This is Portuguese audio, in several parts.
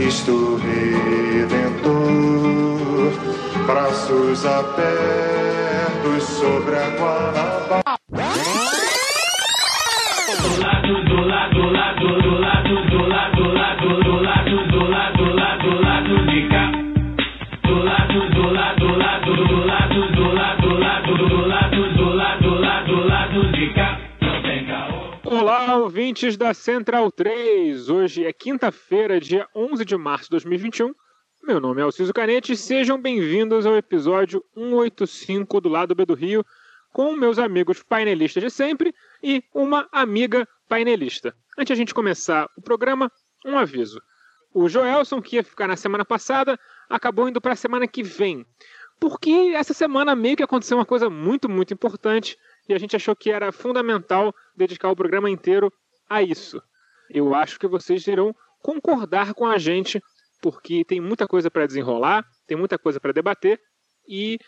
Cristo Redentor, braços abertos sobre a Guanabara. Ouvintes da Central 3. Hoje é quinta-feira, dia 11 de março de 2021. Meu nome é Alciso Canete e sejam bem-vindos ao episódio 185 do Lado B do Rio, com meus amigos painelistas de sempre e uma amiga painelista. Antes de a gente começar o programa, um aviso. O Joelson, que ia ficar na semana passada, acabou indo para a semana que vem. Porque essa semana meio que aconteceu uma coisa muito, muito importante e a gente achou que era fundamental dedicar o programa inteiro a isso. Eu acho que vocês irão concordar com a gente, porque tem muita coisa para desenrolar, tem muita coisa para debater e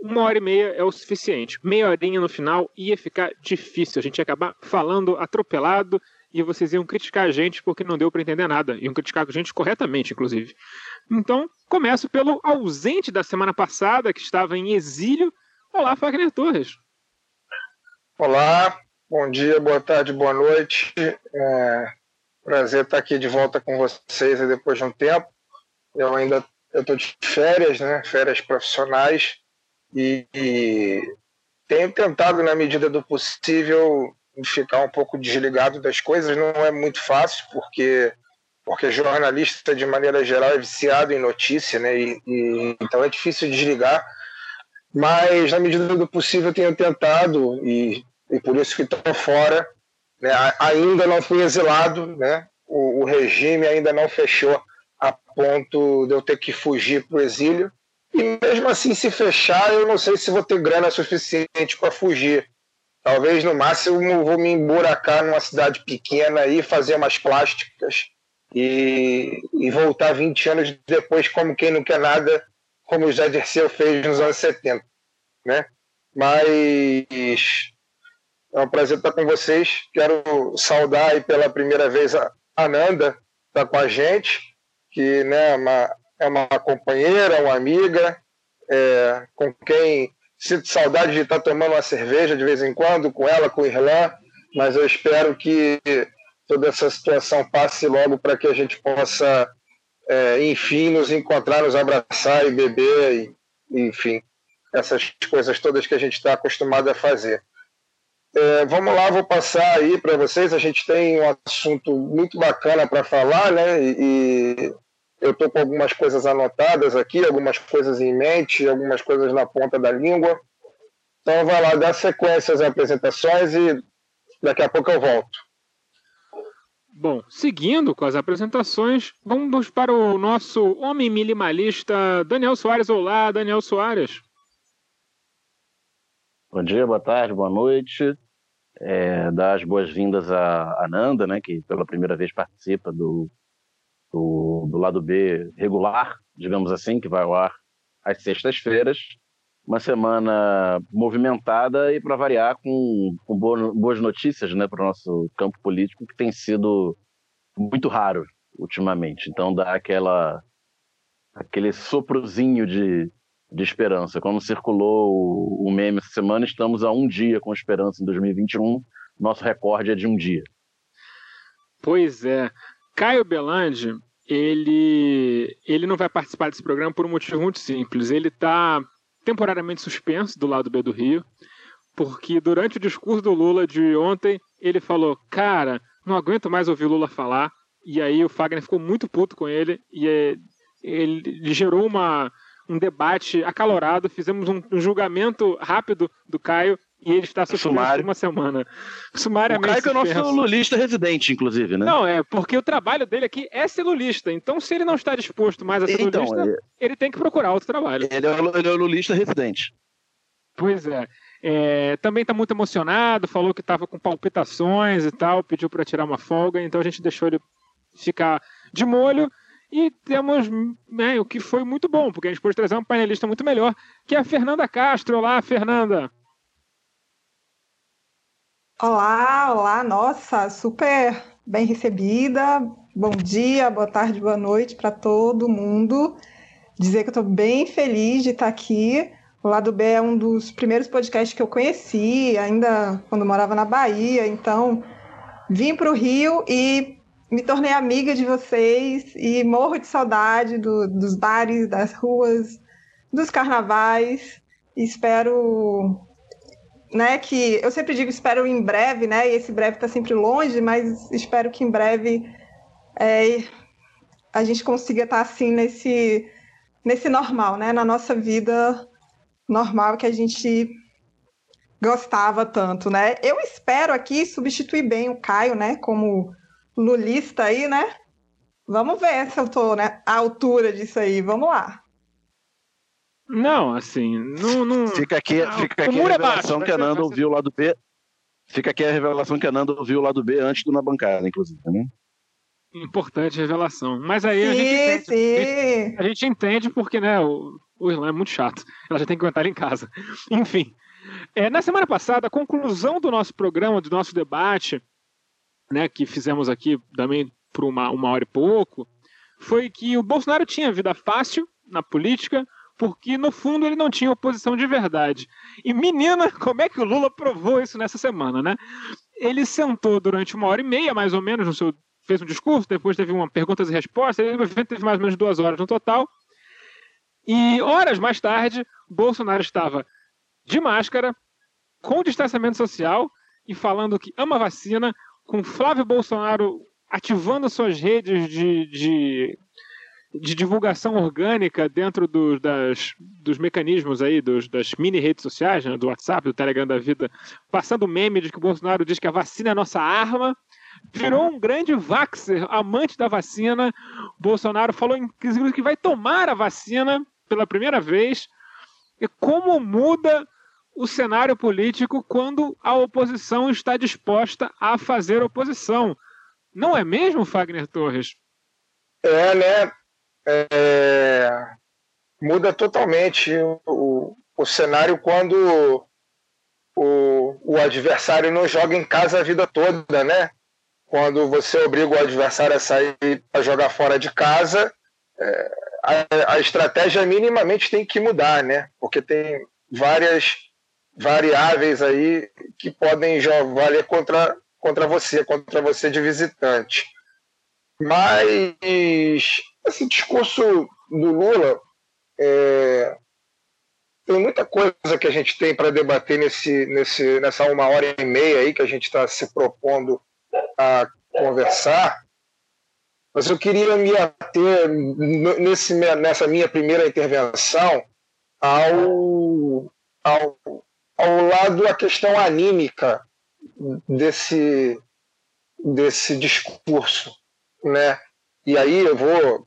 uma hora e meia é o suficiente. Meia horinha no final ia ficar difícil. A gente ia acabar falando atropelado e vocês iam criticar a gente porque não deu para entender nada. Iam criticar a gente corretamente, inclusive. Então, começo pelo ausente da semana passada, que estava em exílio. Olá, Fagner Torres. Olá, bom dia, boa tarde, boa noite. É, prazer estar aqui de volta com vocês depois de um tempo. Eu ainda estou de férias, né? Férias profissionais e, e tenho tentado, na medida do possível, ficar um pouco desligado das coisas. Não é muito fácil porque porque jornalista de maneira geral é viciado em notícia, né? E, e então é difícil desligar mas na medida do possível tenho tentado e, e por isso que estou fora. Né? Ainda não fui exilado, né? O, o, regime ainda não fechou a ponto de eu ter que fugir para o exílio. E mesmo assim, se fechar, eu não sei se vou ter grana suficiente para fugir. Talvez no máximo vou me emburacar numa cidade pequena e fazer umas plásticas e, e voltar 20 anos depois, como quem não quer nada, como o Zé Dirceu fez nos anos 70, né? Mas é um prazer estar com vocês. Quero saudar aí pela primeira vez a Ananda, está com a gente, que né, é, uma, é uma companheira, uma amiga, é, com quem sinto saudade de estar tomando uma cerveja de vez em quando, com ela, com o Irlan, mas eu espero que toda essa situação passe logo para que a gente possa é, enfim, nos encontrar, nos abraçar e beber, e, enfim, essas coisas todas que a gente está acostumado a fazer. É, vamos lá, vou passar aí para vocês. A gente tem um assunto muito bacana para falar, né? E, eu estou com algumas coisas anotadas aqui, algumas coisas em mente, algumas coisas na ponta da língua. Então, vai lá, dá sequência às apresentações e daqui a pouco eu volto. Bom, seguindo com as apresentações, vamos para o nosso homem minimalista, Daniel Soares. Olá, Daniel Soares. Bom dia, boa tarde, boa noite. É, dar as boas-vindas a Ananda, né, que pela primeira vez participa do, do, do lado B regular, digamos assim, que vai ao ar às sextas-feiras uma semana movimentada e para variar com, com boas notícias né, para o nosso campo político, que tem sido muito raro ultimamente. Então dá aquela aquele soprozinho de, de esperança. Quando circulou o, meme essa semana, estamos a um dia com esperança em 2021. Nosso recorde é de um dia. Pois é. Caio Belandi, ele, ele não vai participar desse programa por um motivo muito simples. Ele está temporariamente suspenso do lado B do Rio, porque durante o discurso do Lula de ontem, ele falou: Cara, não aguento mais ouvir Lula falar. E aí o Fagner ficou muito puto com ele e é, ele gerou uma, um debate acalorado. Fizemos um, um julgamento rápido do Caio e ele está suspenso por uma semana. O Sumariamente Caio que é o nosso lulista residente, inclusive, né? Não, é porque o trabalho dele aqui é ser lulista. Então, se ele não está disposto mais a ser então, lulista, ele, ele tem que procurar outro trabalho. ele é o, ele é o lulista residente. Pois é. É, também está muito emocionado, falou que estava com palpitações e tal, pediu para tirar uma folga, então a gente deixou ele ficar de molho. E temos né, o que foi muito bom, porque a gente pôde trazer uma painelista muito melhor, que é a Fernanda Castro. Olá, Fernanda. Olá, olá, nossa, super bem recebida. Bom dia, boa tarde, boa noite para todo mundo. Dizer que eu estou bem feliz de estar aqui. O Lado B é um dos primeiros podcasts que eu conheci, ainda quando morava na Bahia. Então, vim para o Rio e me tornei amiga de vocês e morro de saudade do- dos bares, das ruas, dos carnavais. Espero né, que eu sempre digo espero em breve, né, e esse breve está sempre longe, mas espero que em breve é, a gente consiga estar assim nesse, nesse normal, né, na nossa vida normal que a gente gostava tanto, né. Eu espero aqui substituir bem o Caio, né, como lulista aí, né. Vamos ver se eu tô né, à altura disso aí, vamos lá. Não, assim, não. não... Fica aqui, Ah, fica aqui a é revelação baixo, que a Nanda ouviu o lado B. Fica aqui a revelação que a Nanda ouviu o lado B antes do Na Bancada, inclusive. Né? Importante revelação. Mas aí a gente Sim, entende. sim. A gente entende porque, né, o, o Irlã é muito chato. Ela já tem que aguentar ele em casa. Enfim. É, na semana passada, a conclusão do nosso programa, do nosso debate, né, que fizemos aqui também por uma, uma hora e pouco, foi que o Bolsonaro tinha vida fácil na política, porque no fundo ele não tinha oposição de verdade. E menina, como é que o Lula provou isso nessa semana, né? Ele sentou durante uma hora e meia, mais ou menos, no seu fez um discurso, depois teve uma perguntas e respostas, ele teve mais ou menos duas horas no total. E horas mais tarde, Bolsonaro estava de máscara, com distanciamento social e falando que ama vacina, com Flávio Bolsonaro ativando suas redes de, de, de divulgação orgânica dentro dos, das, dos mecanismos aí, dos, das mini redes sociais, né, do WhatsApp, do Telegram da vida, passando meme de que o Bolsonaro diz que a vacina é a nossa arma. Virou um grande vaxer, amante da vacina. Bolsonaro falou, inclusive, que vai tomar a vacina pela primeira vez. E como muda o cenário político quando a oposição está disposta a fazer oposição. Não é mesmo, Fagner Torres? É, né? É, muda totalmente o, o cenário quando o, o adversário não joga em casa a vida toda, né? Quando você obriga o adversário a sair para jogar fora de casa, é, a, a estratégia minimamente tem que mudar, né? Porque tem várias variáveis aí que podem já valer contra, contra você, contra você de visitante. Mas esse discurso do Lula é, tem muita coisa que a gente tem para debater nesse, nesse, nessa uma hora e meia aí que a gente está se propondo a conversar. Mas eu queria me ater nesse, nessa minha primeira intervenção ao, ao, ao lado da questão anímica desse, desse discurso, né? E aí eu vou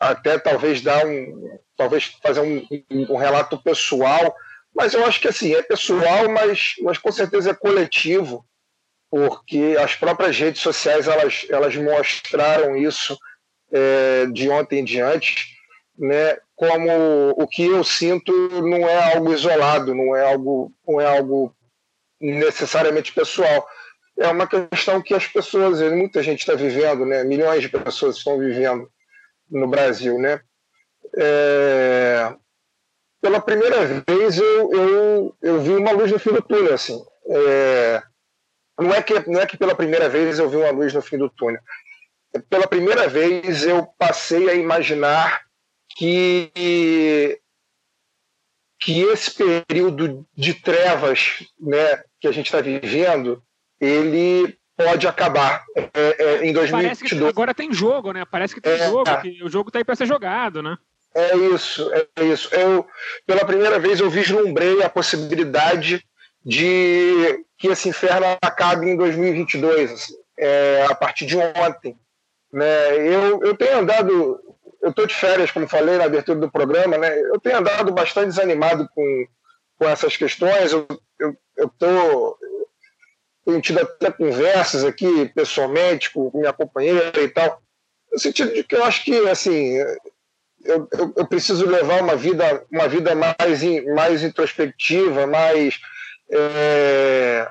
até talvez dar um, talvez fazer um, um relato pessoal, mas eu acho que assim é pessoal, mas, mas com certeza é coletivo, porque as próprias redes sociais elas, elas mostraram isso é, de ontem em diante, né? Como o que eu sinto não é algo isolado, não é algo, não é algo necessariamente pessoal. É uma questão que as pessoas, muita gente está vivendo, né? Milhões de pessoas estão vivendo no Brasil, né? É... Pela primeira vez eu, eu, eu vi uma luz no fim do túnel, assim. É... Não, é que, não é que pela primeira vez eu vi uma luz no fim do túnel. Pela primeira vez eu passei a imaginar que que esse período de trevas né, que a gente está vivendo, ele pode acabar é, é, em 2022. Parece que agora tem jogo, né? Parece que tem É. jogo, que o jogo tá aí para ser jogado, né? É isso, é isso. Eu, pela primeira vez eu vislumbrei a possibilidade de que esse inferno acabe em 2022, assim, é, a partir de ontem. Né? Eu, eu tenho andado, eu estou de férias, como falei na abertura do programa, né? eu tenho andado bastante desanimado com, com essas questões. Eu, eu, eu tô, tenho tido até conversas aqui pessoalmente com minha companheira e tal, no sentido de que eu acho que assim eu, eu, eu preciso levar uma vida uma vida mais mais introspectiva, mais é,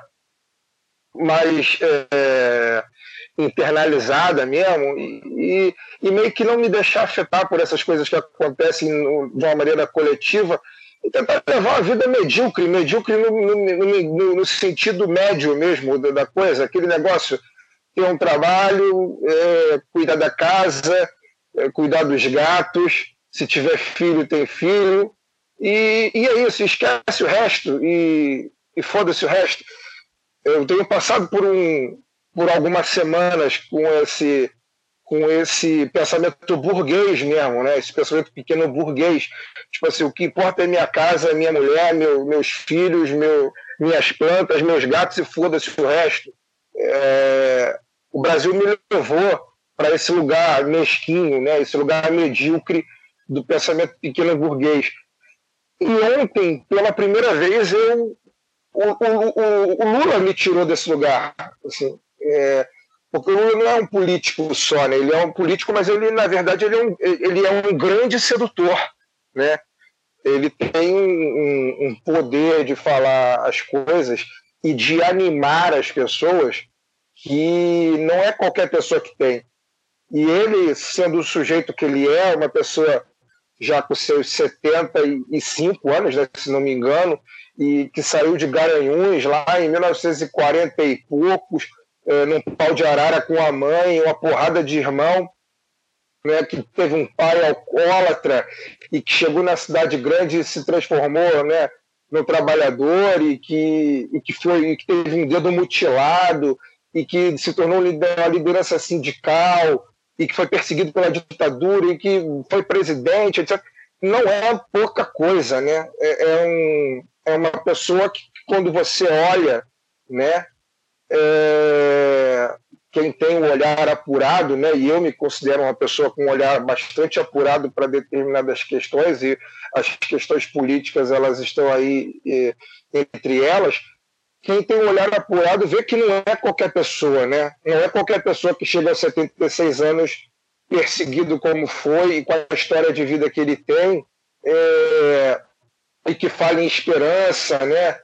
mais é, internalizada mesmo e, e, meio que não me deixar afetar por essas coisas que acontecem no, de uma maneira coletiva e tentar levar uma vida medíocre, medíocre no, no, no, sentido médio mesmo da, da, coisa, aquele negócio, ter um trabalho, é, cuidar da casa, é, cuidar dos gatos, se tiver filho, tem filho, e, e é isso, esquece o resto e, e foda-se o resto. Eu tenho passado por, um, por algumas semanas com esse com esse pensamento burguês mesmo, né? Esse pensamento pequeno burguês. Tipo assim, o que importa é minha casa, minha mulher, meu, meus filhos, meu, minhas plantas, meus gatos e foda-se o resto. É... O Brasil me levou para esse lugar mesquinho, né? Esse lugar medíocre do pensamento pequeno burguês. E ontem, pela primeira vez, eu o, o, o, Lula me tirou desse lugar. Assim, é, porque o Lula não é um político só, né? ele é um político, mas ele, na verdade, ele é um, ele é um grande sedutor. Né? Ele tem um, um poder de falar as coisas e de animar as pessoas que não é qualquer pessoa que tem. E ele, sendo o sujeito que ele é, uma pessoa já com seus 75 anos, né, se não me engano, e que saiu de Garanhuns lá em 1940 e poucos, é, num pau de arara com a mãe, uma porrada de irmão, né, que teve um pai alcoólatra e que chegou na cidade grande e se transformou né, no trabalhador e que, e que, foi, e que teve um dedo mutilado e que se tornou uma liderança sindical e que foi perseguido pela ditadura e que foi presidente, etc. Não é pouca coisa, né? É, é, um, é uma pessoa que, quando você olha, né? É, quem tem um olhar apurado, né? E eu me considero uma pessoa com um olhar bastante apurado para determinadas questões e as questões políticas elas estão aí entre elas quem tem um olhar apurado vê que não é qualquer pessoa, né? Não é qualquer pessoa que chega aos 76 anos perseguido como foi e com a história de vida que ele tem é, e que fala em esperança, né?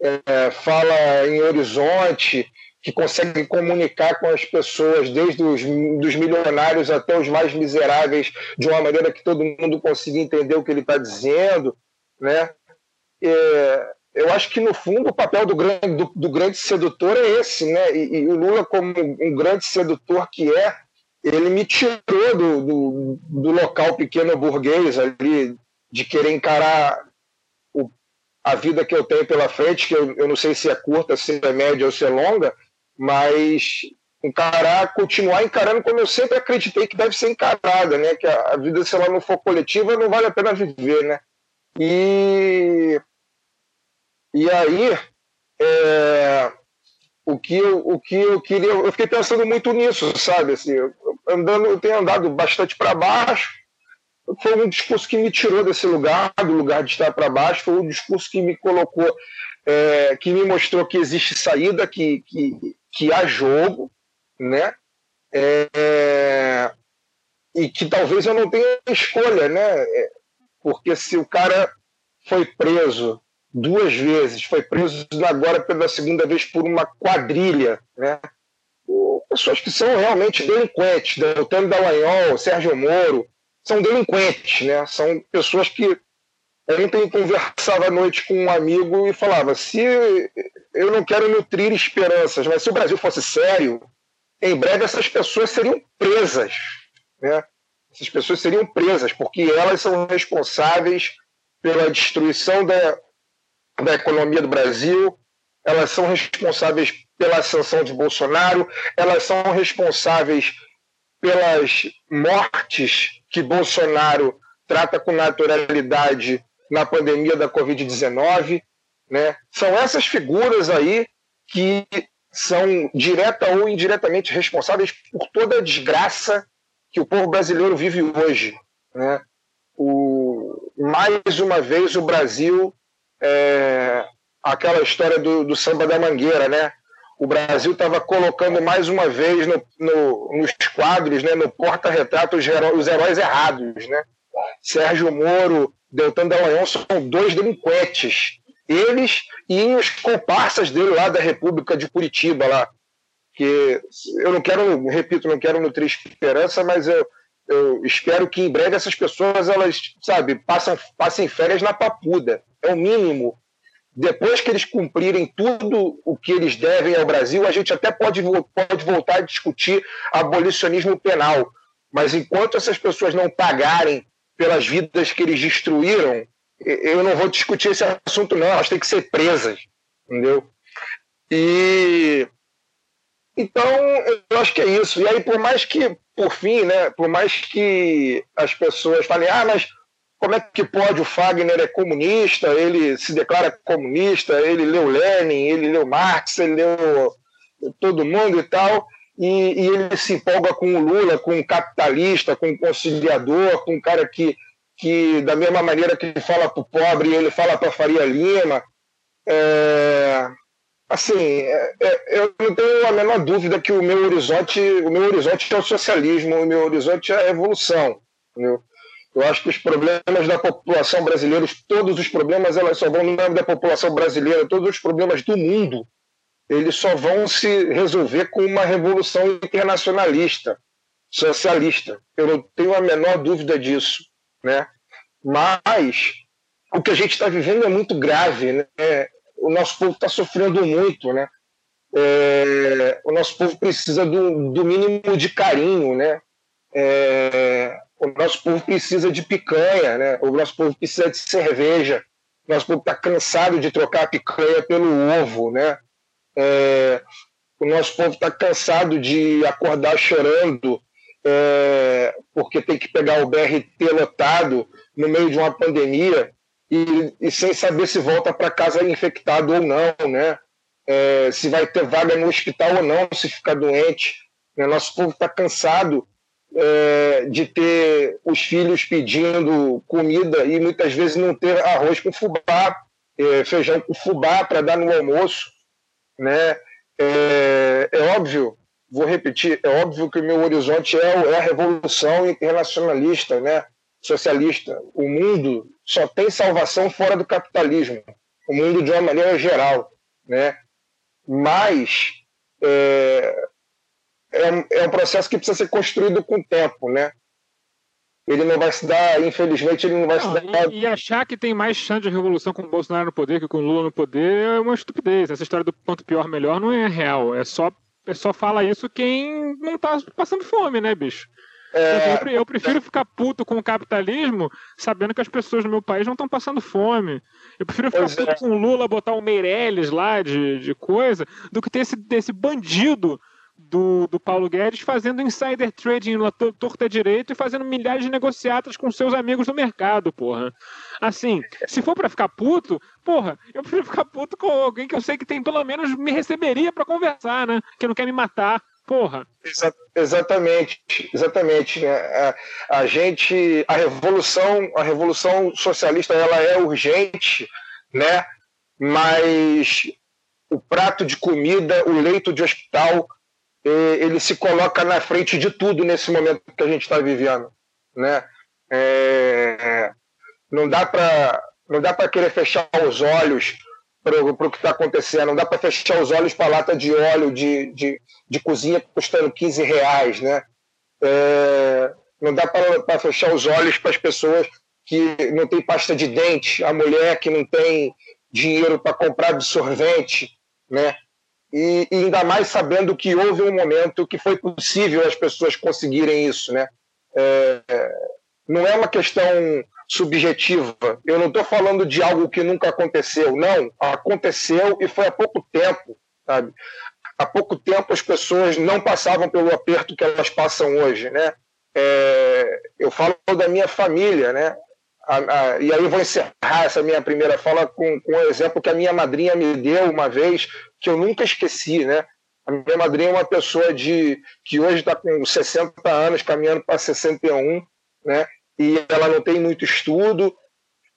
É, fala em horizonte, que consegue comunicar com as pessoas, desde os dos milionários até os mais miseráveis, de uma maneira que todo mundo consiga entender o que ele está dizendo, né? É, eu acho que, no fundo, o papel do grande, do, do grande sedutor é esse, né? E, e, o Lula, como um grande sedutor que é, ele me tirou do, do, do local pequeno burguês ali, de querer encarar a vida que eu tenho pela frente, que eu, eu não sei se é curta, se é média ou se é longa, mas encarar, continuar encarando como eu sempre acreditei que deve ser encarada, né? Que a, a vida, se ela não for coletiva, não vale a pena viver, né? E e aí, é, o, que eu, o que eu queria. Eu fiquei pensando muito nisso, sabe? Assim, eu, andando, eu tenho andado bastante para baixo. Foi um discurso que me tirou desse lugar, do lugar de estar para baixo. Foi um discurso que me colocou, é, que me mostrou que existe saída, que, que, que há jogo, né? É, e que talvez eu não tenha escolha, né? É, porque se o cara foi preso duas vezes, foi preso agora pela segunda vez por uma quadrilha, né? pessoas que são realmente delinquentes, Deltano Dallagnol, Sérgio Moro, são delinquentes, né? São pessoas que ontem conversava à noite com um amigo e falava: se eu não quero nutrir esperanças, mas se o Brasil fosse sério, em breve essas pessoas seriam presas, né? Essas pessoas seriam presas porque elas são responsáveis pela destruição da da economia do Brasil, elas são responsáveis pela ascensão de Bolsonaro, elas são responsáveis pelas mortes que Bolsonaro trata com naturalidade na pandemia da Covid-19, Né? São essas figuras aí que são direta ou indiretamente responsáveis por toda a desgraça que o povo brasileiro vive hoje. Né? O, mais uma vez o Brasil, é, aquela história do, do, samba da mangueira, né? O Brasil estava colocando mais uma vez no, no, nos quadros, né, no porta-retrato, os, os heróis errados. Né? Sérgio Moro, Deltan Dallagnol são dois delinquentes eles e os comparsas dele lá da República de Curitiba lá que eu não quero repito não quero nutrir esperança mas eu, eu espero que em breve essas pessoas elas sabe passam passem férias na papuda é o mínimo depois que eles cumprirem tudo o que eles devem ao Brasil a gente até pode pode voltar a discutir abolicionismo penal mas enquanto essas pessoas não pagarem pelas vidas que eles destruíram eu não vou discutir esse assunto, não. Elas têm que ser presas, entendeu? E então eu acho que é isso. E aí, por mais que, por fim, né, por mais que as pessoas falem, ah, mas como é que pode o Fagner é comunista, ele se declara comunista, ele leu Lenin, ele leu Marx, ele leu todo mundo e tal, e, e ele se empolga com o Lula, com o capitalista, com o conciliador, com um cara que que da mesma maneira que ele fala para o pobre, ele fala para Faria Lima. É, assim, é, é, eu não tenho a menor dúvida que o meu horizonte, o meu horizonte é o socialismo, o meu horizonte é a evolução. Entendeu? Eu acho que os problemas da população brasileira, todos os problemas, elas só vão no nome da população brasileira, todos os problemas do mundo, eles só vão se resolver com uma revolução internacionalista, socialista. Eu não tenho a menor dúvida disso né? Mas o que a gente está vivendo é muito grave, né? O nosso povo está sofrendo muito, né? É, o nosso povo precisa do, do mínimo de carinho, né? É, o nosso povo precisa de picanha, né? O nosso povo precisa de cerveja. O nosso povo está cansado de trocar a picanha pelo ovo, né? É, o nosso povo está cansado de acordar chorando é, porque tem que pegar o BRT lotado no meio de uma pandemia e, e sem saber se volta para casa infectado ou não, né? É, se vai ter vaga no hospital ou não, se ficar doente. Né? Nosso povo está cansado é, de ter os filhos pedindo comida e muitas vezes não ter arroz com fubá, é, feijão com fubá para dar no almoço. Né? É, é óbvio vou repetir, é óbvio que o meu horizonte é, é a revolução internacionalista, né? socialista. O mundo só tem salvação fora do capitalismo, o mundo de uma maneira geral. Né? Mas é, é, é um processo que precisa ser construído com o tempo. Né? ele não vai se dar, infelizmente, ele não vai não, se dar. E, e, achar que tem mais chance de revolução com o Bolsonaro no poder que com o Lula no poder é uma estupidez. Essa história do quanto pior, melhor não é real. É só só fala isso quem não tá passando fome, né, bicho? É... Eu, eu, prefiro ficar puto com o capitalismo sabendo que as pessoas no meu país não estão passando fome. Eu prefiro ficar pois puto é. com o Lula botar um Meirelles lá de, de coisa do que ter esse, esse bandido do, do Paulo Guedes fazendo insider trading na torta direito e fazendo milhares de negociatas com seus amigos do mercado, porra. Assim, se for para ficar puto, porra, eu prefiro ficar puto com alguém que eu sei que tem pelo menos me receberia para conversar, né? Que não quer me matar. Porra. Exa exatamente, exatamente. A, a, gente, a revolução, a revolução socialista, ela é urgente, né? Mas o prato de comida, o leito de hospital, ele se coloca na frente de tudo nesse momento que a gente está vivendo, né? É, não dá para não dá para querer fechar os olhos para o que está acontecendo, não dá para fechar os olhos para lata de óleo de, de, de, cozinha custando 15 reais, né? É, não dá para fechar os olhos para as pessoas que não têm pasta de dente, a mulher que não tem dinheiro para comprar absorvente, né? E, e, ainda mais sabendo que houve um momento que foi possível as pessoas conseguirem isso, né? É, não é uma questão subjetiva. Eu não estou falando de algo que nunca aconteceu, não. Aconteceu e foi há pouco tempo, sabe? Há pouco tempo as pessoas não passavam pelo aperto que elas passam hoje, né? É, eu falo da minha família, né? a, a, e aí eu vou encerrar essa minha primeira fala com, com um exemplo que a minha madrinha me deu uma vez, que eu nunca esqueci, né? A minha madrinha é uma pessoa de que hoje está com 60 anos, caminhando para 61, né? E ela não tem muito estudo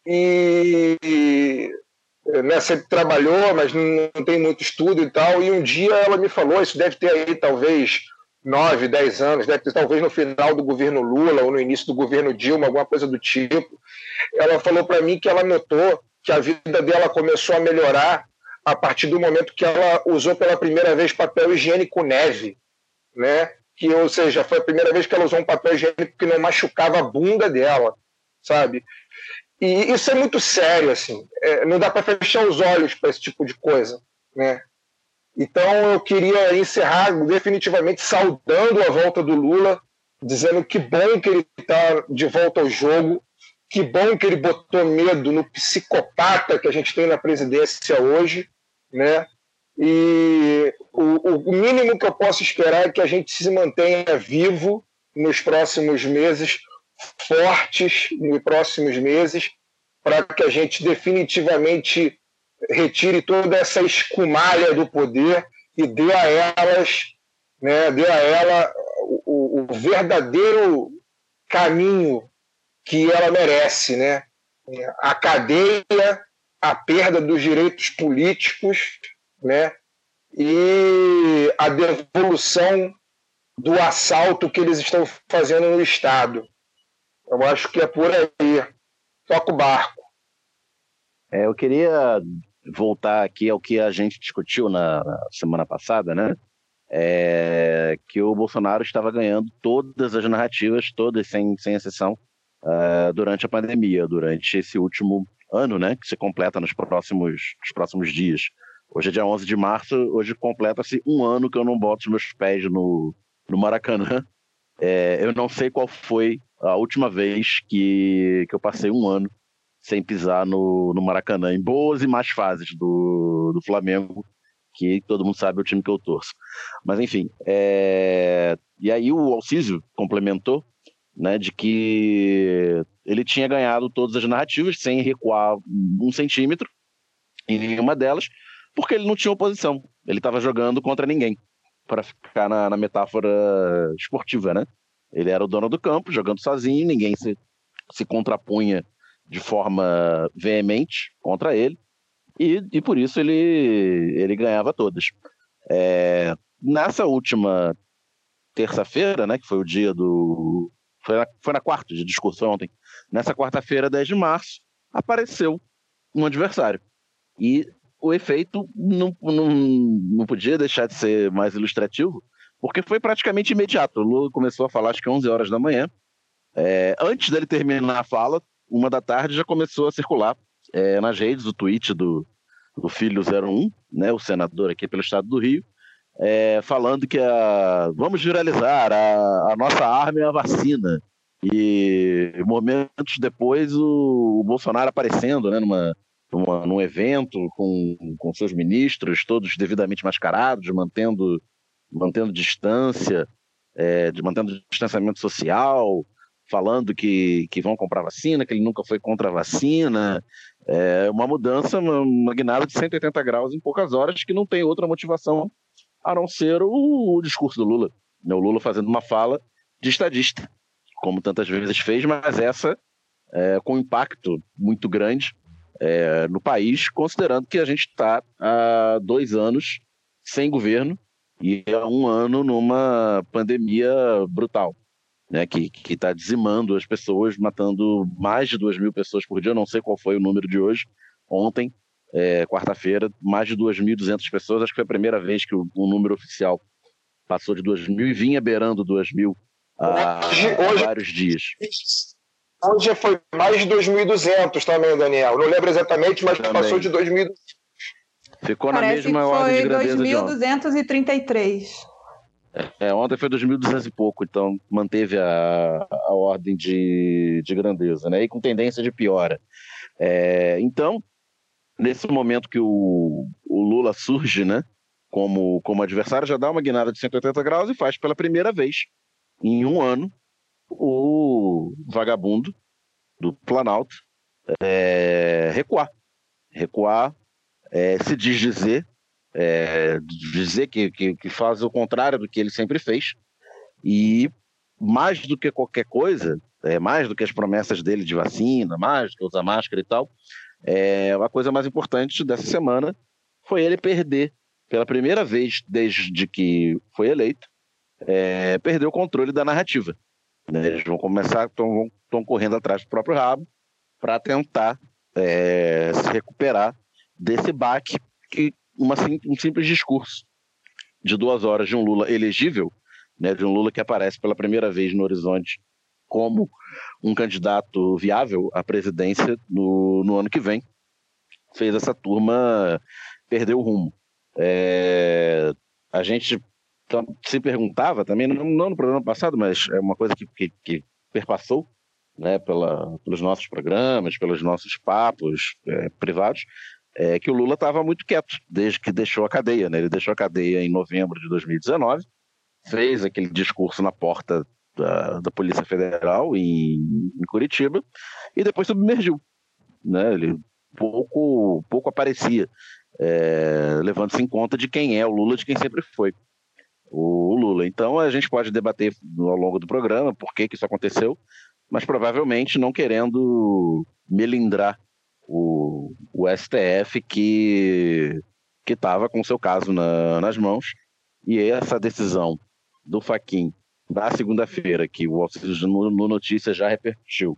e, né, sempre trabalhou, mas não, não tem muito estudo e tal. E um dia ela me falou, isso deve ter aí talvez nove, dez anos, deve ter talvez no final do governo Lula ou no início do governo Dilma, alguma coisa do tipo. Ela falou para mim que ela notou que a vida dela começou a melhorar a partir do momento que ela usou pela primeira vez papel higiênico neve, né? Que, ou seja, foi a primeira vez que ela usou um papel higiênico que não machucava a bunda dela, sabe? E isso é muito sério, assim. É, não dá para fechar os olhos para esse tipo de coisa, né? Então eu queria encerrar definitivamente saudando a volta do Lula, dizendo que bom que ele está de volta ao jogo, que bom que ele botou medo no psicopata que a gente tem na presidência hoje, né? E o, o mínimo que eu posso esperar é que a gente se mantenha vivo nos próximos meses, fortes nos próximos meses, para que a gente definitivamente retire toda essa escumalha do poder e dê a elas, né, dê a ela o, o verdadeiro caminho que ela merece, né? A cadeia, a perda dos direitos políticos, né? E a devolução do assalto que eles estão fazendo no Estado. Eu acho que é por aí. Toca o barco. É, eu queria voltar aqui ao que a gente discutiu na, na semana passada, né? É, que o Bolsonaro estava ganhando todas as narrativas, todas sem, sem exceção, uh, durante a pandemia, durante esse último ano, né? Que se completa nos próximos, nos próximos dias. Hoje é dia 11 de março, hoje completa-se um ano que eu não boto os meus pés no, no Maracanã. É, eu não sei qual foi a última vez que, que eu passei um ano sem pisar no, no Maracanã, em boas e más fases do, do Flamengo, que todo mundo sabe é o time que eu torço. Mas enfim, é... e aí o Alcísio complementou, né, de que ele tinha ganhado todas as narrativas sem recuar um centímetro em nenhuma delas, porque ele não tinha oposição. Ele estava jogando contra ninguém, para ficar na, na, metáfora esportiva, né? Ele era o dono do campo, jogando sozinho, ninguém se, se contrapunha de forma veemente contra ele, e, e por isso ele, ele ganhava todas. É, nessa última terça-feira, né, que foi o dia do. Foi na, foi na quarta de discurso ontem. Nessa quarta-feira, 10 de março, apareceu um adversário. E o efeito não, não, não podia deixar de ser mais ilustrativo, porque foi praticamente imediato. O Lula começou a falar, acho que 11 horas da manhã. É, antes dele terminar a fala, uma da tarde já começou a circular é, nas redes o tweet do, do Filho 01, né, o senador aqui pelo estado do Rio, é, falando que a, vamos viralizar, a, a, nossa arma é a vacina. E momentos depois o, o Bolsonaro aparecendo né, numa, numa, num evento com, com seus ministros, todos devidamente mascarados, mantendo, mantendo distância, é, de, mantendo distanciamento social, falando que, que vão comprar vacina, que ele nunca foi contra a vacina. É uma mudança, guinada de 180 graus em poucas horas, que não tem outra motivação a não ser o, o discurso do Lula. Né, o Lula fazendo uma fala de estadista, como tantas vezes fez, mas essa é, com impacto muito grande é, no país, considerando que a gente está há dois anos sem governo e há um ano numa pandemia brutal né, que está dizimando as pessoas, matando mais de 2 mil pessoas por dia. Não sei qual foi o número de hoje. Ontem, é, quarta-feira, mais de 2.200 pessoas. Acho que foi a primeira vez que o, o número oficial passou de 2 mil e vinha beirando 2 mil há, hoje, vários dias. Hoje foi mais de 2.200 também, Daniel. Não lembro exatamente, mas também. passou de 2.200. Ficou Parece na mesma ordem de grandeza. Foi 2.233. É, ontem foi 2.200 e pouco, então manteve a, a ordem de, de grandeza, né? E com tendência de piora. É, então, nesse momento que o, o Lula surge, né? Como, como adversário, já dá uma guinada de 180 graus e faz pela primeira vez em um ano o vagabundo do Planalto, é, recuar. Recuar, é, se desdizer, é, dizer que, que, que faz o contrário do que ele sempre fez, e mais do que qualquer coisa, é, mais do que as promessas dele de vacina, mais do que usar máscara e tal, é, a coisa mais importante dessa semana foi ele perder, pela primeira vez desde que foi eleito, é, perder o controle da narrativa. Né? Eles vão começar, estão correndo atrás do próprio rabo para tentar é, se recuperar desse baque que uma, um simples discurso de duas horas de um Lula elegível, né, de um Lula que aparece pela primeira vez no horizonte como um candidato viável à presidência no, no ano que vem, fez essa turma perder o rumo. É, a gente se perguntava também, não, não, no programa passado, mas é uma coisa que, que, que perpassou né, pela, pelos nossos programas, pelos nossos papos é, privados, é que o Lula estava muito quieto desde que deixou a cadeia. Né? Ele deixou a cadeia em novembro de 2019, fez aquele discurso na porta da, da Polícia Federal em, em, Curitiba e depois submergiu. Né? Ele pouco, pouco aparecia, é, levando-se em conta de quem é o Lula, de quem sempre foi o Lula. Então a gente pode debater ao longo do programa por que, que isso aconteceu, mas provavelmente não querendo melindrar o, o STF que que estava com o seu caso na, nas mãos e essa decisão do Faquin na segunda-feira que o Auxílio no, no Notícias já repercutiu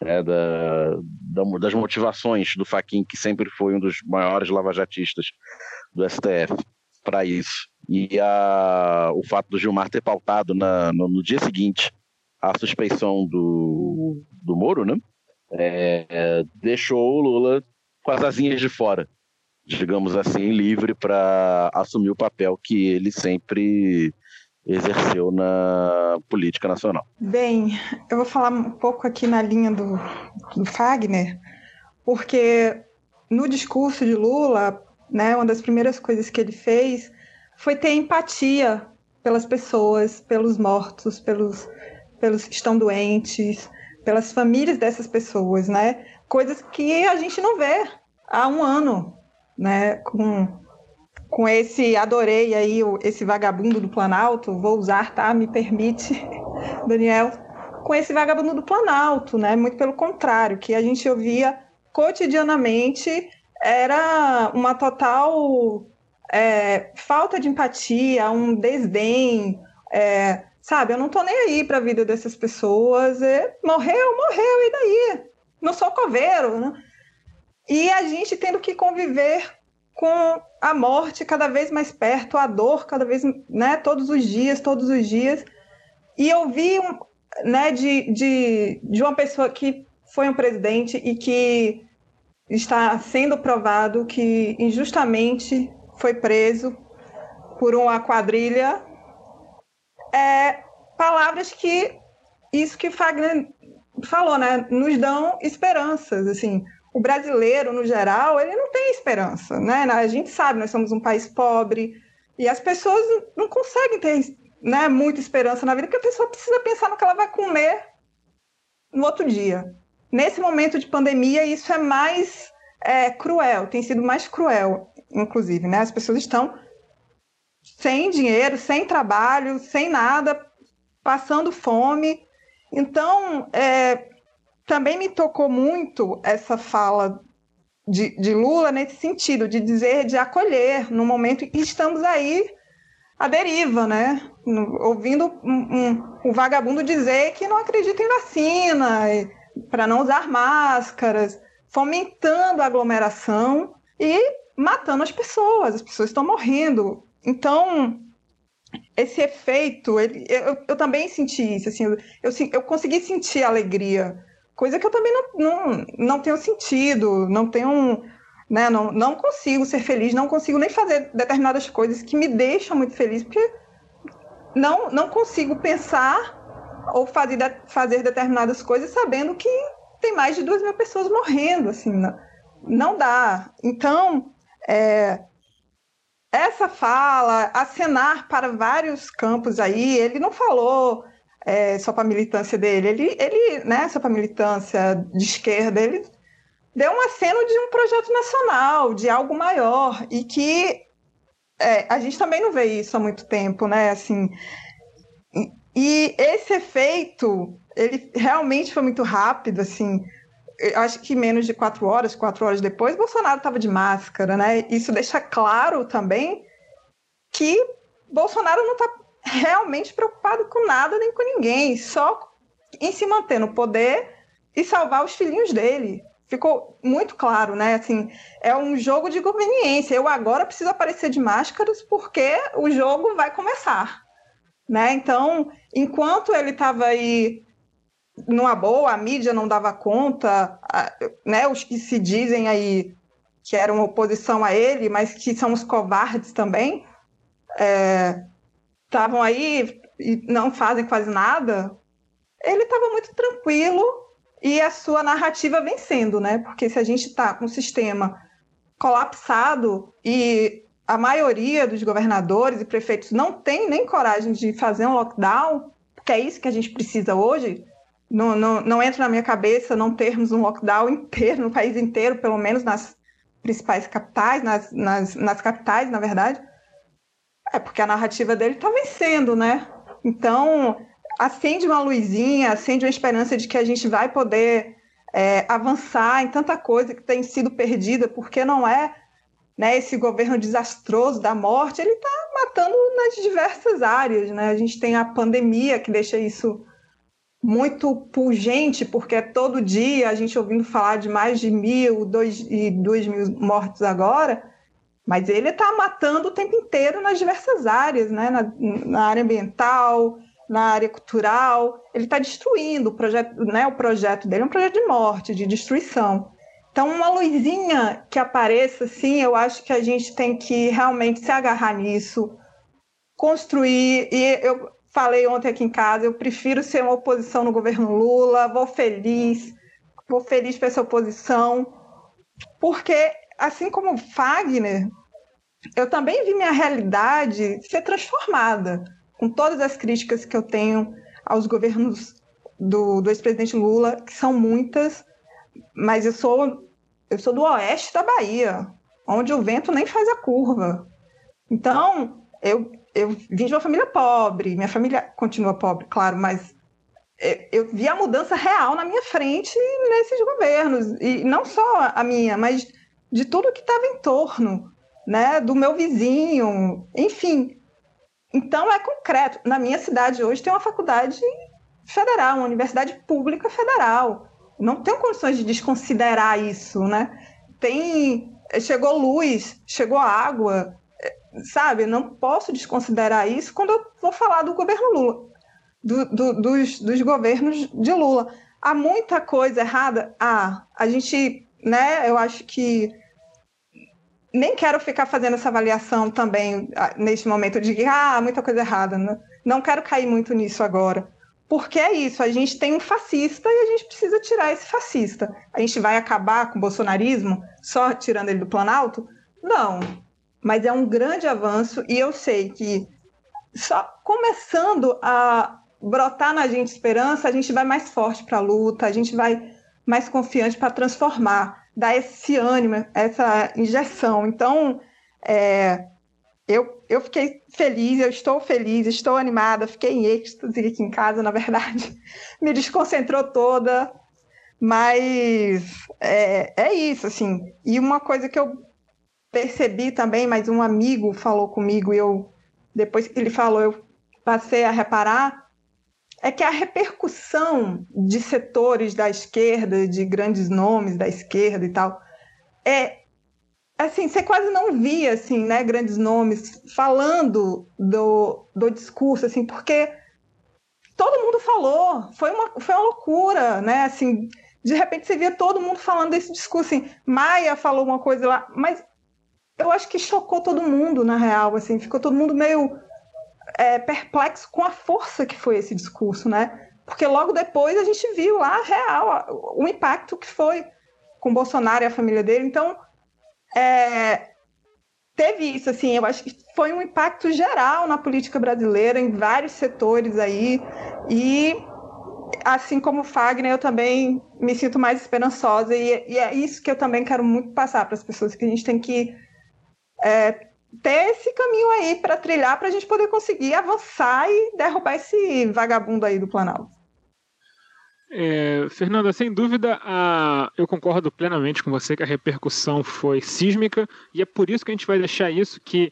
né, da, da, das motivações do Faquin que sempre foi um dos maiores lavajatistas do STF para isso e a, o fato do Gilmar ter pautado na, no, no, dia seguinte a suspeição do, do Moro, né? É, deixou o Lula com as asinhas de fora, digamos assim, livre para assumir o papel que ele sempre exerceu na política nacional. Bem, eu vou falar um pouco aqui na linha do, do Fagner, porque no discurso de Lula, né, uma das primeiras coisas que ele fez foi ter empatia pelas pessoas, pelos mortos, pelos, pelos que estão doentes, pelas famílias dessas pessoas, né? Coisas que a gente não vê há um ano, né? Com, com esse, adorei aí esse vagabundo do Planalto, vou usar, tá? Me permite, Daniel, com esse vagabundo do Planalto, né? Muito pelo contrário, que a gente ouvia cotidianamente era uma total é, falta de empatia, um desdém, é, sabe? Eu não tô nem aí para a vida dessas pessoas. É, morreu, morreu, e daí? Não sou coveiro, né? E a gente tendo que conviver com a morte cada vez mais perto, a dor cada vez, né? Todos os dias, todos os dias. E eu vi um, né, de, de, de uma pessoa que foi um presidente e que está sendo provado que injustamente foi preso por uma quadrilha. É, palavras que isso que Fagner falou, né, nos dão esperanças, assim. O brasileiro, no geral, ele não tem esperança, né? A gente sabe, nós somos um país pobre e as pessoas não conseguem ter, né, muita esperança na vida, porque a pessoa precisa pensar no que ela vai comer no outro dia. Nesse momento de pandemia, isso é mais é, cruel, tem sido mais cruel inclusive, né? As pessoas estão sem dinheiro, sem trabalho, sem nada, passando fome. Então, é, também me tocou muito essa fala de, de, Lula nesse sentido, de dizer, de acolher, no momento em que estamos aí à deriva, né? Ouvindo um, um, um vagabundo dizer que não acredita em vacina, para não usar máscaras, fomentando a aglomeração e matando as pessoas, as pessoas estão morrendo. Então, esse efeito, ele, eu, eu, também senti isso, assim, eu, eu, eu, consegui sentir alegria, coisa que eu também não, não, não tenho sentido, não tenho, né, não, não consigo ser feliz, não consigo nem fazer determinadas coisas que me deixam muito feliz, porque não, não consigo pensar ou fazer, fazer determinadas coisas sabendo que tem mais de duas mil pessoas morrendo, assim, não, não dá. Então, é, essa fala, acenar para vários campos aí, ele não falou é, só para a militância dele. Ele, ele, né, só para a militância de esquerda, ele deu um aceno de um projeto nacional, de algo maior, e que é, a gente também não vê isso há muito tempo, né? Assim, e esse efeito, ele realmente foi muito rápido, assim. Acho que menos de quatro horas, quatro horas depois, Bolsonaro estava de máscara, né? Isso deixa claro também que Bolsonaro não está realmente preocupado com nada nem com ninguém, só em se manter no poder e salvar os filhinhos dele. Ficou muito claro, né? Assim, é um jogo de conveniência. Eu agora preciso aparecer de máscaras porque o jogo vai começar, né? Então, enquanto ele estava aí numa boa, a mídia não dava conta, né? Os que se dizem aí que eram oposição a ele, mas que são os covardes também, é, estavam aí e não fazem quase nada, ele estava muito tranquilo e a sua narrativa vencendo, né? Porque se a gente está com o sistema colapsado e a maioria dos governadores e prefeitos não tem nem coragem de fazer um lockdown, porque é isso que a gente precisa hoje, não, não, não entra na minha cabeça não termos um lockdown inteiro, no país inteiro, pelo menos nas principais capitais, nas, nas, nas capitais, na verdade. É porque a narrativa dele está vencendo, né? Então, acende uma luzinha, acende uma esperança de que a gente vai poder é, avançar em tanta coisa que tem sido perdida, porque não é né, esse governo desastroso da morte, ele está matando nas diversas áreas. Né? A gente tem a pandemia que deixa isso muito pungente, porque é todo dia a gente ouvindo falar de mais de mil, dois, e dois mil mortos agora, mas ele está matando o tempo inteiro nas diversas áreas, né? na, na área ambiental, na área cultural, ele está destruindo o projeto, né? O projeto dele é um projeto de morte, de destruição. Então, uma luzinha que apareça, assim, eu acho que a gente tem que realmente se agarrar nisso, construir. E eu falei ontem aqui em casa, eu prefiro ser uma oposição no governo Lula, vou feliz, vou feliz para essa oposição, porque assim como Fagner, eu também vi minha realidade ser transformada, com todas as críticas que eu tenho aos governos do, do ex-presidente Lula, que são muitas, mas eu sou, eu sou do oeste da Bahia, onde o vento nem faz a curva. Então, eu, eu vim de uma família pobre, minha família continua pobre, claro, mas eu vi a mudança real na minha frente nesses governos, e não só a minha, mas de tudo que estava em torno, né, do meu vizinho, enfim. Então é concreto. Na minha cidade hoje tem uma faculdade federal, uma universidade pública federal. Não tenho condições de desconsiderar isso, né? Tem chegou luz, chegou água, sabe? Não posso desconsiderar isso quando eu vou falar do governo Lula, do, do, dos, dos governos de Lula. Há muita coisa errada. Ah, a gente, né? Eu acho que nem quero ficar fazendo essa avaliação também ah, neste momento de que ah, muita coisa errada. Né? Não quero cair muito nisso agora. Porque é isso, a gente tem um fascista e a gente precisa tirar esse fascista. A gente vai acabar com o bolsonarismo só tirando ele do Planalto? Não. Mas é um grande avanço e eu sei que só começando a brotar na gente esperança, a gente vai mais forte para a luta, a gente vai mais confiante para transformar dar esse ânimo, essa injeção. Então, é, eu, eu fiquei feliz, eu estou feliz, estou animada, fiquei em êxtase aqui em casa, na verdade. Me desconcentrou toda, mas é, é isso, assim. E uma coisa que eu percebi também, mas um amigo falou comigo e eu, depois que ele falou, eu passei a reparar, é que a repercussão de setores da esquerda, de grandes nomes da esquerda e tal, é assim, você quase não via assim, né, grandes nomes falando do, do discurso assim, porque todo mundo falou, foi uma, foi uma loucura, né? Assim, de repente você via todo mundo falando desse discurso assim, Maia falou uma coisa lá, mas eu acho que chocou todo mundo na real, assim, ficou todo mundo meio é, perplexo com a força que foi esse discurso, né? Porque logo depois a gente viu lá real o impacto que foi com Bolsonaro e a família dele. Então, é, teve isso, assim, eu acho que foi um impacto geral na política brasileira, em vários setores aí, e assim como o Fagner, eu também me sinto mais esperançosa, e, e é isso que eu também quero muito passar para as pessoas, que a gente tem que é, ter esse caminho aí para trilhar, para a gente poder conseguir avançar e derrubar esse vagabundo aí do Planalto. É, Fernanda, sem dúvida, a... eu concordo plenamente com você que a repercussão foi sísmica e é por isso que a gente vai deixar isso que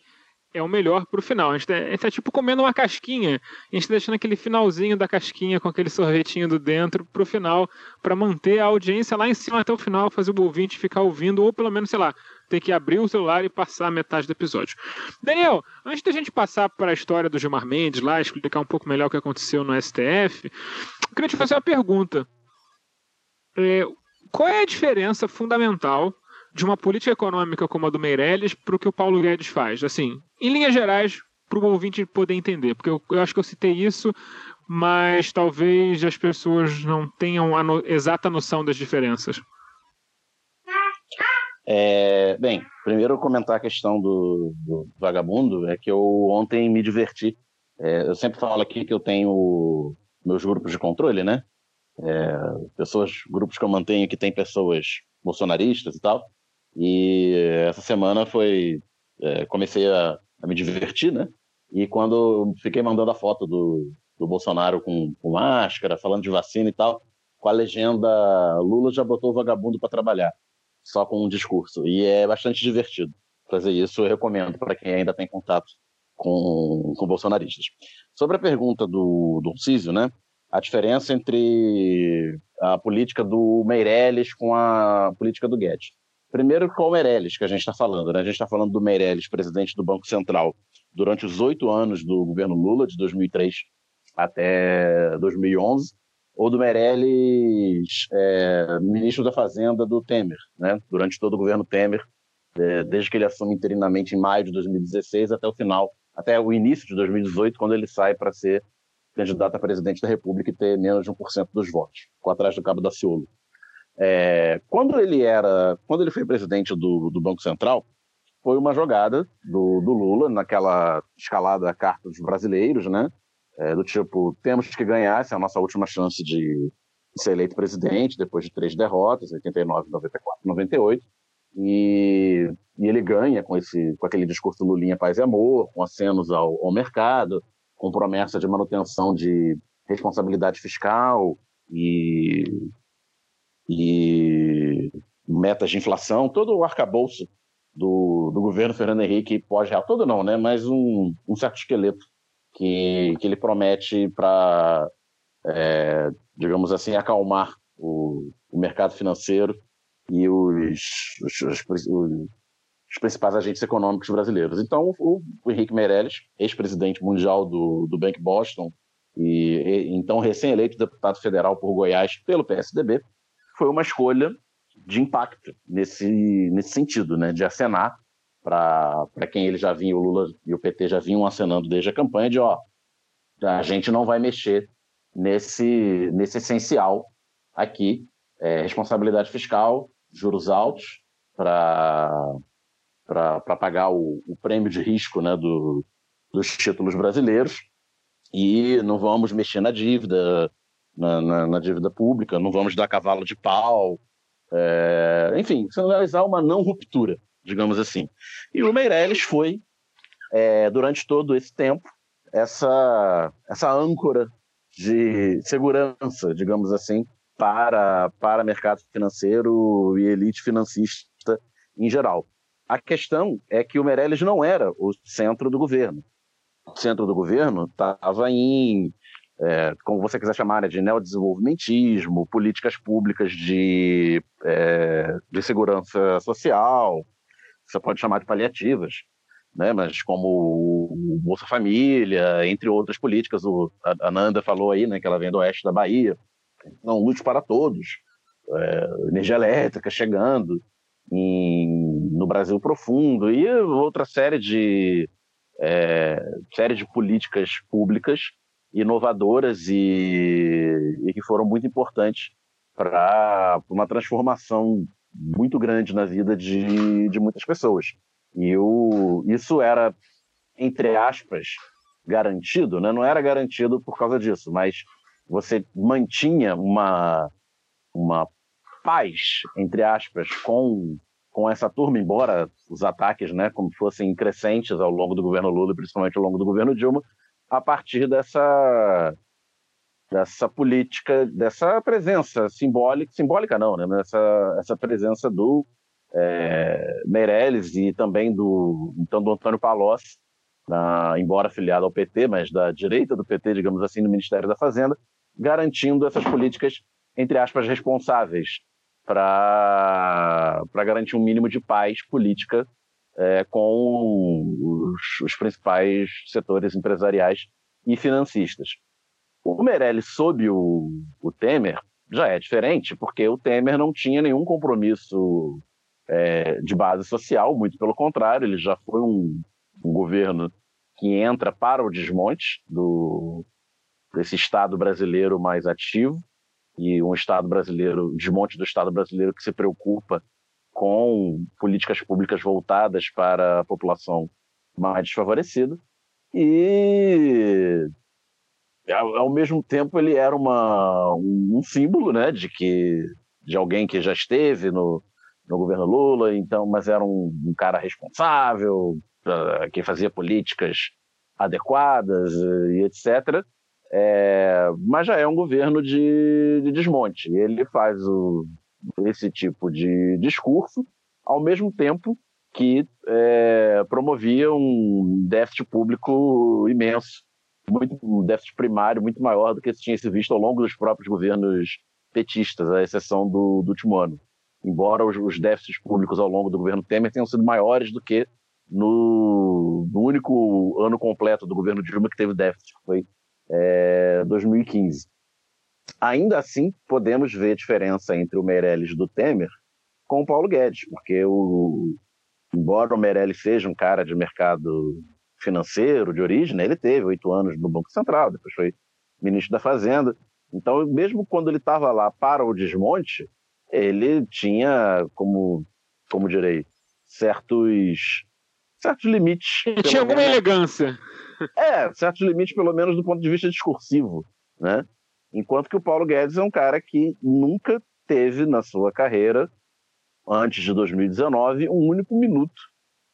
é o melhor para o final. A gente, tá, gente tá tipo comendo uma casquinha, a gente tá deixando aquele finalzinho da casquinha com aquele sorvetinho do dentro para o final, para manter a audiência lá em cima até o final, fazer o ouvinte ficar ouvindo, ou pelo menos, sei lá, ter que abrir o celular e passar metade do episódio. Daniel, antes da gente passar para a história do Gilmar Mendes lá, explicar um pouco melhor o que aconteceu no STF, eu queria te fazer uma pergunta. É, qual é a diferença fundamental de uma política econômica como a do Meirelles para o que o Paulo Guedes faz? Assim, em linhas gerais, para o ouvinte poder entender, porque eu, eu, acho que eu citei isso, mas talvez as pessoas não tenham a no, exata noção das diferenças. É, bem, primeiro comentar a questão do, do, vagabundo é que eu ontem me diverti. É, eu sempre falo aqui que eu tenho meus grupos de controle, né? É, pessoas, grupos que eu mantenho que tem pessoas bolsonaristas e tal. E essa semana foi é, comecei a, a, me divertir, né? E quando fiquei mandando a foto do, do Bolsonaro com, com máscara, falando de vacina e tal, com a legenda Lula já botou o vagabundo para trabalhar só com um discurso. E é bastante divertido fazer isso. Eu recomendo para quem ainda tem contato com, com bolsonaristas. Sobre a pergunta do, do Císio, né? A diferença entre a política do Meirelles com a política do Guedes. Primeiro, qual o Meirelles que a gente está falando? Né? A gente está falando do Meirelles, presidente do Banco Central, durante os oito anos do governo Lula, de 2003 até 2011, ou do Meirelles, é, ministro da Fazenda do Temer, né? durante todo o governo Temer, é, desde que ele assume interinamente em maio de 2016 até o final, até o início de 2018, quando ele sai para ser candidato a presidente da República e ter menos de 1% dos votos, com atrás do Cabo da Ciolo. É, quando ele era, quando ele foi presidente do, do Banco Central, foi uma jogada do, do Lula naquela escalada carta dos brasileiros, né? É, do tipo, temos que ganhar, essa é a nossa última chance de ser eleito presidente, depois de três derrotas, 89, 94, 98, e, e ele ganha com, esse, com aquele discurso Lulinha Paz e Amor, com acenos ao, ao mercado, com promessa de manutenção de responsabilidade fiscal e, e metas de inflação, todo o arcabouço do, do governo Fernando Henrique pós-real, todo não, né, mas um, um certo esqueleto que, que ele promete para, é, digamos assim, acalmar o, o mercado financeiro e os, os, os, os, principais agentes econômicos brasileiros. Então, o, o Henrique Meirelles, ex-presidente mundial do, do Bank Boston e, e então recém-eleito deputado federal por Goiás pelo PSDB, foi uma escolha de impacto nesse, nesse sentido, né, de acenar para quem ele já vinha, o Lula e o PT já vinham acenando desde a campanha, de ó, a gente não vai mexer nesse, nesse essencial aqui, é, responsabilidade fiscal, juros altos para pagar o, o, prêmio de risco né, do, dos títulos brasileiros. E não vamos mexer na dívida, na, na, na dívida pública, não vamos dar cavalo de pau, é, enfim, sinalizar uma não ruptura digamos assim. E o Meirelles foi, é, durante todo esse tempo, essa, essa âncora de segurança, digamos assim, para, para mercado financeiro e elite financista em geral. A questão é que o Meirelles não era o centro do governo. O centro do governo estava em, é, como você quiser chamar, né, de neodesenvolvimentismo, políticas públicas de, é, de segurança social, você pode chamar de paliativas, né? mas como o Bolsa Família, entre outras políticas, o, a Nanda falou aí, né, que ela vem do oeste da Bahia, então, luz para todos, é, energia elétrica chegando em, no Brasil profundo e outra série de é, série de políticas públicas inovadoras e, e que foram muito importantes para uma transformação muito grande na vida de, de muitas pessoas. E o, isso era, entre aspas, garantido, né? não era garantido por causa disso, mas você mantinha uma, uma paz, entre aspas, com, com essa turma, embora os ataques né, como fossem crescentes ao longo do governo Lula, principalmente ao longo do governo Dilma, a partir dessa, dessa política, dessa presença simbólica, simbólica não, né, essa, essa presença do é, Meirelles e também do, então, do Antônio Palocci, na, embora afiliado ao PT, mas da direita do PT, digamos assim, no Ministério da Fazenda, garantindo essas políticas, entre aspas, responsáveis para garantir um mínimo de paz política é, com os, os, principais setores empresariais e financistas. O Meirelles, sob o, o, Temer, já é diferente, porque o Temer não tinha nenhum compromisso é, de base social, muito pelo contrário, ele já foi um, um governo que entra para o desmonte do, desse Estado brasileiro mais ativo e um Estado brasileiro, desmonte do Estado brasileiro que se preocupa com políticas públicas voltadas para a população mais desfavorecida. E ao, mesmo tempo ele era uma, um, símbolo né, de que de alguém que já esteve no, no governo Lula, então, mas era um, um cara responsável, uh, que fazia políticas adequadas uh, e etc. É, mas já é um governo de, de desmonte. Ele faz o, esse tipo de discurso, ao mesmo tempo que é, promovia um déficit público imenso, muito, um déficit primário muito maior do que se tinha se visto ao longo dos próprios governos petistas, à exceção do, do último ano. Embora os, os, déficits públicos ao longo do governo Temer tenham sido maiores do que no, no único ano completo do governo Dilma que teve déficit, que foi é, 2015. Ainda assim, podemos ver diferença entre o Meirelles do Temer com o Paulo Guedes, porque o, embora o Meirelles seja um cara de mercado financeiro de origem, né, ele teve oito anos no Banco Central, depois foi ministro da Fazenda. Então, mesmo quando ele estava lá para o desmonte, ele tinha, como, como direi, certos, certos limites. Ele tinha alguma elegância. É, certos limites, pelo menos do ponto de vista discursivo, né? Enquanto que o Paulo Guedes é um cara que nunca teve na sua carreira, antes de 2019, um único minuto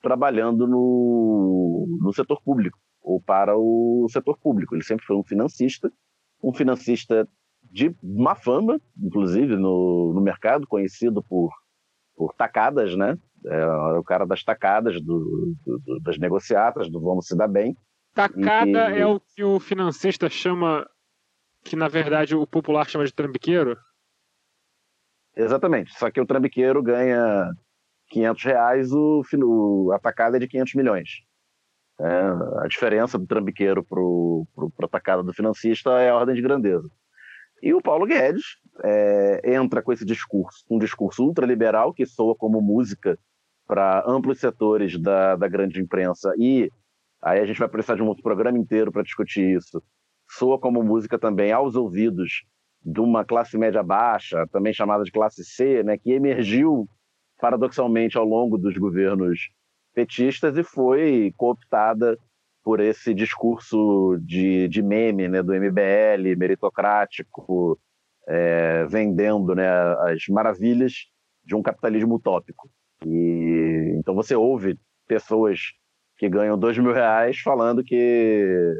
trabalhando no, no setor público, ou para o setor público. Ele sempre foi um financista, um financista de má fama, inclusive no, no mercado, conhecido por, por tacadas, né? É o cara das tacadas, do, do, das negociatas, do vamos se dar bem. Tacada que... é o que o financista chama, que na verdade o popular chama de trambiqueiro? Exatamente, só que o trambiqueiro ganha 500 reais, o, o a tacada é de 500 milhões. É, a diferença do trambiqueiro para a tacada do financista é a ordem de grandeza. E o Paulo Guedes é, entra com esse discurso, um discurso ultraliberal que soa como música para amplos setores da, da grande imprensa e Aí a gente vai precisar de um outro programa inteiro para discutir isso. Soa como música também aos ouvidos de uma classe média baixa, também chamada de classe C, né, que emergiu paradoxalmente ao longo dos governos petistas e foi cooptada por esse discurso de, de meme né, do MBL, meritocrático, é, vendendo né, as maravilhas de um capitalismo utópico. E, então você ouve pessoas que ganham dois mil reais falando que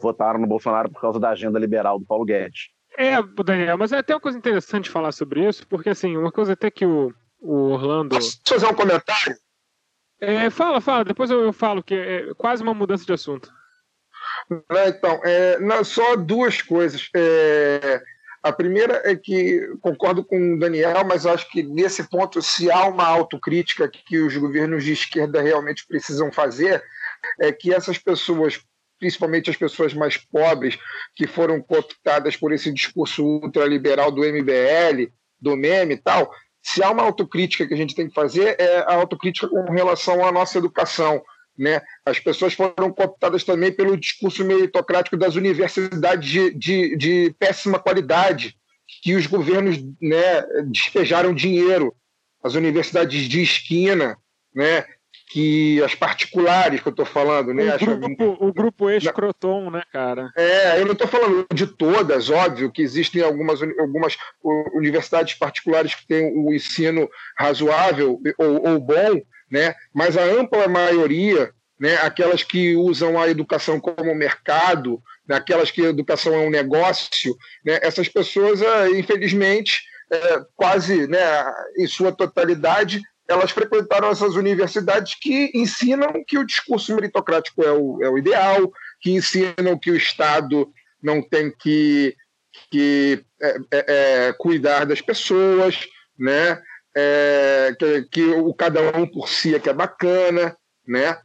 votaram no Bolsonaro por causa da agenda liberal do Paulo Guedes. É, Daniel, mas é até uma coisa interessante falar sobre isso, porque assim, uma coisa até que o, o Orlando. Posso fazer um comentário? É, fala, fala, depois eu, eu, falo, que é quase uma mudança de assunto. Então, é, não, só duas coisas. É, a primeira é que concordo com o Daniel, mas acho que nesse ponto, se há uma autocrítica que os governos de esquerda realmente precisam fazer, é que essas pessoas, principalmente as pessoas mais pobres, que foram cooptadas por esse discurso ultraliberal do MBL, do meme e tal, se há uma autocrítica que a gente tem que fazer, é a autocrítica com relação à nossa educação. Né? As pessoas foram cooptadas também pelo discurso meritocrático das universidades de, de, de péssima qualidade, que os governos né, despejaram dinheiro, as universidades de esquina, né, que as particulares que eu estou falando, né? O grupo, o grupo escroton, né, cara? É, eu não estou falando de todas, óbvio que existem algumas, algumas universidades particulares que têm o ensino razoável ou, ou bom, né? Mas a ampla maioria, né? Aquelas que usam a educação como mercado, aquelas que a educação é um negócio, né? Essas pessoas, é, infelizmente, é, quase, né? Em sua totalidade elas frequentaram essas universidades que ensinam que o discurso meritocrático é o, é o ideal, que ensinam que o Estado não tem que, que é, é, é cuidar das pessoas, né? É, que, que, o cada um por si é que é bacana, né?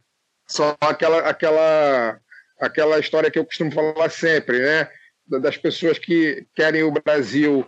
Só aquela, aquela, aquela história que eu costumo falar sempre, né? Das pessoas que querem o Brasil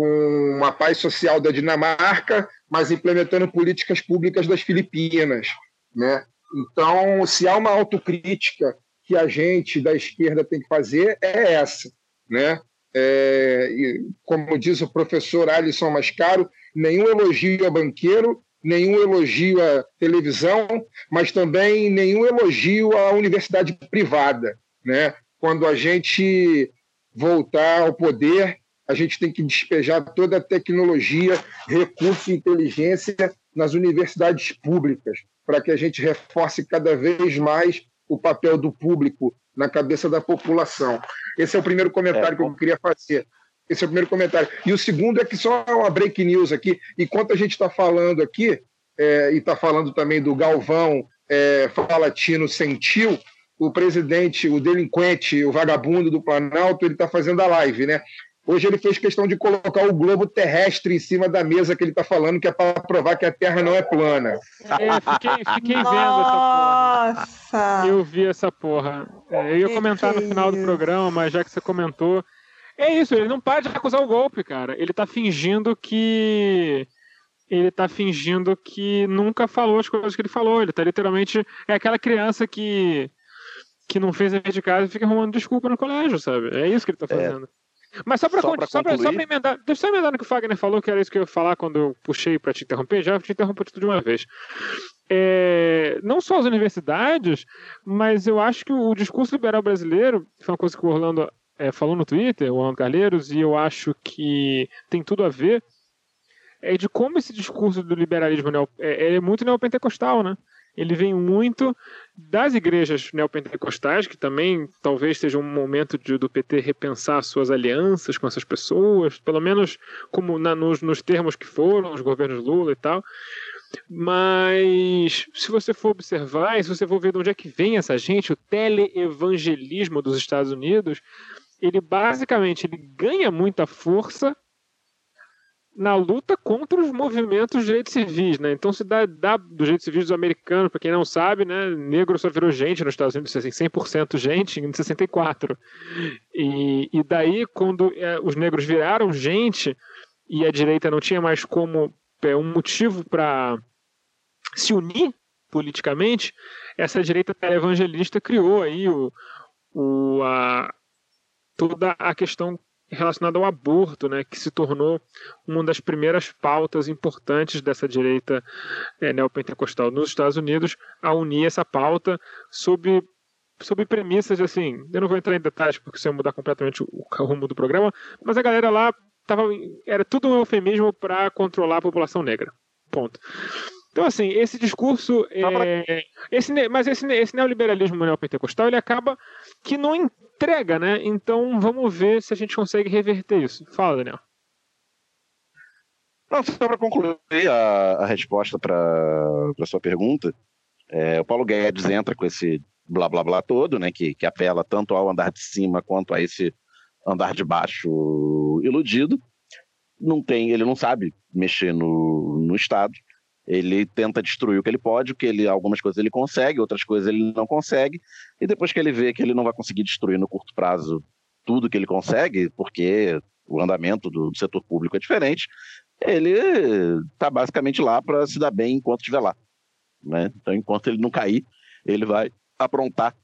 com uma paz social da Dinamarca, mas implementando políticas públicas das Filipinas. Né? Então, se há uma autocrítica que a gente da esquerda tem que fazer, é essa. Né? É, como diz o professor Alisson Mascaro, nenhum elogio a banqueiro, nenhum elogio à televisão, mas também nenhum elogio à universidade privada. Né? Quando a gente voltar ao poder, a gente tem que despejar toda a tecnologia, recurso e inteligência nas universidades públicas, para que a gente reforce cada vez mais o papel do público na cabeça da população. Esse é o primeiro comentário é, que eu queria fazer. Esse é o primeiro comentário. E o segundo é que só uma break news aqui. Enquanto a gente está falando aqui, é, e está falando também do Galvão é, Falatino Sentiu, o presidente, o delinquente, o vagabundo do Planalto, ele está fazendo a live, né? Hoje ele fez questão de colocar o globo terrestre em cima da mesa que ele está falando, que é para provar que a Terra não é plana. É, fiquei, fiquei vendo essa porra. Eu vi essa porra. É, eu ia comentar no final do programa, mas já que você comentou. É isso, ele não para de acusar o golpe, cara. Ele está fingindo que. Ele está fingindo que nunca falou as coisas que ele falou. Ele está literalmente. É aquela criança que. que não fez a de casa e fica arrumando desculpa no colégio, sabe? É isso que ele está é. fazendo. Mas só para só, só, pra, só pra emendar, deixa eu só emendar no que o Fagner falou, que era isso que eu ia falar quando eu puxei para te interromper, já te interrompo tudo de uma vez. É, não só as universidades, mas eu acho que o, discurso liberal brasileiro, foi uma coisa que o Orlando é, falou no Twitter, o Orlando Carleiros, e eu acho que tem tudo a ver, é de como esse discurso do liberalismo é, é muito neopentecostal, né? Ele vem muito das igrejas neopentecostais, que também talvez seja um momento de, do PT repensar suas alianças com essas pessoas, pelo menos como na, nos, nos termos que foram, os governos Lula e tal. Mas se você for observar, se você for ver de onde é que vem essa gente, o teleevangelismo dos Estados Unidos, ele basicamente ele ganha muita força na luta contra os movimentos de direitos civis, né? Então se dá, dá dos direitos civis dos americanos, para quem não sabe, né? Negro só virou gente nos Estados Unidos, assim, 100% gente em 64. E, e daí, quando é, os negros viraram gente e a direita não tinha mais como é, um motivo para se unir politicamente, essa direita evangelista criou aí o, o, a, toda a questão relacionado ao aborto, né, que se tornou uma das primeiras pautas importantes dessa direita é, neopentecostal nos Estados Unidos, a unir essa pauta sob, sob premissas assim. Eu não vou entrar em detalhes porque isso ia mudar completamente o, o rumo do programa, mas a galera lá tava, era tudo um eufemismo para controlar a população negra. Ponto. Então, assim, esse discurso. É, esse, mas esse, esse neoliberalismo neopentecostal ele acaba que não entrega, né? Então vamos ver se a gente consegue reverter isso. Fala, Daniel. Não, só para concluir a, a resposta para a sua pergunta, é, o Paulo Guedes entra com esse blá blá blá todo, né? Que, que apela tanto ao andar de cima quanto a esse andar de baixo iludido. Não tem, ele não sabe mexer no, no Estado ele tenta destruir o que ele pode, que ele algumas coisas ele consegue, outras coisas ele não consegue, e depois que ele vê que ele não vai conseguir destruir no curto prazo tudo que ele consegue, porque o andamento do, do setor público é diferente, ele está basicamente lá para se dar bem enquanto estiver lá. Né? Então, enquanto ele não cair, ele vai aprontar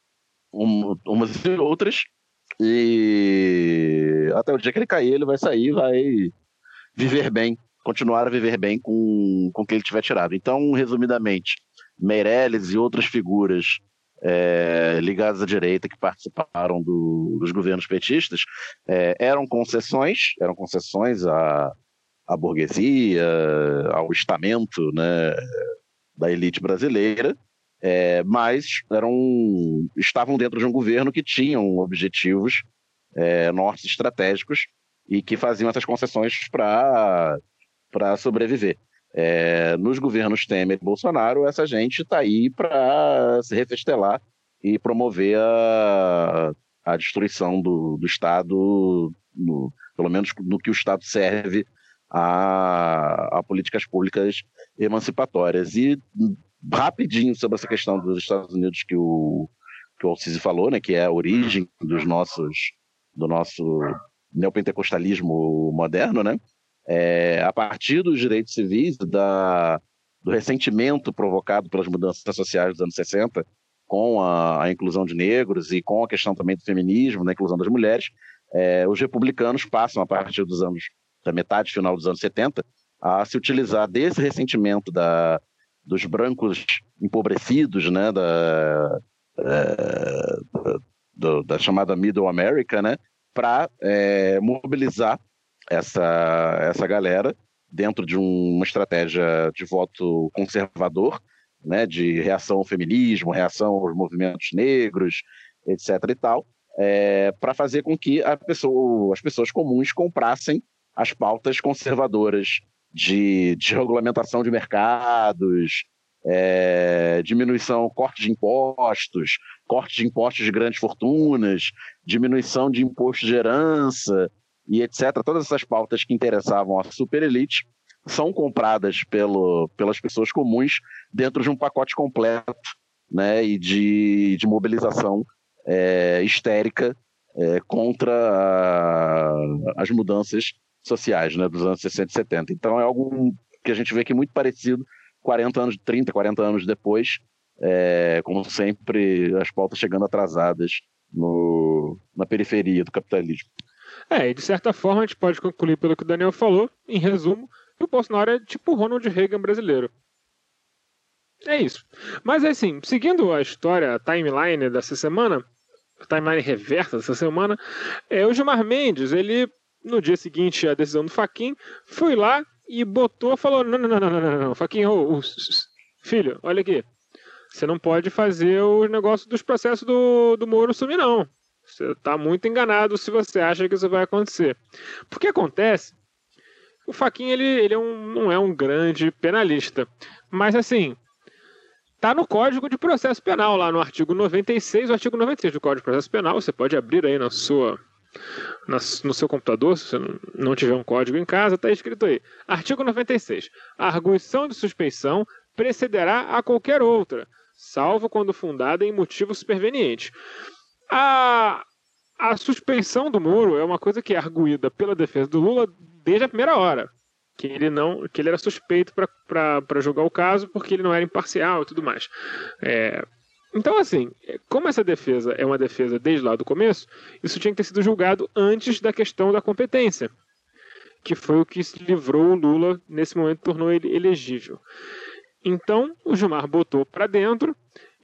um, umas e outras, e até o dia que ele cair, ele vai sair, vai viver bem continuar a viver bem com, com o que ele tiver tirado. Então, resumidamente, Meirelles e outras figuras é, ligadas à direita que participaram do, dos governos petistas é, eram concessões, eram concessões à, à burguesia, ao estamento né, da elite brasileira, é, mas eram, estavam dentro de um governo que tinham objetivos é, nortes estratégicos e que faziam essas concessões para sobreviver. É, nos governos Temer e Bolsonaro, essa gente está aí para se refestelar e promover a, a destruição do, do Estado, no, pelo menos no que o Estado serve a, a políticas públicas emancipatórias. E rapidinho sobre essa questão dos Estados Unidos que o, que o Alcise falou, né, que é a origem dos nossos, do nosso neopentecostalismo moderno, né? É, a partir dos direitos civis, da, do ressentimento provocado pelas mudanças sociais dos anos 60, com a, a, inclusão de negros e com a questão também do feminismo, da inclusão das mulheres, é, os republicanos passam, a partir dos anos, da metade final dos anos 70, a se utilizar desse ressentimento da, dos brancos empobrecidos, né, da, é, da, da chamada Middle America, né, para é, mobilizar essa, essa galera dentro de uma estratégia de voto conservador, né, de reação ao feminismo, reação aos movimentos negros, etc. e tal, é, para fazer com que pessoa, as pessoas comuns comprassem as pautas conservadoras de, de regulamentação de mercados, é, diminuição, corte de impostos, corte de impostos de grandes fortunas, diminuição de imposto de herança, e etc. Todas essas pautas que interessavam a superelite são compradas pelo, pelas pessoas comuns dentro de um pacote completo né, e de, de mobilização é, histérica é, contra a, as mudanças sociais né, dos anos 60 e 70. Então é algo que a gente vê que é muito parecido 40 anos, 30, 40 anos depois, é, como sempre, as pautas chegando atrasadas no, na periferia do capitalismo. É, e de certa forma a gente pode concluir pelo que o Daniel falou, em resumo, que o Bolsonaro é tipo o Ronald Reagan brasileiro. É isso. Mas assim, seguindo a história, a timeline dessa semana, a timeline reversa dessa semana, é o Gilmar Mendes, ele, no dia seguinte à decisão do Faquin, foi lá e botou, falou, não, não, não, não, não, não, não. Faquin, oh, oh, filho, olha aqui, você não pode fazer o negócio dos processos do, do Moro sumir, não. Você está muito enganado se você acha que isso vai acontecer. Porque acontece, o Faquinha ele, ele é um, não é um grande penalista, mas assim, tá no Código de Processo Penal, lá no artigo 96, o artigo 96 do Código de Processo Penal, você pode abrir aí na sua na, no seu computador, se você não tiver um código em casa, está escrito aí. Artigo 96. A arguição de suspeição precederá a qualquer outra, salvo quando fundada em motivo superveniente. A, a suspensão do Moro é uma coisa que é arguída pela defesa do Lula desde a primeira hora. Que ele não, que ele era suspeito para julgar o caso porque ele não era imparcial e tudo mais. É, então, assim, como essa defesa é uma defesa desde lá do começo, isso tinha que ter sido julgado antes da questão da competência, que foi o que livrou o Lula, nesse momento, tornou ele elegível. Então, o Gilmar botou para dentro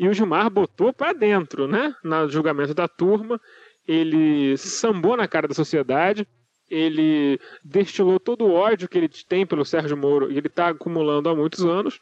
e o Gilmar botou para dentro, né? No julgamento da turma, ele sambou na cara da sociedade, ele destilou todo o ódio que ele tem pelo Sérgio Moro e ele está acumulando há muitos anos.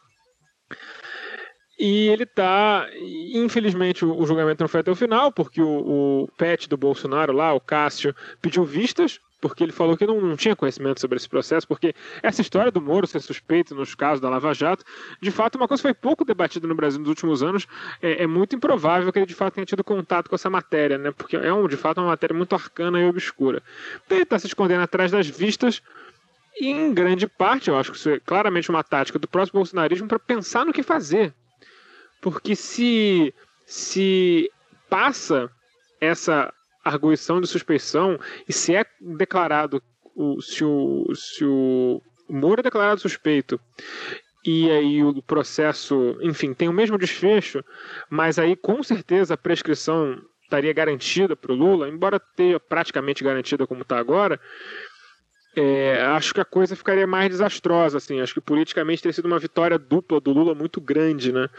E ele está, infelizmente, o, julgamento não foi até o final, porque o, o pet do Bolsonaro lá, o Cássio, pediu vistas porque ele falou que não, não, tinha conhecimento sobre esse processo, porque essa história do Moro ser suspeito nos casos da Lava Jato, de fato, uma coisa que foi pouco debatida no Brasil nos últimos anos, é, é, muito improvável que ele de fato tenha tido contato com essa matéria, né? Porque é um, de fato uma matéria muito arcana e obscura. Então ele está se escondendo atrás das vistas. E em grande parte, eu acho que isso é claramente uma tática do próximo bolsonarismo para pensar no que fazer. Porque se, se passa essa arguição de suspeição e se é declarado o, se o, se o Moro é declarado suspeito e aí o processo, enfim, tem o mesmo desfecho, mas aí com certeza a prescrição estaria garantida para o Lula, embora tenha praticamente garantida como está agora, é, acho que a coisa ficaria mais desastrosa, assim. Acho que politicamente teria sido uma vitória dupla do Lula muito grande, né?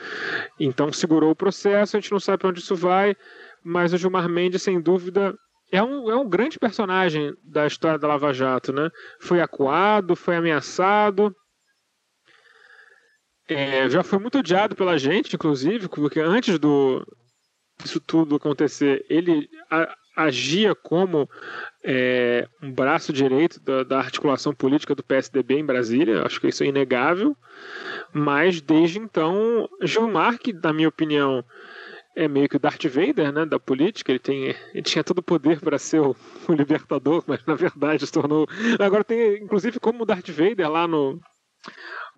Então segurou o processo, a gente não sabe para onde isso vai, mas o Gilmar Mendes, sem dúvida, é um, é um grande personagem da história da Lava Jato, né? Foi acuado, foi ameaçado. É, já foi muito odiado pela gente, inclusive, porque antes do isso tudo acontecer, ele a, agia como é, um braço direito da, da, articulação política do PSDB em Brasília, acho que isso é inegável, mas desde então, Gilmar, que na minha opinião é meio que o Darth Vader né, da política, ele, tem, ele tinha todo o poder para ser o, o, libertador, mas na verdade se tornou. Agora tem, inclusive, como o Darth Vader lá no,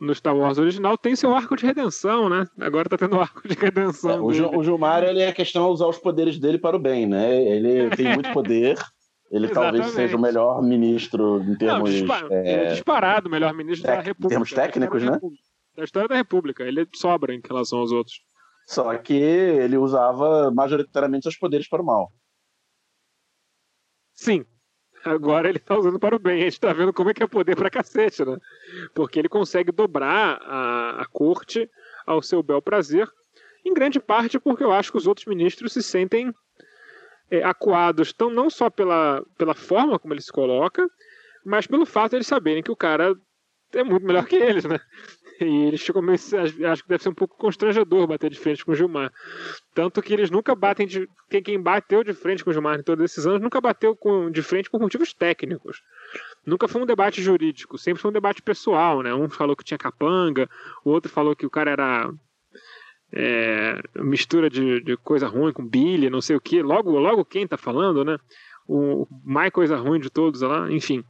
no Star Wars original tem seu arco de redenção, né? Agora tá tendo arco de redenção. É, o, o, Gilmar, ele é questão de usar os poderes dele para o bem, né? Ele tem muito poder. Ele talvez seja o melhor ministro em termos. Não, dispar é... Ele é disparado o melhor ministro da República. Em termos técnicos, da né? Da história da República. Ele sobra em relação aos outros. Só que ele usava majoritariamente seus poderes para o mal. Sim, Agora ele tá usando para o bem. A gente tá vendo como é que é poder pra cacete, né? Porque ele consegue dobrar a, a corte ao seu bel prazer, em grande parte porque eu acho que os outros ministros se sentem é, acuados, tão, não só pela, pela forma como ele se coloca, mas pelo fato de eles saberem que o cara é muito melhor que eles, né? E eles ficam meio, acho que deve ser um pouco constrangedor bater de frente com o Gilmar. Tanto que eles nunca batem de. Quem, quem bateu de frente com o Gilmar em todos esses anos nunca bateu com, de frente por motivos técnicos. Nunca foi um debate jurídico, sempre foi um debate pessoal, né? Um falou que tinha capanga, o outro falou que o cara era. É, mistura de, de coisa ruim com Billy, não sei o que. Logo, logo quem tá falando, né? O mais coisa ruim de todos lá, enfim.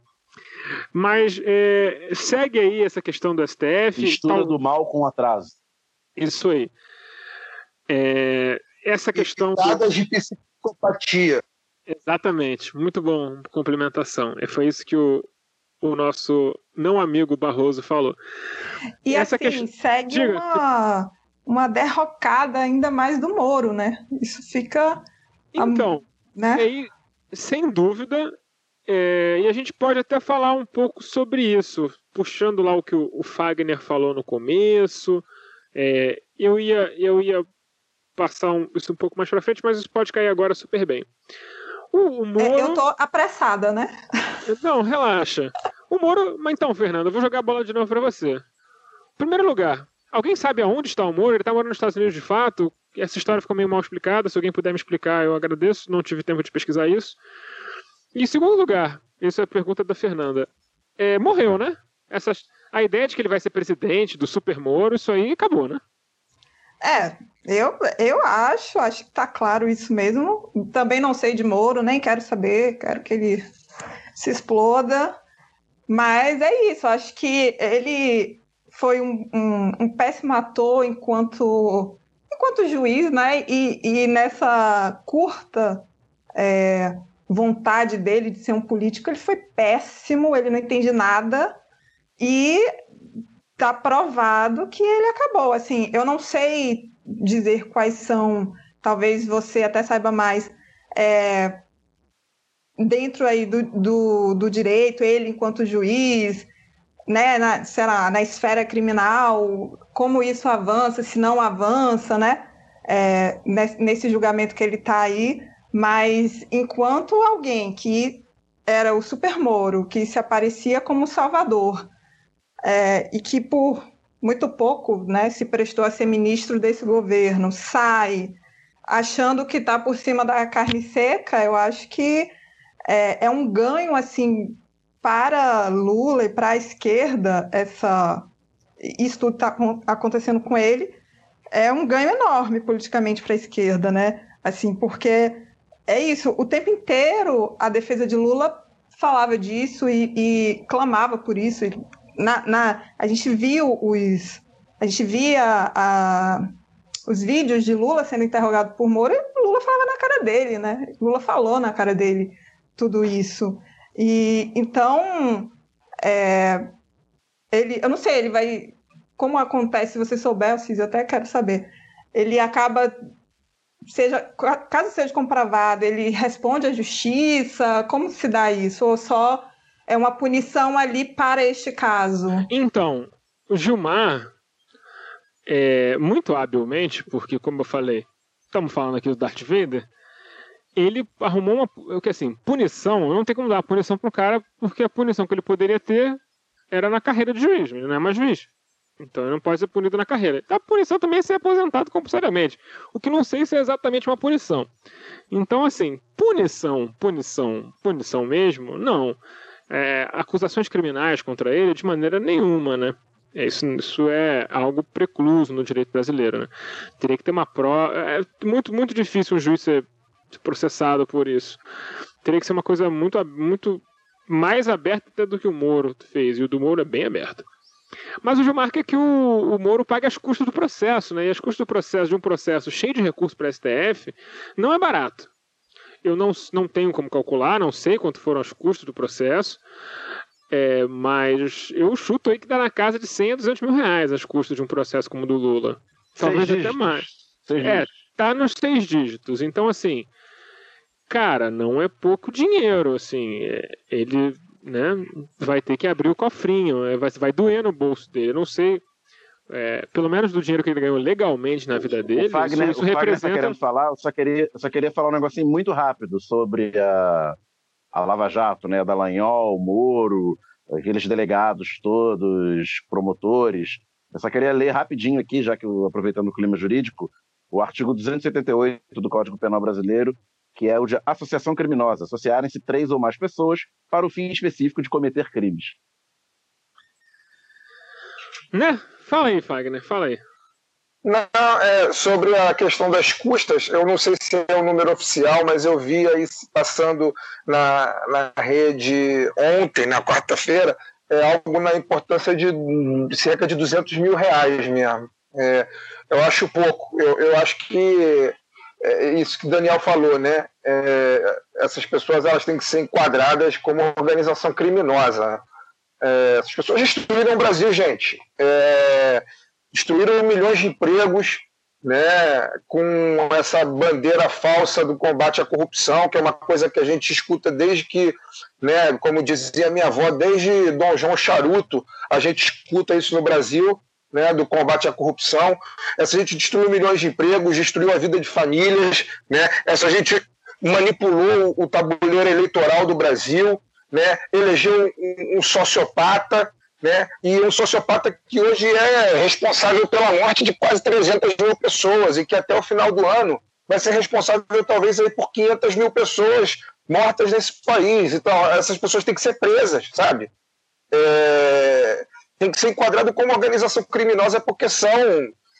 Mas é, segue aí essa questão do STF. Mistura tal... do mal com atraso. Isso aí. É, essa questão. Piadas de psicopatia. Exatamente. Muito bom, complementação. É, foi isso que o, o nosso não amigo Barroso falou. E essa assim, segue Diga. uma, uma derrocada ainda mais do Moro, né? Isso fica. Então, né? aí, sem dúvida, é, e a gente pode até falar um pouco sobre isso, puxando lá o que o, o Fagner falou no começo. É, eu, ia, eu ia passar um, isso um pouco mais para frente, mas isso pode cair agora super bem. O, o Moro... É, eu tô apressada, né? Não, relaxa. O Moro. Mas então, Fernando, eu vou jogar a bola de novo para você. Primeiro lugar, alguém sabe aonde está o Moro? Ele está morando nos Estados Unidos de fato? Essa história ficou meio mal explicada. Se alguém puder me explicar, eu agradeço. Não tive tempo de pesquisar isso. Em segundo lugar, isso é a pergunta da Fernanda. É, morreu, né? Essa, a ideia de que ele vai ser presidente do Super Moro, isso aí acabou, né? É, eu, eu acho, acho que tá claro isso mesmo. Também não sei de Moro, nem quero saber, quero que ele se exploda. Mas é isso, acho que ele foi um, um, um péssimo ator enquanto, enquanto juiz, né? E, e nessa curta é, vontade dele de ser um político, ele foi péssimo, ele não entende nada e tá provado que ele acabou. Assim, eu não sei dizer quais são, talvez você até saiba mais, é, dentro aí do, do, do, direito, ele enquanto juiz, né, na, sei lá, na esfera criminal, como isso avança, se não avança, né, é, nesse julgamento que ele está aí, mas enquanto alguém que era o Super Moro, que se aparecia como Salvador, é, e que por muito pouco né, se prestou a ser ministro desse governo, sai achando que está por cima da carne seca, eu acho que é, é um ganho assim para Lula e para a esquerda essa isso tudo está acontecendo com ele é um ganho enorme politicamente para a esquerda, né? Assim, porque é isso. O tempo inteiro a defesa de Lula falava disso e, e clamava por isso. Na, na, a gente viu os. A gente via a, os vídeos de Lula sendo interrogado por Moro e Lula falava na cara dele, né? Lula falou na cara dele tudo isso. E então é, ele, eu não sei, ele vai. Como acontece, se você souber, Cis, eu até quero saber. Ele acaba seja, caso seja comprovado, ele responde à justiça? Como se dá isso? Ou só é uma punição ali para este caso? Então, o Gilmar, é, muito habilmente, porque, como eu falei, estamos falando aqui do Darth Vader, ele arrumou uma. que assim, punição, não tem como dar punição para o cara, porque a punição que ele poderia ter era na carreira de juiz, ele não é mais juiz. Então ele não pode ser punido na carreira. A punição também é ser aposentado compulsoriamente. O que não sei se é exatamente uma punição. Então, assim, punição, punição, punição mesmo, não. É, acusações criminais contra ele de maneira nenhuma, né? É, isso, isso é algo precluso no direito brasileiro, né? Teria que ter uma prova. É muito, muito difícil um juiz ser processado por isso. Teria que ser uma coisa muito, muito mais aberta do que o Moro fez. E o do Moro é bem aberto. Mas o Gilmar quer que o, o Moro pague as custas do processo, né? E as custas do processo, de um processo cheio de recursos para a STF, não é barato. Eu não, não tenho como calcular, não sei quanto foram os custos do processo, é, mas eu chuto aí que dá na casa de 100 a 200 mil reais as custas de um processo como o do Lula. Talvez até mais. Seis é, dígitos. tá nos seis dígitos. Então, assim, cara, não é pouco dinheiro, assim. É, ele né, vai ter que abrir o cofrinho, é, vai, vai doer no bolso dele. Eu não sei, é, pelo menos do dinheiro que ele ganhou legalmente na vida dele, o Fagner, isso, isso o tá representa. Tá querendo falar, eu só queria, eu só queria falar um negocinho muito rápido sobre a, a Lava Jato, né, Dallagnol, Moro, aqueles delegados todos, promotores. Eu só queria ler rapidinho aqui, já que eu, aproveitando o clima jurídico, o artigo 278 do Código Penal Brasileiro, que é o de associação criminosa, associarem-se três ou mais pessoas para o fim específico de cometer crimes. Né? Fala aí, Fagner, fala aí. Não, é, sobre a questão das custas, eu não sei se é o número oficial, mas eu vi aí passando na, na rede ontem, na quarta-feira, é algo na importância de, de cerca de 200 mil reais mesmo. É, eu acho pouco. Eu, eu acho que é isso que o Daniel falou, né? É, essas pessoas elas têm que ser enquadradas como organização criminosa. É, essas pessoas destruíram o Brasil, gente. É, destruíram milhões de empregos, né? Com essa bandeira falsa do combate à corrupção, que é uma coisa que a gente escuta desde que, né? Como dizia minha avó, desde Dom João Charuto, a gente escuta isso no Brasil né, do combate à corrupção. Essa gente destruiu milhões de empregos, destruiu a vida de famílias, né? Essa gente manipulou o tabuleiro eleitoral do Brasil, né? Elegeu um, um sociopata, né? E um sociopata que hoje é responsável pela morte de quase 300 mil pessoas e que até o final do ano vai ser responsável talvez aí por 500 mil pessoas mortas nesse país. Então essas pessoas têm que ser presas, sabe? É tem que ser enquadrado como organização criminosa porque são,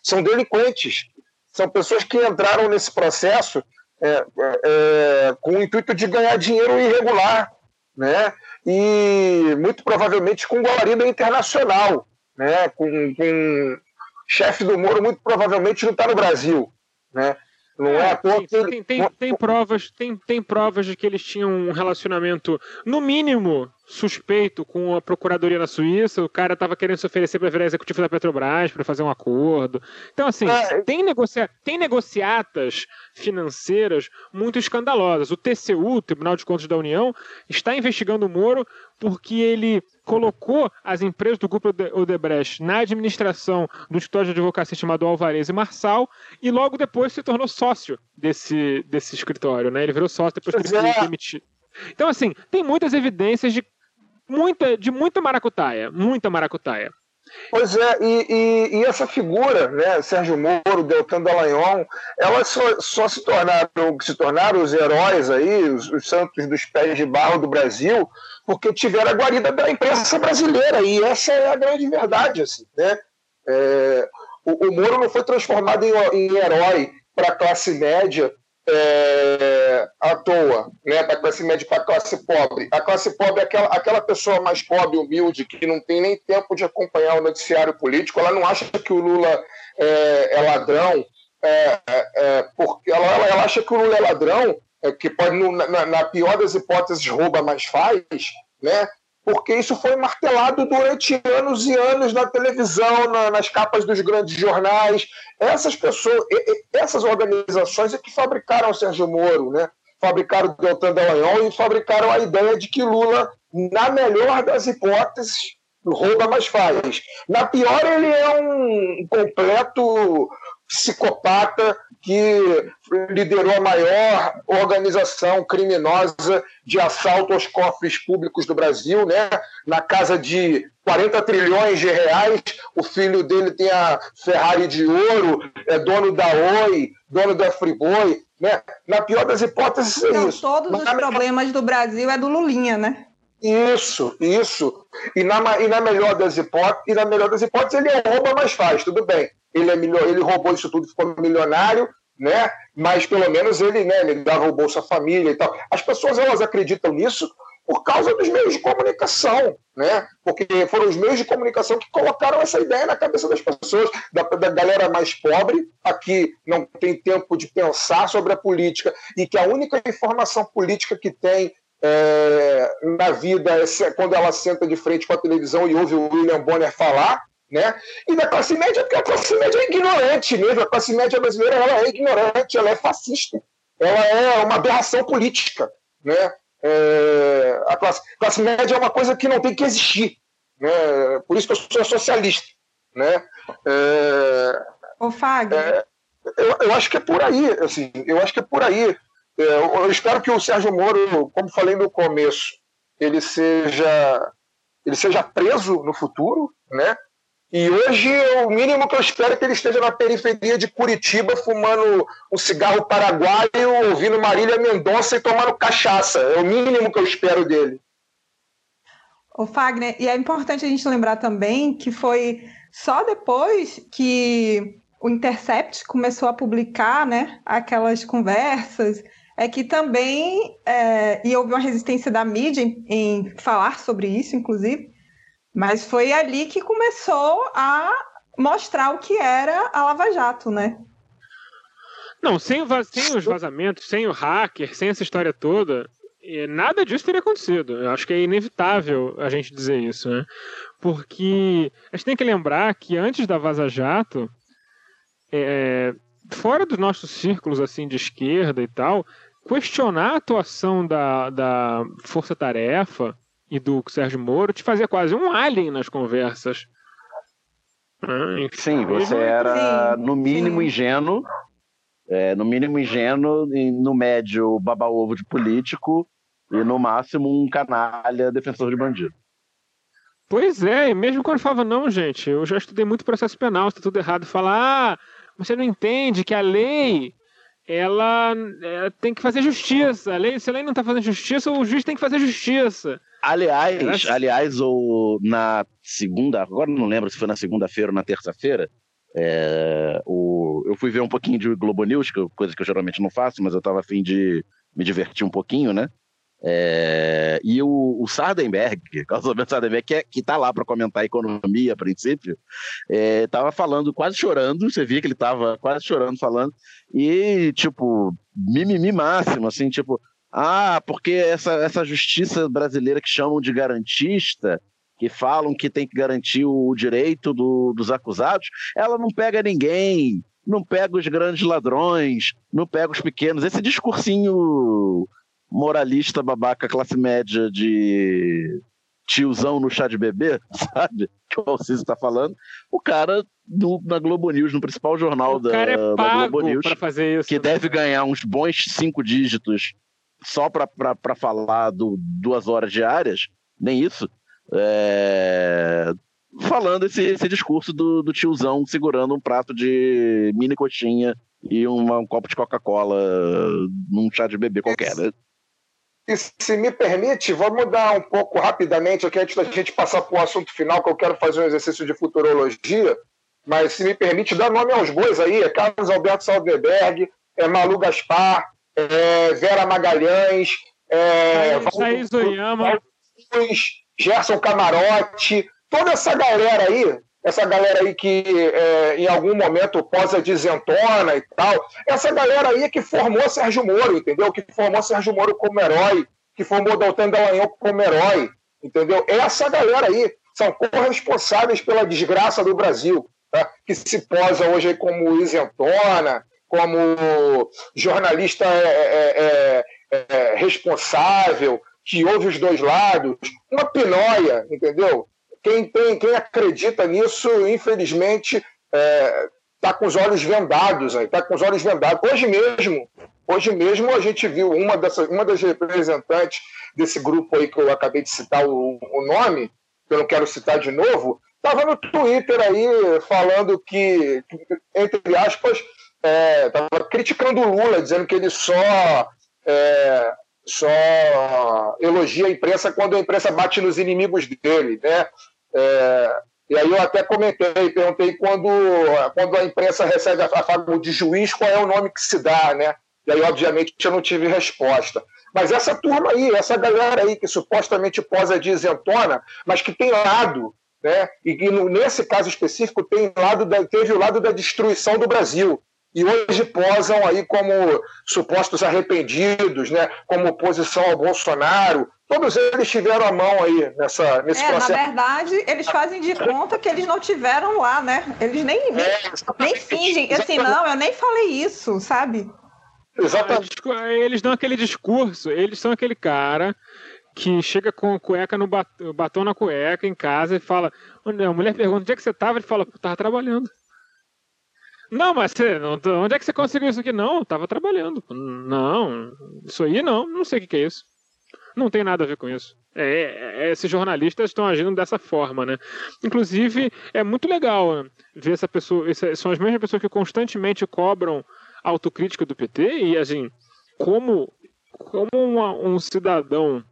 são delinquentes. São pessoas que entraram nesse processo é, é, é, com o intuito de ganhar dinheiro irregular, né? E muito provavelmente com guarida internacional, né? Com, com chefe do Moro muito provavelmente não está no Brasil, né? Não é, é tem, tem, tem, tem, provas, tem, tem provas de que eles tinham um relacionamento, no mínimo, suspeito com a procuradoria na Suíça, o cara estava querendo se oferecer para virar executivo da Petrobras para fazer um acordo. Então, assim, é. tem, negocia tem negociatas financeiras muito escandalosas. O TCU, Tribunal de Contas da União, está investigando o Moro porque ele colocou as empresas do grupo Odebrecht na administração do escritório de advocacia chamado Alvarez e Marçal e logo depois se tornou sócio desse, desse escritório, né? Ele virou sócio depois que ele foi demitido. Então, assim, tem muitas evidências de muita, de muita maracutaia, muita maracutaia. Pois é, e, e, e, essa figura, né, Sérgio Moro, Deltan Dallagnol, elas só, só se tornaram se tornaram os heróis aí, os, os, santos dos pés de barro do Brasil, porque tiveram a guarida da imprensa brasileira, e essa é a grande verdade, assim, né? É, o, o Moro não foi transformado em, em herói para a classe média é, à toa, né, da classe média para a classe pobre. A classe pobre é aquela, aquela pessoa mais pobre, humilde, que não tem nem tempo de acompanhar o noticiário político, ela não acha que o Lula é, é ladrão, é, é porque ela, ela, acha que o Lula é ladrão, é, que pode, na, na pior das hipóteses, rouba, mas faz, né? Porque isso foi martelado durante anos e anos na televisão, na, nas capas dos grandes jornais. Essas pessoas, essas organizações é que fabricaram o Sérgio Moro, né? fabricaram o Deltan Dallagnol e fabricaram a ideia de que Lula Na melhor das hipóteses, rouba, mas faz. Na pior, ele é um completo psicopata que liderou a maior organização criminosa de assalto aos cofres públicos do Brasil, né? na casa de 40 trilhões de reais. O filho dele tem a Ferrari de ouro, é dono da Oi, dono da Friboi. Né? Na pior das hipóteses, é Então, isso. todos Mas os problemas do Brasil é do Lulinha, né? Isso, isso. E na, e na melhor das hipóteses, e na melhor das hipóteses, ele rouba, mas faz, tudo bem. Ele, é milho- ele roubou isso tudo, ficou milionário, né? Mas pelo menos ele, né, ele dava o Bolsa Família e tal. As pessoas elas acreditam nisso por causa dos meios de comunicação, né? Porque foram os meios de comunicação que colocaram essa ideia na cabeça das pessoas, da, da galera mais pobre, aqui não tem tempo de pensar sobre a política e que a única informação política que tem é, na vida é quando ela senta de frente com a televisão e ouve o William Bonner falar, né? E da classe média, porque a classe média é ignorante mesmo. A classe média brasileira ela é ignorante, ela é fascista, ela é uma aberração política, né? É, a classe, classe média é uma coisa que não tem que existir, né? Por isso que eu sou socialista, né? É, Ô, Fagner, é, eu, eu acho que é por aí, assim, eu acho que é por aí. É, eu, eu espero que o Sérgio Moro, como falei no começo, ele seja ele seja preso no futuro, né? E hoje o mínimo que eu espero é que ele esteja na periferia de Curitiba fumando um cigarro paraguaio, ouvindo Marília Mendonça e tomando cachaça. É o mínimo que eu espero dele. ô, Fagner, e é importante a gente lembrar também que foi só depois que o Intercept começou a publicar, né, aquelas conversas, é que também, é, e houve uma resistência da mídia em, em falar sobre isso, inclusive, mas foi ali que começou a mostrar o que era a Lava Jato, né? Não, sem, sem os vazamentos, sem o hacker, sem essa história toda, eh, nada disso teria acontecido. Eu acho que é inevitável a gente dizer isso, né? Porque a gente tem que lembrar que antes da Vaza Jato, eh, fora dos nossos círculos assim de esquerda e tal, questionar a atuação da, da Força Tarefa e do Sérgio Moro te fazia quase um alien nas conversas. Ah, Sim, você era Sim, no mínimo sim. ingênuo, é, no mínimo ingênuo, e no médio baba-ovo de político e no máximo um canalha defensor de bandido. Pois é, e mesmo quando falava, não, gente, eu já estudei muito processo penal, está tudo errado, fala, ah, você não entende que a lei, ela é, tem que fazer justiça. A lei, se a lei não está fazendo justiça, o juiz tem que fazer justiça. Aliás, aliás, o, na segunda, agora não lembro se foi na segunda-feira ou na terça-feira, é, o, eu fui ver um pouquinho de Globo News, que eu- coisa que eu geralmente não faço, mas eu estava afim de me divertir um pouquinho, né? É, e o, o Sardenberg, Carlos Alberto Sardenberg, que, é, que tá lá para comentar a economia a princípio, é, falando, quase chorando, você via que ele tava quase chorando falando, e tipo, mimimi máximo, assim, tipo, ah, porque essa, essa justiça brasileira que chamam de garantista, que falam que tem que garantir o direito do- dos acusados, ela não pega ninguém, não pega os grandes ladrões, não pega os pequenos. Esse discursinho moralista, babaca, classe média de tiozão no chá de bebê, sabe? Que o Alciso está falando. O cara do- na Globo News, no principal jornal o da, cara é da Globo News, para fazer isso. que deve ganhar uns bons cinco dígitos só para falar do duas horas diárias, nem isso, é, falando esse, esse discurso do, do tiozão segurando um prato de mini coxinha e uma- um copo de Coca-Cola num chá de bebê qualquer. Né? E se me permite, vamos mudar um pouco rapidamente aqui antes da gente passar para o assunto final, que eu quero fazer um exercício de futurologia. Mas se me permite, dar nome aos bois aí: é Carlos Alberto Salderberg, é Malu Gaspar, é Vera Magalhães, é Oyama. Cruz, Gerson Camarote, toda essa galera aí, essa galera aí que é, em algum momento posa de isentona e tal, essa galera aí é que formou Sérgio Moro, entendeu? Que formou Sérgio Moro como herói, que formou Doutor Dallagnol como herói, entendeu? Essa galera aí são corresponsáveis pela desgraça do Brasil, tá? que se posa hoje como isentona, como jornalista é, é, é, é, responsável, que ouve os dois lados, uma pinóia, entendeu? Quem, tem, quem acredita nisso, infelizmente, é, está com os olhos vendados, está com os olhos vendados. Hoje mesmo, hoje mesmo a gente viu uma, dessas, uma das representantes desse grupo aí que eu acabei de citar o, o nome, que eu não quero citar de novo, estava no Twitter aí falando que, entre aspas, estava é, criticando o Lula, dizendo que ele só, é, só elogia a imprensa quando a imprensa bate nos inimigos dele, né? É, e aí eu até comentei, perguntei quando, quando a imprensa recebe a fama de juiz, qual é o nome que se dá, né? E aí, obviamente, eu não tive resposta. Mas essa turma aí, essa galera aí que supostamente posa de isentona, mas que tem lado, né? E que nesse caso específico tem lado da, teve o lado da destruição do Brasil. E hoje posam aí como supostos arrependidos, né? como oposição ao Bolsonaro, todos eles tiveram a mão aí nessa, nesse é, processo. Na verdade, eles fazem de conta que eles não tiveram lá, né? Eles nem, nem, é, nem fingem, assim, não, eu nem falei isso, sabe? Exatamente. Eles dão aquele discurso, eles são aquele cara que chega com a cueca no batom, batom na cueca em casa e fala. A mulher pergunta onde é que você estava? Ele fala, tava trabalhando. Não, mas você, onde é que você conseguiu isso aqui? Não, tava trabalhando. Não, isso aí não, não sei o que é isso. Não tem nada a ver com isso. É, é, esses jornalistas estão agindo dessa forma, né? Inclusive, é muito legal né, ver essa pessoa. Essa, são as mesmas pessoas que constantemente cobram autocrítica do PT e, assim, como, como uma, um cidadão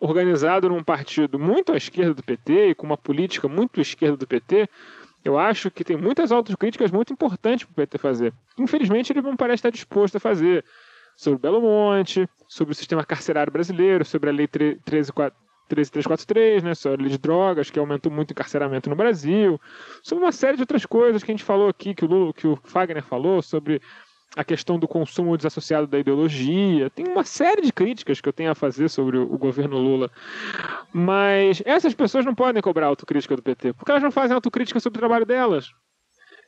organizado num partido muito à esquerda do PT e com uma política muito esquerda do PT, eu acho que tem muitas autocríticas muito importantes para o PT fazer. Infelizmente, ele não parece estar disposto a fazer sobre Belo Monte, sobre o sistema carcerário brasileiro, sobre a Lei 13343, né, sobre a lei de drogas, que aumentou muito o encarceramento no Brasil, sobre uma série de outras coisas que a gente falou aqui, que o, Lula, que o Fagner falou, sobre a questão do consumo desassociado da ideologia. Tem uma série de críticas que eu tenho a fazer sobre o governo Lula. Mas essas pessoas não podem cobrar autocrítica do PT, porque elas não fazem autocrítica sobre o trabalho delas.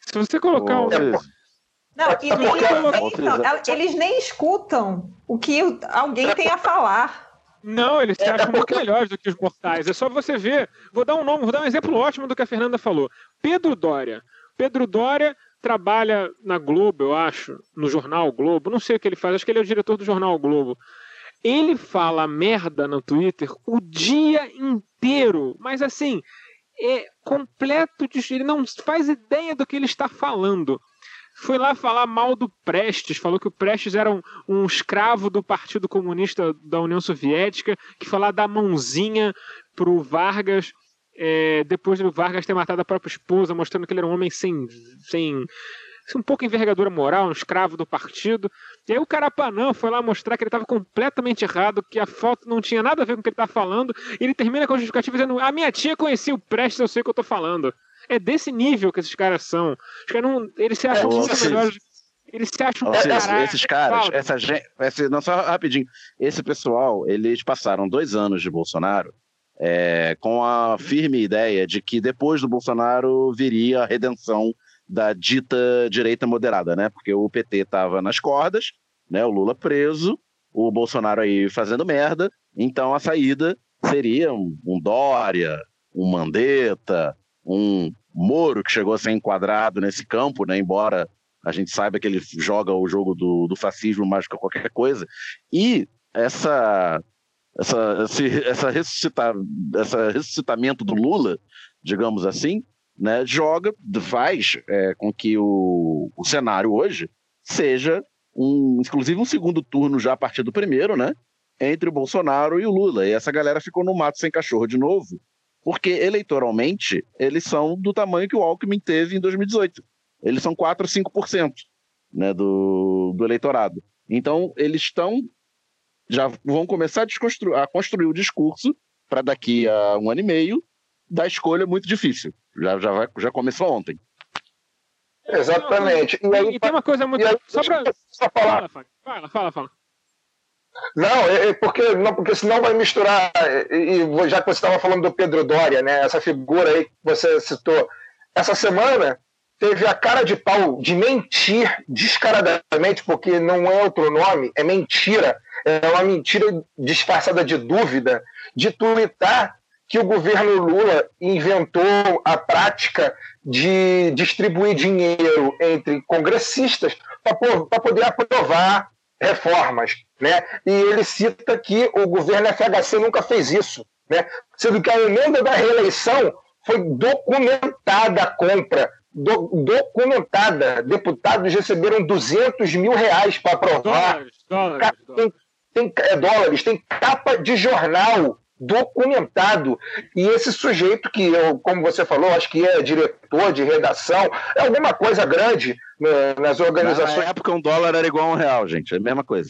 Se você colocar um. Não, e nem, então, eles nem escutam o que alguém tem a falar. Não, eles se acham muito melhores do que os mortais. É só você ver. Vou dar um nome, vou dar um exemplo ótimo do que a Fernanda falou. Pedro Dória. Pedro Dória trabalha na Globo, eu acho, no jornal Globo. Não sei o que ele faz, acho que ele é o diretor do jornal Globo. Ele fala merda no Twitter o dia inteiro, mas assim, é completo de. Ele não faz ideia do que ele está falando foi lá falar mal do Prestes, falou que o Prestes era um, um escravo do Partido Comunista da União Soviética, que falar da mãozinha pro Vargas, é, depois do Vargas ter matado a própria esposa, mostrando que ele era um homem sem, sem um pouco envergadura moral, um escravo do partido. E aí o Carapanã foi lá mostrar que ele estava completamente errado, que a foto não tinha nada a ver com o que ele estava falando, e ele termina com a justificativa dizendo: A minha tia conhecia o Prestes, eu sei o que eu estou falando. É desse nível que esses caras são. Os caras não, eles se acham é, muito melhores. Eles se acham caralho, Esses caras, essa gente. Esse, não, só rapidinho. Esse pessoal, eles passaram dois anos de Bolsonaro é, com a firme ideia de que depois do Bolsonaro viria a redenção da dita direita moderada, né? Porque o PT estava nas cordas, né? O Lula preso, o Bolsonaro aí fazendo merda, então a saída seria um, um Dória, um Mandetta, um Moro que chegou a ser enquadrado nesse campo, né? embora a gente saiba que ele joga o jogo do, do fascismo mais que qualquer coisa. E essa, essa, esse, essa, ressuscitar, essa ressuscitamento do Lula, digamos assim, né, joga, faz é, com que o, o cenário hoje seja um, inclusive um segundo turno já a partir do primeiro, né? Entre o Bolsonaro e o Lula. E essa galera ficou no mato sem cachorro de novo porque eleitoralmente eles são do tamanho que o Alckmin teve em 2018. Eles são 4 a 5% né, do, do eleitorado. Então, eles estão. Já vão começar a, a construir o discurso para daqui a um ano e meio da escolha muito difícil. Já, já, vai, já começou ontem. Exatamente. E, aí, e tem uma coisa muito. Aí, só para. Fala, fala, fala. Não, é, é porque, não, porque senão vai misturar. E, e já que você estava falando do Pedro Doria, né, essa figura aí que você citou, essa semana teve a cara de pau de mentir descaradamente, porque não é outro nome, é mentira, é uma mentira disfarçada de dúvida de tuitar que o governo Lula inventou a prática de distribuir dinheiro entre congressistas para poder aprovar reformas. Né? E ele cita que o governo FHC nunca fez isso, né? sendo que a emenda da reeleição foi documentada a compra, do, documentada. Deputados receberam 200 mil reais para aprovar. Dólares, dólares, Tem, tem, é, dólares, tem capa de jornal documentado. E esse sujeito que eu, como você falou, acho que é diretor de redação, é alguma coisa grande né, nas organizações. Na época um dólar era igual a um real, gente, é a mesma coisa.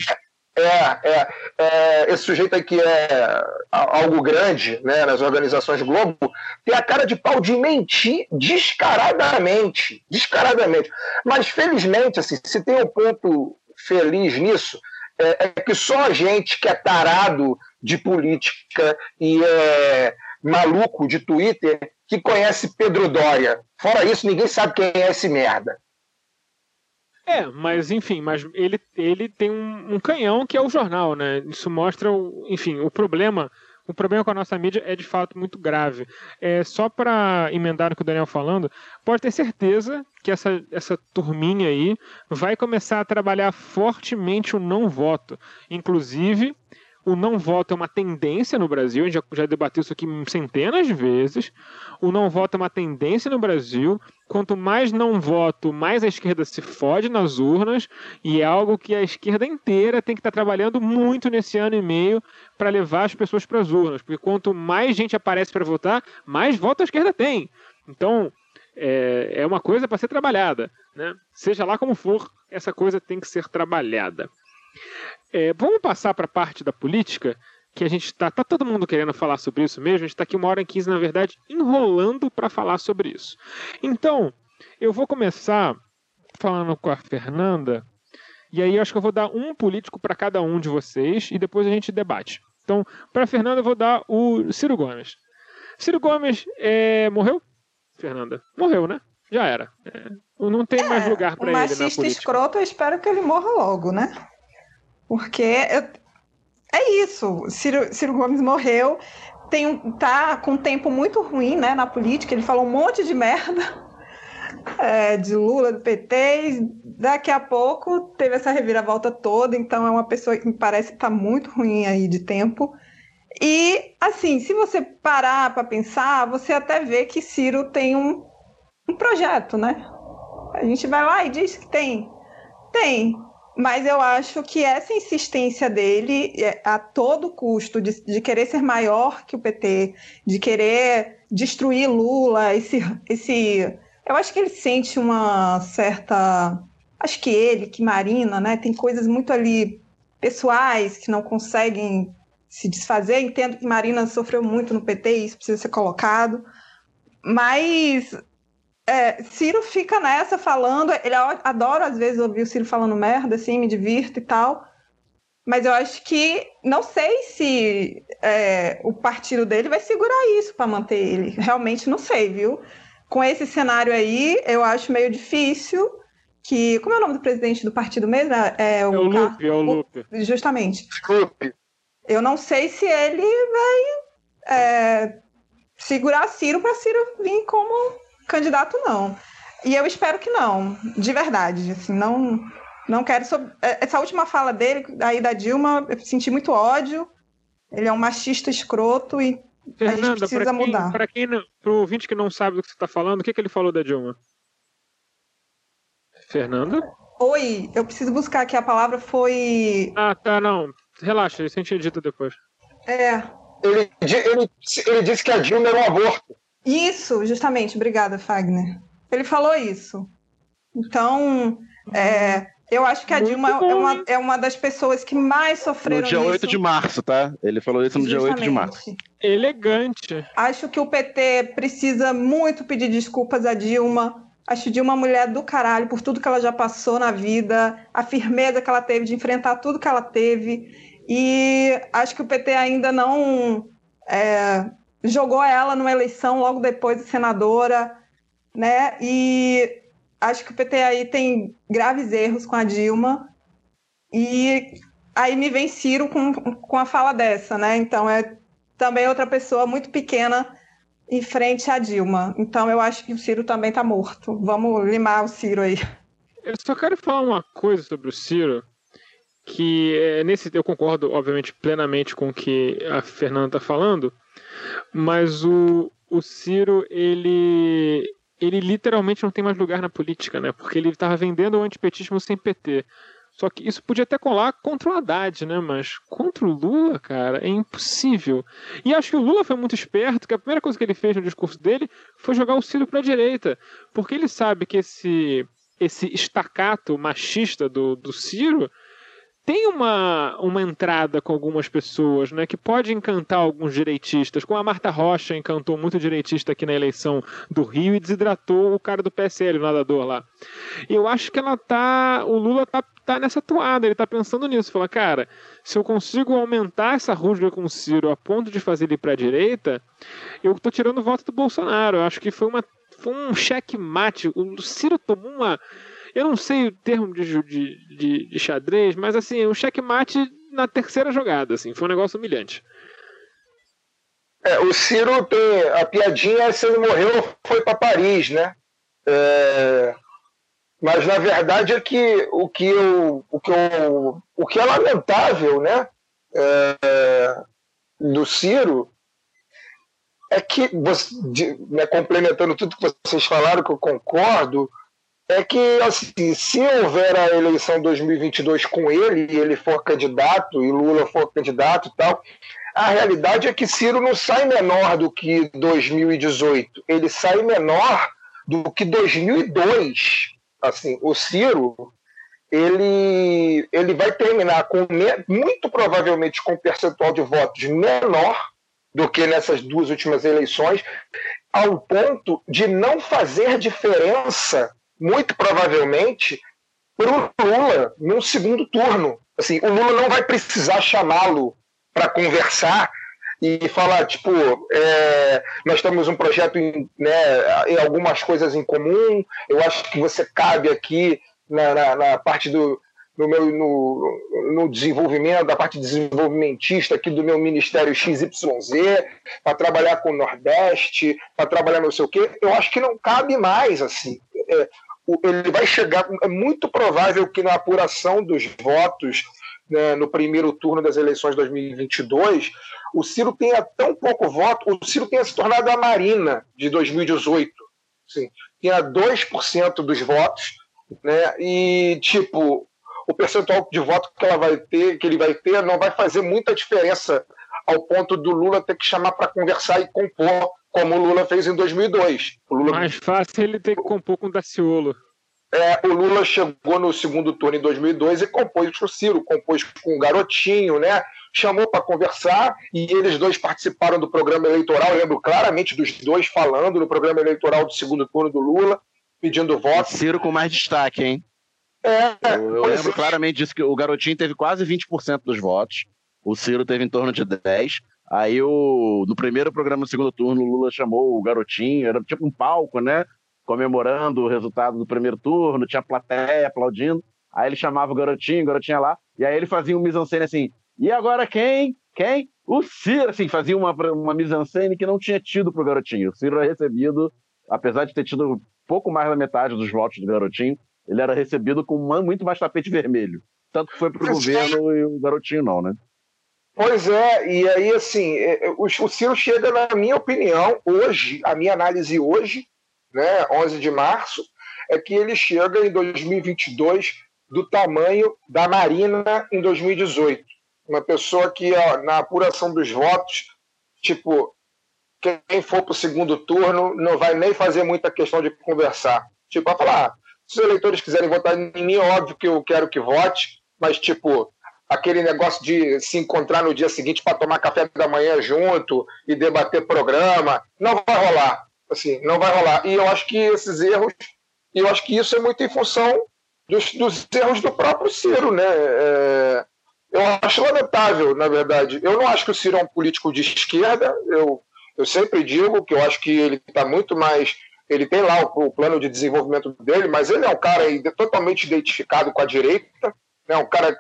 É, é, é, esse sujeito aí que é algo grande né, nas organizações Globo tem a cara de pau de mentir descaradamente, descaradamente. Mas felizmente, assim, se tem um ponto feliz nisso, é, é que só a gente que é tarado de política e é maluco de Twitter que conhece Pedro Dória. Fora isso, ninguém sabe quem é esse merda. É, mas enfim, mas ele, ele tem um, um, canhão que é o jornal, né? Isso mostra, o, enfim, o problema. O problema com a nossa mídia é de fato muito grave. É só para emendar o que o Daniel falando, pode ter certeza que essa, essa turminha aí vai começar a trabalhar fortemente o não voto. Inclusive, o não voto é uma tendência no Brasil, a gente já, já debateu isso aqui centenas de vezes. O não voto é uma tendência no Brasil. Quanto mais não voto, mais a esquerda se fode nas urnas, e é algo que a esquerda inteira tem que estar trabalhando muito nesse ano e meio para levar as pessoas para as urnas. Porque quanto mais gente aparece para votar, mais voto a esquerda tem. Então, é, é uma coisa para ser trabalhada. Né? Seja lá como for, essa coisa tem que ser trabalhada. É, vamos passar para a parte da política, que a gente está. Tá todo mundo querendo falar sobre isso mesmo. A gente está aqui uma hora e quinze, na verdade, enrolando para falar sobre isso. Então, eu vou começar falando com a Fernanda. E aí eu acho que eu vou dar um político para cada um de vocês e depois a gente debate. Então, para a Fernanda, eu vou dar o Ciro Gomes. Ciro Gomes é... morreu? Fernanda? Morreu, né? Já era. É... Não tem é, mais lugar para ele na política. machista escroto, eu espero que ele morra logo, né? Porque é isso. Ciro, Ciro Gomes morreu, tem tá com um tempo muito ruim né, na política. Ele falou um monte de merda é, de Lula, do PT. Daqui a pouco teve essa reviravolta toda. Então é uma pessoa que me parece que tá muito ruim aí de tempo. E, assim, se você parar para pensar, você até vê que Ciro tem um, um projeto, né? A gente vai lá e diz que tem. Tem. Mas eu acho que essa insistência dele, é, a todo custo, de, de, querer ser maior que o PT, de querer destruir Lula, esse, esse. Eu acho que ele sente uma certa. Acho que ele, que Marina, né, tem coisas muito ali pessoais que não conseguem se desfazer. Entendo que Marina sofreu muito no PT, isso precisa ser colocado. Mas é, Ciro fica nessa falando, ele adora às vezes ouvir o Ciro falando merda, assim, me divirto e tal. Mas eu acho que não sei se é, o partido dele vai segurar isso para manter ele. Realmente não sei, viu? Com esse cenário aí, eu acho meio difícil que. Como é o nome do presidente do partido mesmo? É, é o, é o Lupe, é o Lupe. Justamente. Lupe. Eu não sei se ele vai é, segurar Ciro para Ciro vir como candidato, não. E eu espero que não, de verdade. Assim, não, não quero. É, essa última fala dele, aí da Dilma, eu senti muito ódio. Ele é um machista escroto e Fernanda, a gente precisa pra quem, mudar. Para quem, pro ouvinte que não sabe do que você está falando, o que, que ele falou da Dilma? Fernanda? Oi, eu preciso buscar aqui a palavra foi. Ah, tá, não. Relaxa, isso a gente edita depois. É. Ele, ele, ele disse que a Dilma era um aborto. Isso, justamente. Obrigada, Fagner. Ele falou isso. Então, é, eu acho que a Dilma é uma, é uma das pessoas que mais sofreram No dia nisso. 8 de março, tá? Ele falou isso no Justamente. dia 8 de março. Elegante. Acho que o PT precisa muito pedir desculpas a Dilma. Acho Dilma uma mulher do caralho por tudo que ela já passou na vida, a firmeza que ela teve de enfrentar tudo que ela teve. E acho que o PT ainda não é, jogou ela numa eleição logo depois de senadora, né? E acho que o PT aí tem graves erros com a Dilma. E aí me vem Ciro com, com a fala dessa, né? Então é também outra pessoa muito pequena em frente a Dilma. Então eu acho que o Ciro também está morto. Vamos limar o Ciro aí. Eu só quero falar uma coisa sobre o Ciro, que é, nesse eu concordo, obviamente, plenamente com o que a Fernanda está falando, mas o, o Ciro, ele ele literalmente não tem mais lugar na política, né? Porque ele estava vendendo o antipetismo sem PT. Só que isso podia até colar contra o Haddad, né? Mas contra o Lula, cara, é impossível. E acho que o Lula foi muito esperto, que a primeira coisa que ele fez no discurso dele foi jogar o Ciro para a direita. Porque ele sabe que esse, esse estacato machista do, do Ciro tem uma, uma entrada com algumas pessoas, né, que pode encantar alguns direitistas, como a Marta Rocha encantou muito direitista aqui na eleição do Rio e desidratou o cara do PSL, o nadador lá. Eu acho que ela tá, o Lula tá, tá nessa toada, ele tá pensando nisso, fala, cara, se eu consigo aumentar essa rusga com o Ciro a ponto de fazer ele para a direita, eu tô tirando o voto do Bolsonaro. Eu acho que foi uma foi um cheque mate. O Ciro tomou uma eu não sei o termo de, de, de, de xadrez, mas assim, um checkmate na terceira jogada, assim, foi um negócio humilhante. É, o Ciro tem a piadinha se ele morreu foi para Paris, né? É, mas na verdade é que o que eu, o que eu, o que é lamentável, né? É, do Ciro é que você, né, complementando tudo que vocês falaram que eu concordo, é que, assim, se houver a eleição 2022 com ele e ele for candidato e Lula for candidato e tal, a realidade é que Ciro não sai menor do que 2018, ele sai menor do que 2002. Assim, o Ciro ele, ele vai terminar com muito provavelmente com um percentual de votos menor do que nessas duas últimas eleições, ao ponto de não fazer diferença muito provavelmente, para o Lula num segundo turno. Assim, o Lula não vai precisar chamá-lo para conversar e falar, tipo, é, nós temos um projeto em, né, em algumas coisas em comum, eu acho que você cabe aqui na, na, na parte do, no meu no, no, desenvolvimento, da parte desenvolvimentista aqui do meu Ministério XYZ, para trabalhar com o Nordeste, para trabalhar não sei o quê, eu acho que não cabe mais assim. É, ele vai chegar. É muito provável que na apuração dos votos né, no primeiro turno das eleições de 2022, o Ciro tenha tão pouco voto, o Ciro tenha se tornado a Marina de 2018. Sim, tenha 2% dos votos, né, e tipo, o percentual de voto que ela vai ter, que ele vai ter, não vai fazer muita diferença ao ponto do Lula ter que chamar para conversar e compor como o Lula fez em 2002. O Lula... Mais fácil ele ter que compor com o Daciolo. É, o Lula chegou no segundo turno em 2002 e compôs com o Ciro, compôs com o Garotinho, né? Chamou para conversar e eles dois participaram do programa eleitoral. Eu lembro claramente dos dois falando no programa eleitoral do segundo turno do Lula, pedindo voto. Ciro com mais destaque, hein? É, eu, eu lembro é. claramente disso que o Garotinho teve quase 20% dos votos, o Ciro teve em torno de 10%. Aí, o, no primeiro programa do segundo turno, o Lula chamou o garotinho, era tipo um palco, né? Comemorando o resultado do primeiro turno, tinha plateia aplaudindo. Aí ele chamava o garotinho, o garotinho lá, e aí ele fazia um mise-en-scène assim, e agora quem? Quem? O Ciro, assim, fazia uma, uma mise-en-scène que não tinha tido pro garotinho. O Ciro era recebido, apesar de ter tido pouco mais da metade dos votos do garotinho, ele era recebido com muito mais tapete vermelho. Tanto que foi pro governo e o garotinho não, né? Pois é, e aí assim, é, é, o, Ciro chega, na minha opinião, hoje, a minha análise hoje, né, 11 de março, é que ele chega em 2022 do tamanho da Marina em 2018. Uma pessoa que, ó, na apuração dos votos, tipo, quem for para o segundo turno não vai nem fazer muita questão de conversar. Tipo, vai falar, ah, se os eleitores quiserem votar em mim, é óbvio que eu quero que vote, mas, tipo, aquele negócio de se encontrar no dia seguinte para tomar café da manhã junto e debater programa. Não vai rolar. Assim, não vai rolar. E eu acho que esses erros, eu acho que isso é muito em função dos, dos erros do próprio Ciro, né? É, eu acho lamentável, na verdade. Eu não acho que o Ciro é um político de esquerda. Eu, eu sempre digo que eu acho que ele está muito mais. Ele tem lá o, o, plano de desenvolvimento dele, mas ele é um cara totalmente identificado com a direita, né? um cara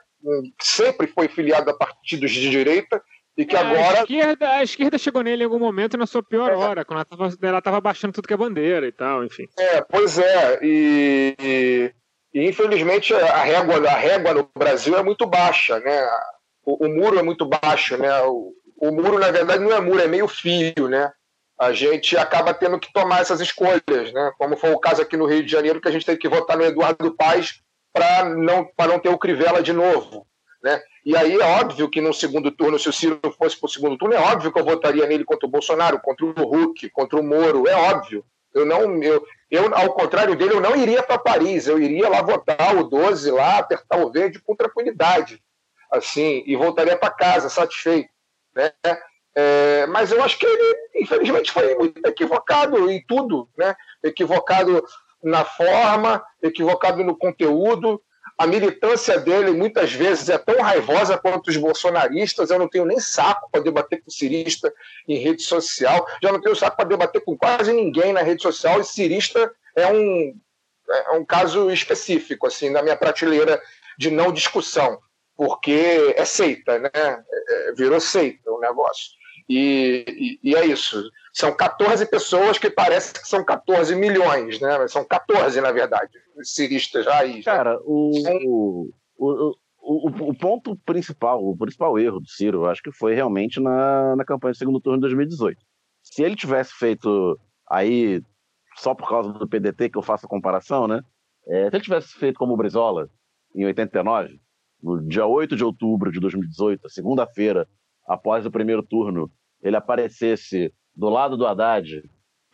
sempre foi filiado a partidos de direita e que É, agora A esquerda, a esquerda chegou nele em algum momento na sua pior É. hora, quando ela tava, ela tava baixando tudo que é bandeira e tal, enfim. É, pois é, e, e- e, infelizmente a régua, a régua no Brasil é muito baixa, né? O, o muro é muito baixo, né? O, o muro, na verdade, não é muro, é meio fio, né? A gente acaba tendo que tomar essas escolhas, né? Como foi o caso aqui no Rio de Janeiro, que a gente teve que votar no Eduardo Paes para não, não ter o Crivella de novo. Né? E aí é óbvio que no segundo turno, se o Ciro fosse para o segundo turno, é óbvio que eu votaria nele contra o Bolsonaro, contra o Huck, contra o Moro, é óbvio. Eu não, eu, eu ao contrário dele, eu não iria para Paris, eu iria lá votar o 12 lá, apertar o verde com tranquilidade, assim, e voltaria para casa satisfeito, né? É, mas eu acho que ele, infelizmente, foi muito equivocado em tudo, né? Equivocado na forma, equivocado no conteúdo. A militância dele muitas vezes é tão raivosa quanto os bolsonaristas. Eu não tenho nem saco para debater com cirista em rede social. Já não tenho saco para debater com quase ninguém na rede social. E cirista é um, é um caso específico, assim, na minha prateleira de não discussão, porque é seita, né? É, virou seita o negócio. E, e, e, é isso. São 14 pessoas que parece que são 14 milhões, né? Mas são 14, na verdade, ciristas raiz. Cara, o, o, o, o, o, ponto principal, o principal erro do Ciro, eu acho que foi realmente na, na campanha de segundo turno de 2018. Se ele tivesse feito aí, só por causa do PDT que eu faço a comparação, né? É, se ele tivesse feito como o Brizola, em 89, no dia 8 de outubro de 2018, segunda-feira, após o primeiro turno, ele aparecesse do lado do Haddad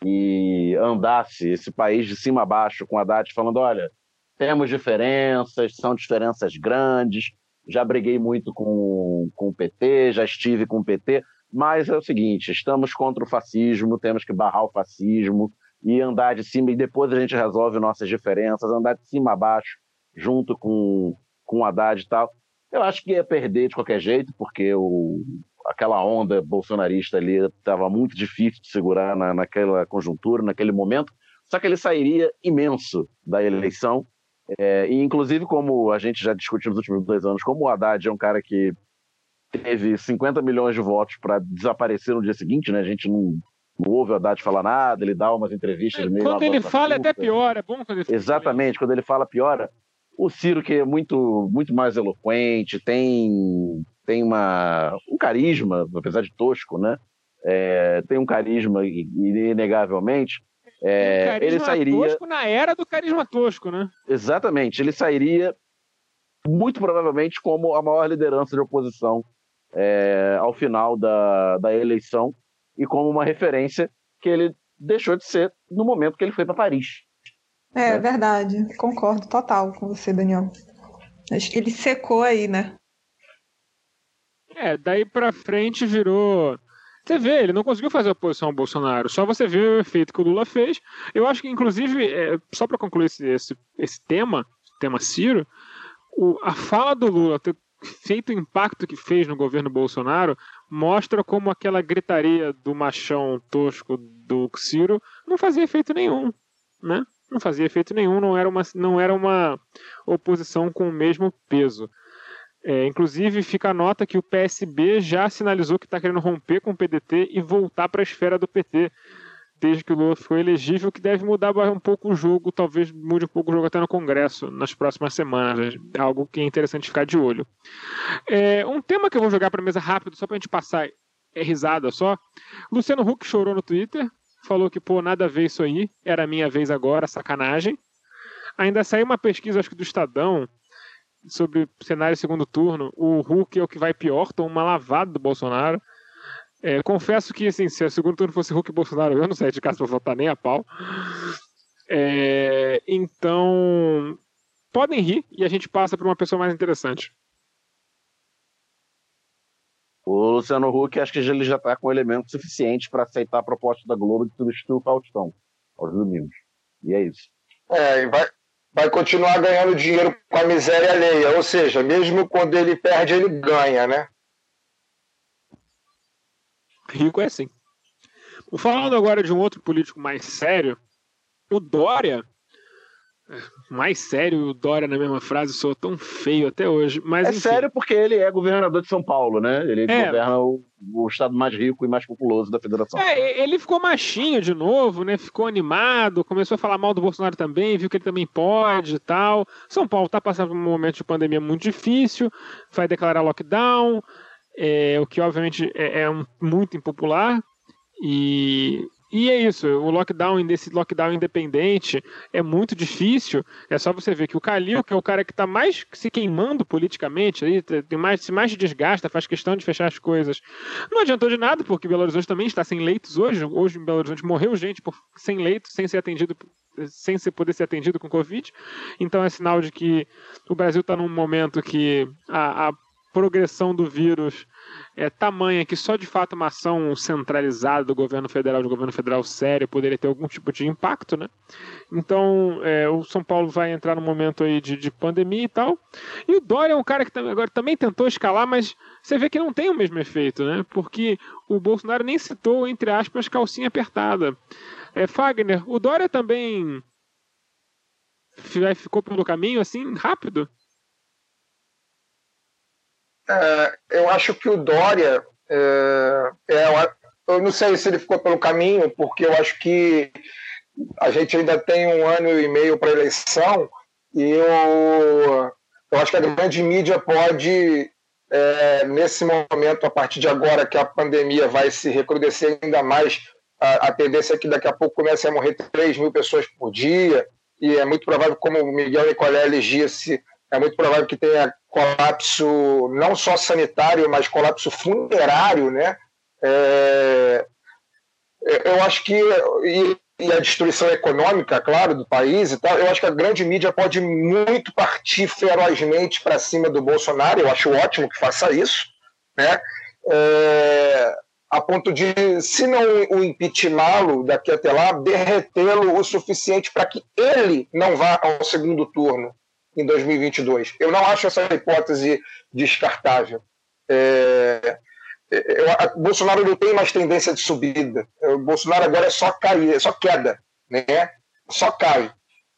e andasse esse país de cima a baixo com o Haddad falando, olha, temos diferenças, são diferenças grandes, já briguei muito com, com o PT, já estive com o PT, mas é o seguinte, estamos contra o fascismo, temos que barrar o fascismo e andar de cima, e depois a gente resolve nossas diferenças, andar de cima a baixo, junto com, com o Haddad e tal. Eu acho que ia perder de qualquer jeito, porque o, aquela onda bolsonarista ali estava muito difícil de segurar na, naquela conjuntura, naquele momento. Só que ele sairia imenso da eleição. É, e, inclusive, como a gente já discutiu nos últimos dois anos, como o Haddad é um cara que teve 50 milhões de votos para desaparecer no dia seguinte, né? A gente não, não ouve o Haddad falar nada, ele dá umas entrevistas É, meio. quando ele fala, é até pior, é bom quando ele. Exatamente, quando ele fala, piora. O Ciro, que é muito, muito mais eloquente, tem, tem uma, um carisma, apesar de tosco, né? É, tem um carisma, inegavelmente. É, carisma ele sairia. Tosco na era do carisma tosco, né? Exatamente, ele sairia muito provavelmente como a maior liderança de oposição é, ao final da, da eleição e como uma referência que ele deixou de ser no momento que ele foi para Paris. É, é verdade. Concordo total com você, Daniel. Acho que ele secou aí, né? É, daí pra frente virou. Você vê, ele não conseguiu fazer oposição ao Bolsonaro. Só você vê o efeito que o Lula fez. Eu acho que, inclusive, é, só para concluir esse, esse, esse tema, tema Ciro, o, a fala do Lula ter feito o impacto que fez no governo Bolsonaro mostra como aquela gritaria do machão tosco do Ciro não fazia efeito nenhum, né? Não fazia efeito nenhum, não era uma, não era uma oposição com o mesmo peso. É, inclusive, fica a nota que o PSB já sinalizou que está querendo romper com o PDT e voltar para a esfera do PT, desde que o Lula ficou elegível, que deve mudar um pouco o jogo, talvez mude um pouco o jogo até no Congresso nas próximas semanas. É algo que é interessante ficar de olho. É, um tema que eu vou jogar para a mesa rápido, só para a gente passar, é risada só. Luciano Huck chorou no Twitter, falou que, pô, nada a ver isso aí, era minha vez agora, sacanagem. Ainda saiu uma pesquisa, acho que do Estadão, sobre cenário segundo turno. O Hulk é o que vai pior, toma uma lavada do Bolsonaro. É, confesso que, assim, se o segundo turno fosse Hulk e Bolsonaro, eu não saía de casa pra votar nem a pau. É, então, podem rir e a gente passa para uma pessoa mais interessante. O Luciano Huck, acho que ele já está com elemento suficiente para aceitar a proposta da Globo de substituir o Faustão aos domingos. E é isso. É, e vai, vai continuar ganhando dinheiro com a miséria alheia. Ou seja, mesmo quando ele perde, ele ganha, né? Rico é assim. Falando agora de um outro político mais sério, o Dória mais sério o Dória na mesma frase soa tão feio até hoje. Mas, é enfim. sério porque ele é governador de São Paulo, né? Ele É. governa o, o estado mais rico e mais populoso da federação. É, ele ficou machinho de novo, né? Ficou animado, começou a falar mal do Bolsonaro também, viu que ele também pode e tal. São Paulo tá passando por um momento de pandemia muito difícil, vai declarar lockdown, é, o que obviamente é, é um- muito impopular. E, e é isso, o lockdown desse lockdown independente é muito difícil. É só você ver que o Calil, que é o cara que está mais se queimando politicamente, aí, tem mais, se mais desgasta, faz questão de fechar as coisas. Não adiantou de nada, porque Belo Horizonte também está sem leitos hoje. Hoje em Belo Horizonte morreu gente por, sem leitos, sem ser atendido, sem ser, poder ser atendido com Covid. Então é sinal de que o Brasil está num momento que a, a progressão do vírus é tamanha que só de fato uma ação centralizada do governo federal, de governo federal sério, poderia ter algum tipo de impacto, né? Então, é, o São Paulo vai entrar num momento aí de, de pandemia e tal. E o Dória é um cara que agora também tentou escalar, mas você vê que não tem o mesmo efeito, né? Porque o Bolsonaro nem citou, entre aspas, calcinha apertada. É, Fagner, o Dória também fi- ficou pelo caminho assim, rápido? É, eu acho que o Dória, é, é, eu não sei se ele ficou pelo caminho, porque eu acho que a gente ainda tem um ano e meio para eleição e eu, eu acho que a grande mídia pode, é, nesse momento, a partir de agora que a pandemia vai se recrudescer ainda mais, a, a tendência é que daqui a pouco comece a morrer 3 mil pessoas por dia, e é muito provável, como o Miguel Nicolelli disse, é muito provável que tenha colapso não só sanitário, mas colapso funerário, né? É, eu acho que e, e a destruição econômica, claro, do país e tal. Eu acho que a grande mídia pode muito partir ferozmente para cima do Bolsonaro. Eu acho ótimo que faça isso, né? É, a ponto de, se não o impeachmentá-lo daqui até lá, derretê-lo o suficiente para que ele não vá ao segundo turno em 2022. Eu não acho essa hipótese descartável. É, eu, a, Bolsonaro não tem mais tendência de subida. O Bolsonaro agora é só cair, é só queda, né? Só cai.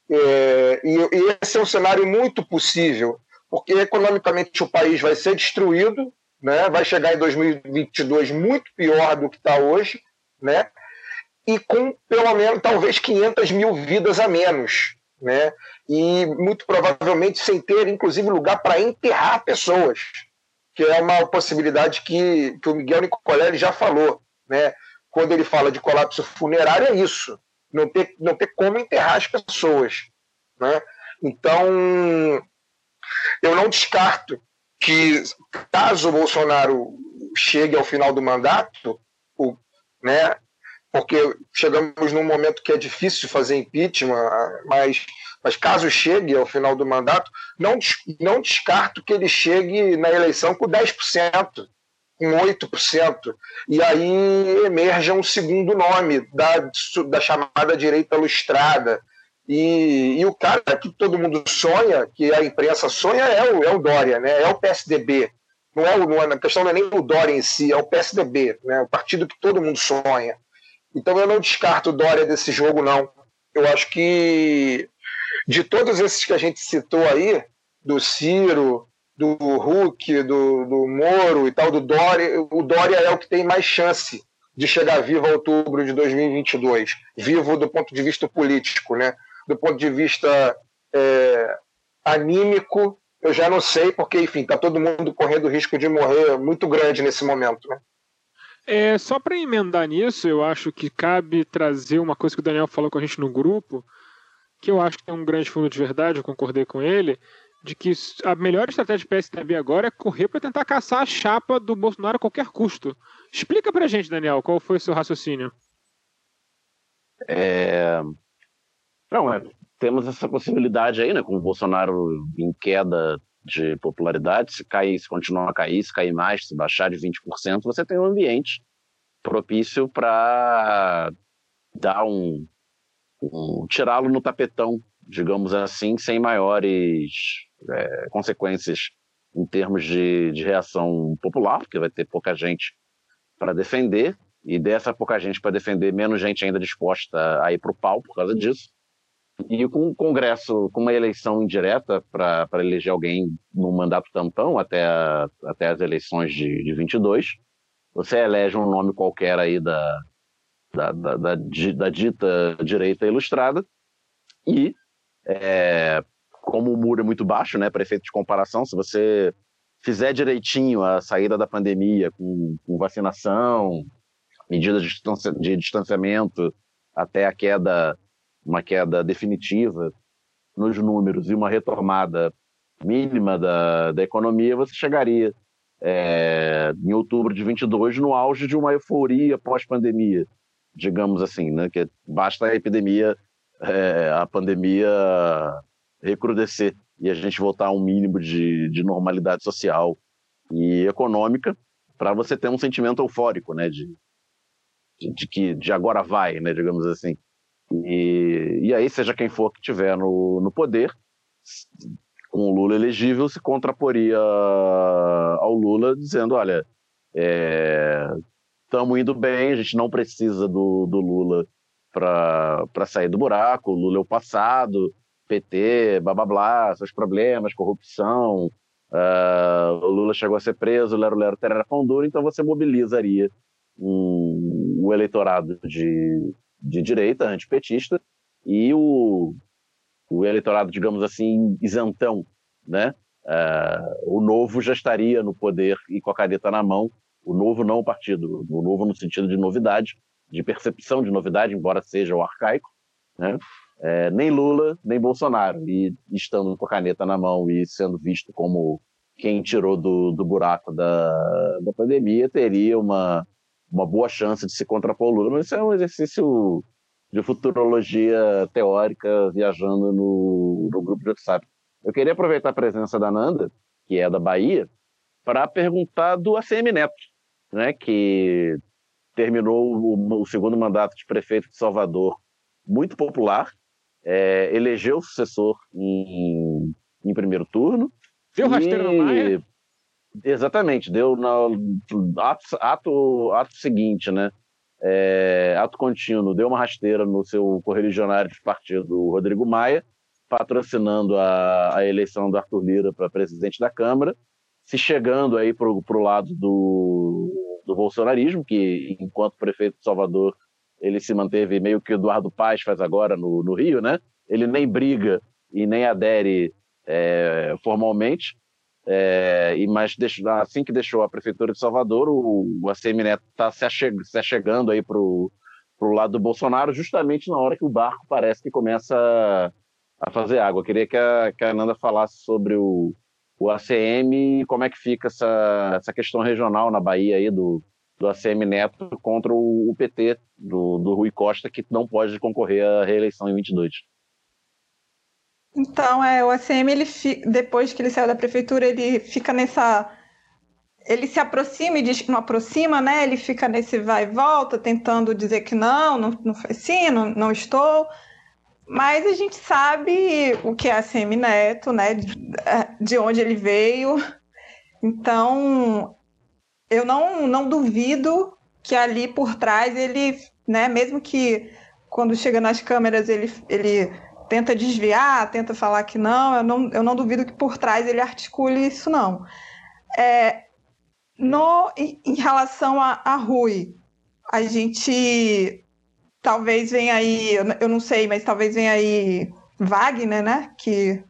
É, e, e esse é um cenário muito possível, porque economicamente o país vai ser destruído, né? Vai chegar em 2022 muito pior do que está hoje, né? E com pelo menos talvez 500 mil vidas a menos, né? E muito provavelmente sem ter, inclusive, lugar para enterrar pessoas, que é uma possibilidade que, que o Miguel Nicolelli já falou, né? Quando ele fala de colapso funerário, é isso, não ter, não ter como enterrar as pessoas, né? Então, eu não descarto que, caso o Bolsonaro chegue ao final do mandato, o, né? Porque chegamos num momento que é difícil fazer impeachment, mas mas caso chegue ao final do mandato, não, não descarto que ele chegue na eleição com 10%, com 8%, e aí emerja um segundo nome da, da chamada direita lustrada. E, e o cara que todo mundo sonha, que a imprensa sonha, é o, é o Dória, né? é o PSDB. Não é, não é, a questão não é nem o Dória em si, é o PSDB, né? o partido que todo mundo sonha. Então eu não descarto o Dória desse jogo, não. Eu acho que de todos esses que a gente citou aí, do Ciro, do Huck, do, do Moro e tal, do Dória, o Dória é o que tem mais chance de chegar vivo a outubro de 2022. Vivo do ponto de vista político, né? Do ponto de vista é, anímico, eu já não sei, porque, enfim, está todo mundo correndo risco de morrer muito grande nesse momento, né? É, só para emendar nisso, eu acho que cabe trazer uma coisa que o Daniel falou com a gente no grupo, que eu acho que tem um grande fundo de verdade, eu concordei com ele, de que a melhor estratégia do PSDB agora é correr para tentar caçar a chapa do Bolsonaro a qualquer custo. Explica pra gente, Daniel, qual foi o seu raciocínio? É... Não, é, temos essa possibilidade aí, né, com o Bolsonaro em queda de popularidade, se cair, se continuar a cair, se cair mais, se baixar de 20%, você tem um ambiente propício para dar um, um tirá-lo no tapetão, digamos assim, sem maiores é, consequências em termos de, de reação popular, porque vai ter pouca gente para defender, e dessa pouca gente para defender, menos gente ainda disposta a ir para o pau por causa disso. E com o Congresso, com uma eleição indireta para eleger alguém num mandato tampão até, a, até as eleições de, de 22, você elege um nome qualquer aí da, da, da, da, da dita direita ilustrada e, é, como o muro é muito baixo, né, para efeito de comparação, se você fizer direitinho a saída da pandemia com, com vacinação, medidas de distanciamento até a queda uma queda definitiva nos números e uma retomada mínima da, da economia, você chegaria é, em outubro de 22 no auge de uma euforia pós-pandemia, digamos assim, né? Que basta a epidemia, é, a pandemia recrudescer e a gente voltar a um mínimo de, de normalidade social e econômica para você ter um sentimento eufórico, né? De, de, de, que de agora vai, né? Digamos assim. E, e aí, seja quem for que tiver no, no poder, com o Lula elegível, se contraporia ao Lula, dizendo: olha, estamos é, indo bem, a gente não precisa do, do Lula para sair do buraco, o Lula é o passado, PT, blá blá blá, seus problemas, corrupção, uh, o Lula chegou a ser preso, Lero Lero Terra Pão Duro, então você mobilizaria um, o eleitorado de, de direita, antipetista, e o, o eleitorado, digamos assim, isentão, né? Uh, o novo já estaria no poder e com a caneta na mão, o novo não o partido, o novo no sentido de novidade, de percepção de novidade, embora seja o arcaico, né? É, nem Lula, nem Bolsonaro, e estando com a caneta na mão e sendo visto como quem tirou do, do buraco da, da pandemia, teria uma, uma boa chance de se contrapor ao Lula, mas isso é um exercício de futurologia teórica viajando no, no grupo de WhatsApp. Eu queria aproveitar a presença da Nanda, que é da Bahia, para perguntar do ACM Neto, né, que terminou o, o, segundo mandato de prefeito de Salvador muito popular, é, elegeu o sucessor em, em primeiro turno. Deu rasteira no Maia? Exatamente, deu no ato, ato, ato seguinte, né? É, ato contínuo, deu uma rasteira no seu correligionário de partido, Rodrigo Maia, patrocinando a, a eleição do Arthur Lira para presidente da Câmara, se chegando aí para o lado do, do bolsonarismo, que enquanto prefeito de Salvador ele se manteve meio que o Eduardo Paz faz agora no, no Rio, né? Ele nem briga e nem adere é, formalmente, é, e mas assim que deixou a prefeitura de Salvador, o, o ACM Neto está se, acheg se achegando aí para o lado do Bolsonaro, justamente na hora que o barco parece que começa a, fazer água. Eu queria que a, que a falasse sobre o, o ACM e como é que fica essa, essa questão regional na Bahia aí do, do ACM Neto contra o, o PT do, do Rui Costa, que não pode concorrer à reeleição em 22. Então, é, o ACM, ele, depois que ele saiu da prefeitura, ele fica nessa. Ele se aproxima e diz que não aproxima, né? Ele fica nesse vai e volta, tentando dizer que não, não, não foi assim, não, não estou. Mas a gente sabe o que é ACM Neto, né? De, de onde ele veio. Então, eu não, não duvido que ali por trás ele, né? Mesmo que quando chega nas câmeras ele, ele tenta desviar, tenta falar que não, eu não, eu não duvido que por trás ele articule isso, não. É, no, em, relação a, a Rui, a gente talvez venha aí, eu não sei, mas talvez venha aí Wagner, né? Que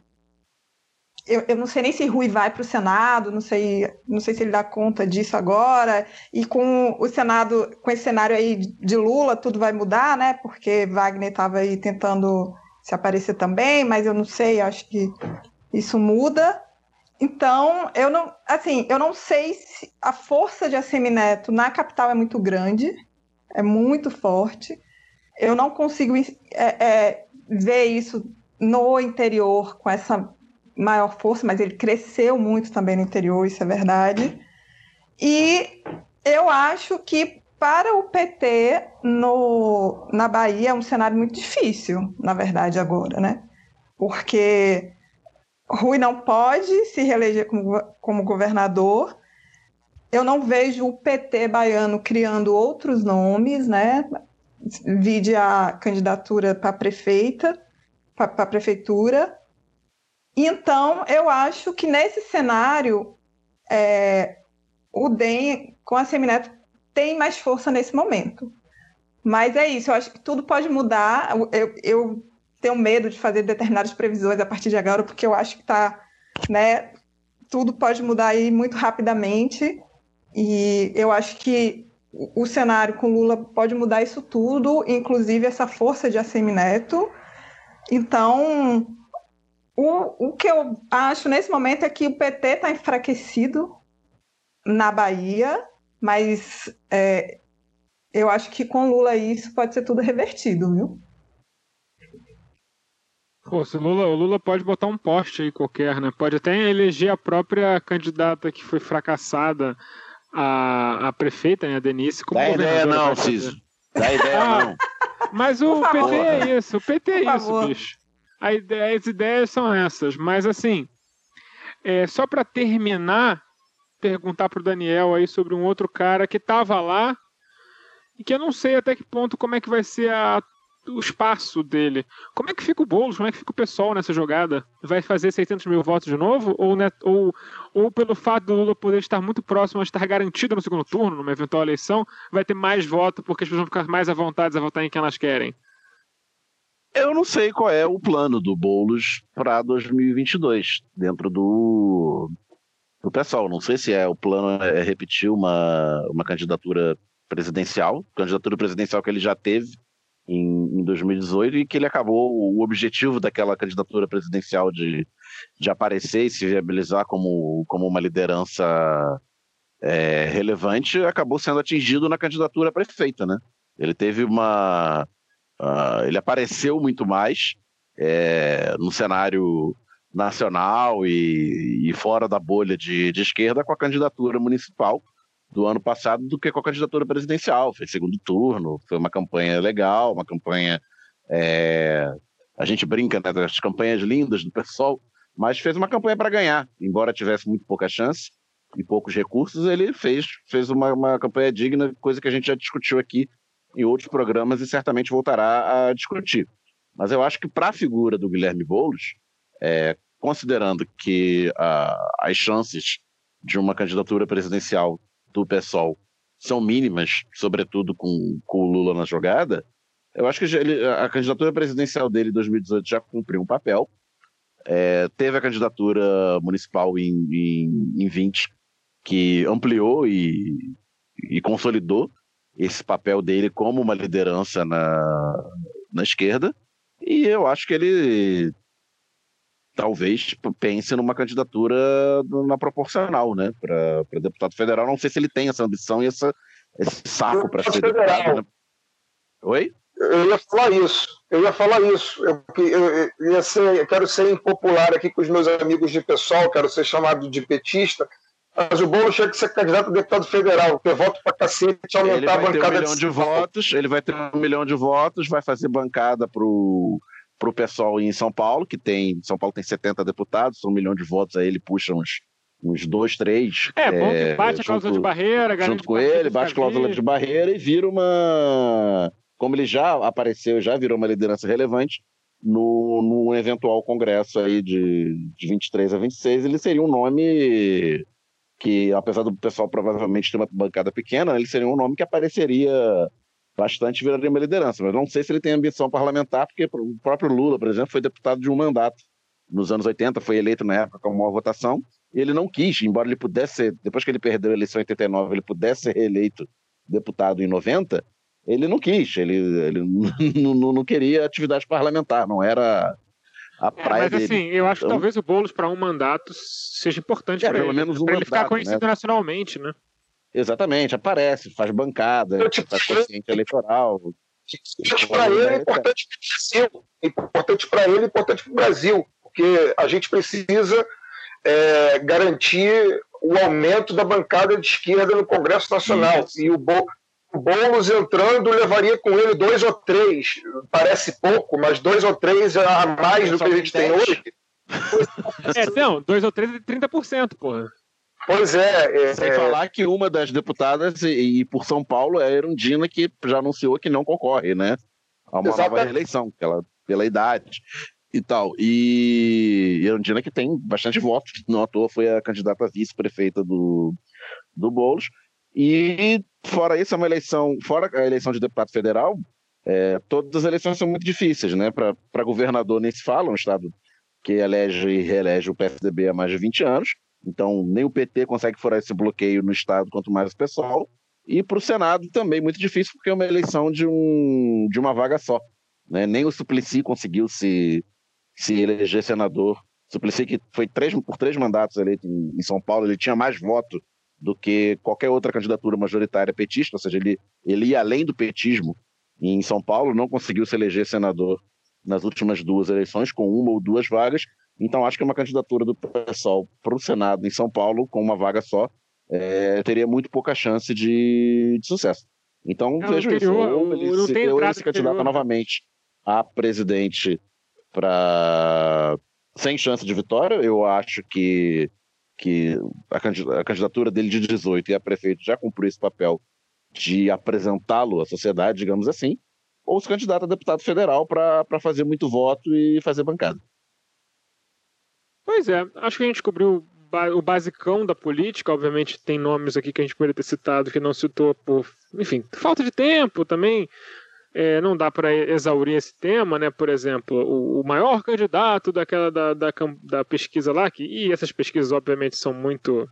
eu, eu não sei nem se Rui vai para o Senado, não sei, não sei se ele dá conta disso agora. E com o Senado, com esse cenário aí de Lula, tudo vai mudar, né? Porque Wagner estava aí tentando se aparecer também, mas eu não sei, acho que isso muda. Então, eu não, assim, eu não sei se a força de Assemineto na capital é muito grande, é muito forte. Eu não consigo é, é, ver isso no interior com essa maior força, mas ele cresceu muito também no interior, isso é verdade. E eu acho que para o PT no, na Bahia é um cenário muito difícil, na verdade, agora, né? Porque Rui não pode se reeleger como, como governador. Eu não vejo o PT baiano criando outros nomes, né? Vide a candidatura para prefeita. para a prefeitura. Então, eu acho que nesse cenário, é, o DEM com a Semineto tem mais força nesse momento. Mas é isso, eu acho que tudo pode mudar. Eu, eu tenho medo de fazer determinadas previsões a partir de agora, porque eu acho que tá, né, tudo pode mudar aí muito rapidamente. E eu acho que o cenário com Lula pode mudar isso tudo, inclusive essa força de Assemineto. Então, o, o que eu acho nesse momento é que o PT está enfraquecido na Bahia, mas é, eu acho que com Lula isso pode ser tudo revertido, viu? Pô, se Lula, o Lula pode botar um poste aí qualquer, né? Pode até eleger a própria candidata que foi fracassada, a, a prefeita, né, a Denise, como Dá ideia não. Ciso. Dá ideia Ah, não. Mas o. PT é isso, o PT é Por isso, favor. bicho. A ideia, as ideias são essas, mas assim, é, só para terminar, perguntar pro Daniel aí sobre um outro cara que tava lá e que eu não sei até que ponto como é que vai ser a- o espaço dele. Como é que fica o Boulos? Como é que fica o pessoal nessa jogada? Vai fazer 600 mil votos de novo? Ou, né, ou, ou pelo fato do Lula poder estar muito próximo a estar garantido no segundo turno, numa eventual eleição, vai ter mais voto porque as pessoas vão ficar mais à vontade a votar em quem elas querem? Eu não sei qual é o plano do Boulos para 2022 dentro do pessoal. Não sei se é o plano é repetir uma, uma candidatura presidencial, candidatura presidencial que ele já teve em, em 2018 e que ele acabou o objetivo daquela candidatura presidencial de, de aparecer e se viabilizar como, como uma liderança é, relevante acabou sendo atingido na candidatura prefeita, né? Ele teve uma ah, ele apareceu muito mais é, no cenário nacional e, e fora da bolha de, de esquerda com a candidatura municipal do ano passado do que com a candidatura presidencial. Fez segundo turno, foi uma campanha legal, uma campanha. é, a gente brinca né, das campanhas lindas do pessoal, mas fez uma campanha para ganhar, embora tivesse muito pouca chance e poucos recursos, ele fez, fez uma, uma campanha digna, coisa que a gente já discutiu aqui em outros programas e certamente voltará a discutir. Mas eu acho que para a figura do Guilherme Boulos, é, considerando que ah, as chances de uma candidatura presidencial do PSOL são mínimas, sobretudo com, com o Lula na jogada, eu acho que ele- a candidatura presidencial dele em 2018 já cumpriu um papel. É, teve a candidatura municipal em, em, em 20, que ampliou e, e consolidou esse papel dele como uma liderança na, na esquerda. E eu acho que ele talvez tipo, pense numa candidatura na proporcional, né, para deputado federal. Não sei se ele tem essa ambição e essa, esse saco para ser Federal. deputado. Né? Oi? Eu ia falar isso, eu ia falar isso. Eu, eu- eu ia ser, eu quero ser impopular aqui com os meus amigos de pessoal, quero ser chamado de petista, mas o Boulos tinha que ser candidato a deputado federal, ter voto pra cacete, Ele aumentar a vai ter um bancada milhão de Paulo. votos, ele vai ter um milhão de votos, vai fazer bancada pro pro pessoal em São Paulo, que tem, São Paulo tem 70 deputados, são um milhão de votos, aí ele puxa uns, uns dois, três. É, bom é, que bate a cláusula de barreira, junto com ele, bate fica cláusula de barreira e vira uma. Como ele já apareceu, já virou uma liderança relevante no, no eventual congresso aí de, de 23 a 26, ele seria um nome que, apesar do pessoal provavelmente ter uma bancada pequena, ele seria um nome que apareceria bastante viraria uma liderança. Mas não sei se ele tem ambição parlamentar, porque o próprio Lula, por exemplo, foi deputado de um mandato nos anos 80, foi eleito na época com maior votação, e ele não quis, embora ele pudesse ser, depois que ele perdeu a eleição em 89, ele pudesse ser reeleito deputado em 90, ele não quis, ele, ele não, não- não queria atividade parlamentar, não era a É, praia mas dele. assim, eu acho que Então- talvez o Boulos para um mandato seja importante É, para ele, menos um ele ficar mandato, conhecido né? nacionalmente, né? Exatamente, aparece, faz bancada, faz consciente eleitoral. Importante para ele, é importante para o Brasil. Importante para ele, importante para o Brasil, porque a gente precisa é, garantir o aumento da bancada de esquerda no Congresso Nacional. Isso. E o, Bo, o Boulos entrando levaria com ele dois ou três. Parece pouco, mas dois ou três é a mais do que a gente tem hoje. É, não, dois ou três é 30%, porra. Pois é. é, Sem é, falar que uma das deputadas, e, e por São Paulo, é a Erundina, que já anunciou que não concorre, né? A uma nova Exatamente. reeleição, pela, pela idade. e tal. E Erundina que tem bastante votos, não à toa foi a candidata a vice-prefeita do, do Boulos. E fora isso, é uma eleição, fora a eleição de deputado federal, é, todas as eleições são muito difíceis, né? Para governador nem se fala, um estado que elege e reelege o PSDB há mais de 20 anos. Então, nem o PT consegue furar esse bloqueio no estado, quanto mais o pessoal. E para o Senado também muito difícil, porque é uma eleição de, um, de uma vaga só. Né? Nem o Suplicy conseguiu se, se eleger senador. Suplicy, que foi três, por três mandatos eleito em, São Paulo, ele tinha mais voto do que qualquer outra candidatura majoritária petista, ou seja, ele, ele ia além do petismo em São Paulo, não conseguiu se eleger senador nas últimas duas eleições, com uma ou duas vagas. Então, acho que uma candidatura do PSOL para o Senado em São Paulo, com uma vaga só, é, teria muito pouca chance de, de sucesso. Então, Não, vejo anterior, isso. Ou ele, não se, tem ou ele se candidata anterior. novamente a presidente para sem chance de vitória. Eu acho que, que a candidatura dele de 18 e a prefeito já cumpriu esse papel de apresentá-lo à sociedade, digamos assim, ou se candidata a deputado federal para fazer muito voto e fazer bancada. Pois é, acho que a gente cobriu o basicão da política. Obviamente, tem nomes aqui que a gente poderia ter citado que não citou por, enfim, falta de tempo também. É, não dá para exaurir esse tema, né? Por exemplo, o, o maior candidato daquela da, da, da pesquisa lá, que, e essas pesquisas, obviamente, são muito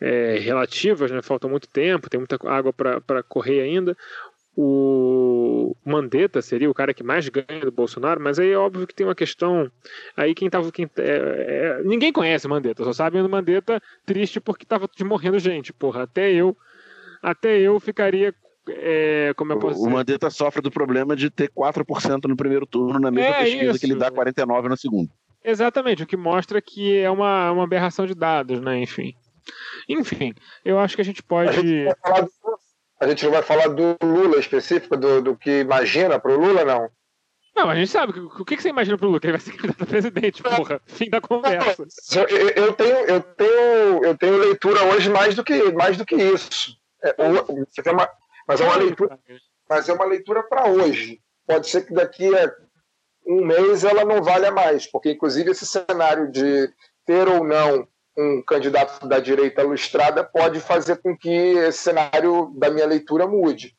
é, relativas, né? Falta muito tempo, tem muita água para correr ainda. O Mandetta seria o cara que mais ganha do Bolsonaro, mas aí é óbvio que tem uma questão. Aí quem tava. Quem, é, é, ninguém conhece o Mandetta, só sabem do Mandetta triste porque tava de morrendo gente, porra. Até eu. Até eu ficaria. é, como eu posso O dizer? Mandetta sofre do problema de ter 4% no primeiro turno, na mesma É pesquisa isso. que ele dá 49% no segundo. Exatamente, o que mostra que é uma, uma aberração de dados, né? Enfim. Enfim, eu acho que a gente A gente, a gente não vai falar do Lula específico, do, do que imagina para o Lula, não. Não, a gente sabe. O que, que você imagina pro Lula? Que ele vai ser candidato a presidente, porra. Fim da conversa. Eu, eu- tenho, eu, tenho, eu tenho leitura hoje mais do que, mais do que isso. É, o- você tem uma- mas é uma leitura, mas é uma leitura para hoje. Pode ser que daqui a um mês ela não valha mais, porque inclusive esse cenário de ter ou não um candidato da direita lustrada pode fazer com que esse cenário da minha leitura mude.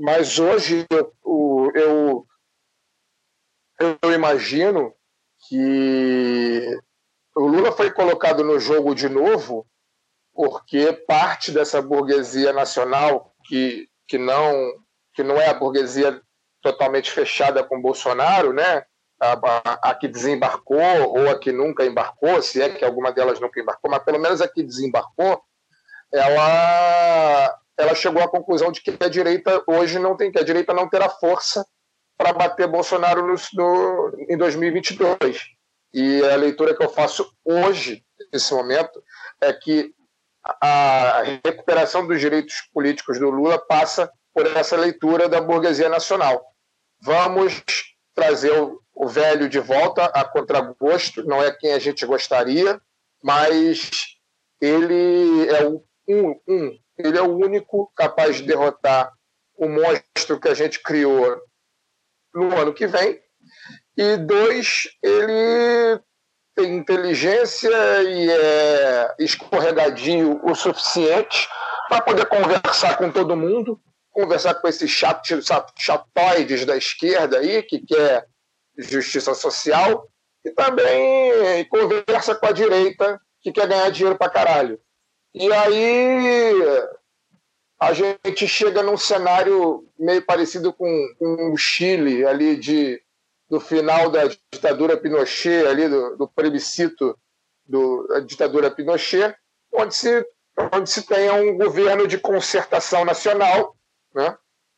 Mas hoje eu, eu, eu imagino que o Lula foi colocado no jogo de novo porque parte dessa burguesia nacional que, que, não, que não é a burguesia totalmente fechada com Bolsonaro, né? A, a- que desembarcou ou a que nunca embarcou, se é que alguma delas nunca embarcou, mas pelo menos a que desembarcou, ela, ela chegou à conclusão de que a direita hoje não tem, que a direita não terá força para bater Bolsonaro no, no, em 2022. E a leitura que eu faço hoje, nesse momento, é que a recuperação dos direitos políticos do Lula passa por essa leitura da burguesia nacional. Vamos trazer o, o velho de volta a contragosto, não é quem a gente gostaria, mas ele é o um, um, ele é o único capaz de derrotar o monstro que a gente criou no ano que vem. E dois, ele tem inteligência e é escorregadinho o suficiente para poder conversar com todo mundo, conversar com esses chatos, chatoides da esquerda aí, que quer justiça social, e também conversa com a direita, que quer ganhar dinheiro para caralho. E aí a gente chega num cenário meio parecido com, com o Chile, ali de, do final da ditadura Pinochet, ali do, do plebiscito do, da ditadura Pinochet, onde se, onde se tenha um governo de concertação nacional, né,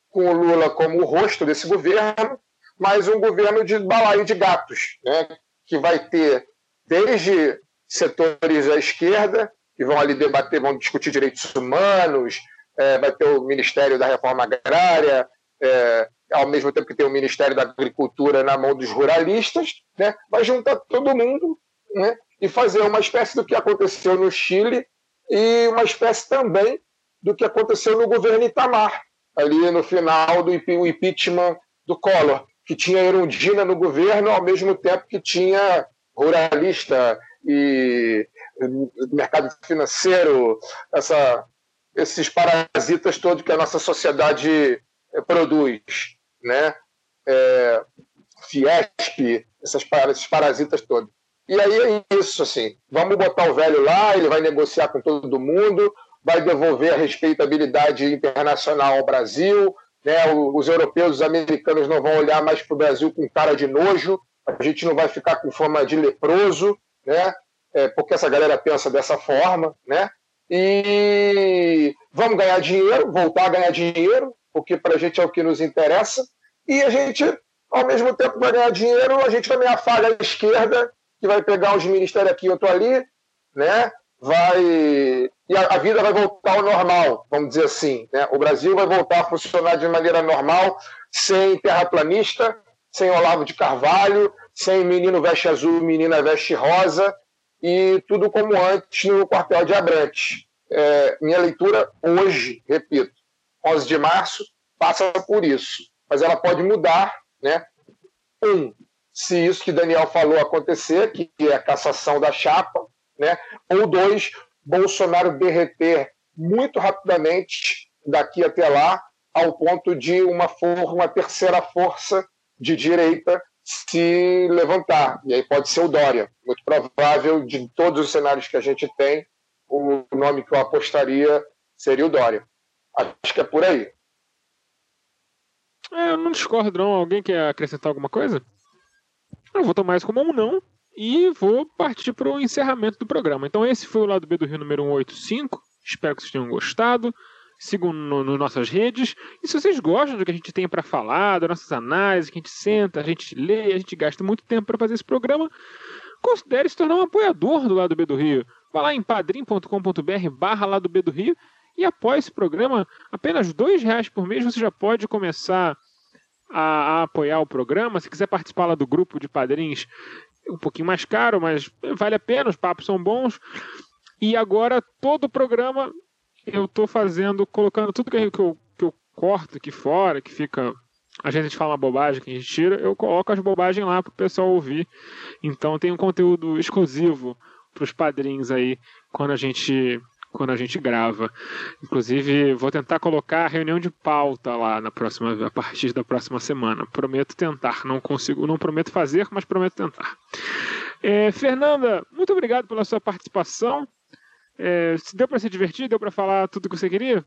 com o Lula como o rosto desse governo, mas um governo de balaio de gatos, né, que vai ter desde setores à esquerda, que vão ali debater, vão discutir direitos humanos, é, vai ter o Ministério da Reforma Agrária, é, ao mesmo tempo que tem o Ministério da Agricultura na mão dos ruralistas, né, vai juntar todo mundo né, e fazer uma espécie do que aconteceu no Chile e uma espécie também do que aconteceu no governo Itamar, ali no final do impeachment do Collor. Que tinha Erundina no governo, ao mesmo tempo que tinha ruralista e mercado financeiro, essa, esses parasitas todos que a nossa sociedade eh, produz, né? É, Fiesp, essas, esses parasitas todos. E aí é isso, assim, vamos botar o velho lá, ele vai negociar com todo mundo, vai devolver a respeitabilidade internacional ao Brasil, né? os europeus, os americanos não vão olhar mais para o Brasil com cara de nojo, a gente não vai ficar com fama de leproso, né? É, porque essa galera pensa dessa forma, né? E vamos ganhar dinheiro, voltar a ganhar dinheiro, porque para a gente é o que nos interessa, e a gente, ao mesmo tempo, vai ganhar dinheiro, a gente também afaga a esquerda, que vai pegar os ministérios aqui, eu estou ali, né? Vai e a, a, vida vai voltar ao normal, vamos dizer assim. Né? O Brasil vai voltar a funcionar de maneira normal, sem terraplanista, sem Olavo de Carvalho, sem menino veste azul, menina veste rosa, e tudo como antes no quartel de Abrantes. É, minha leitura hoje, repito, 11 de março, passa por isso. Mas ela pode mudar, né? Um, se isso que Daniel falou acontecer, que é a cassação da chapa, né? ou dois, Bolsonaro derreter muito rapidamente daqui até lá, ao ponto de uma, for, uma terceira força de direita se levantar. E aí pode ser o Dória. Muito provável, de todos os cenários que a gente tem, o nome que eu apostaria seria o Dória. Acho que é por aí. É, eu não discordo, não. Alguém quer acrescentar alguma coisa? Eu vou tomar isso como um não. E vou partir para o encerramento do programa. Então, esse foi o lado B do Rio número 185. Espero que vocês tenham gostado. Sigam nas no nossas redes. E se vocês gostam do que a gente tem para falar, das nossas análises, que a gente senta, a gente lê, a gente gasta muito tempo para fazer esse programa, considere se tornar um apoiador do lado B do Rio. Vá lá em padrim.com.br barra lado B do Rio e apoie esse programa. Apenas dois reais por mês você já pode começar a, a, apoiar o programa. Se quiser participar lá do grupo de padrinhos, um pouquinho mais caro, mas vale a pena, os papos são bons. E agora todo o programa eu estou fazendo, colocando tudo que eu, que eu, corto aqui fora, que fica. A gente fala uma bobagem que a gente tira, eu coloco as bobagens lá para o pessoal ouvir. Então tem um conteúdo exclusivo para os padrinhos aí quando a gente quando a gente grava. Inclusive, vou tentar colocar a reunião de pauta lá na próxima, a partir da próxima semana. Prometo tentar. Não consigo, não prometo fazer, mas prometo tentar. É, Fernanda, muito obrigado pela sua participação. É, deu para se divertir? Deu para falar tudo que você queria?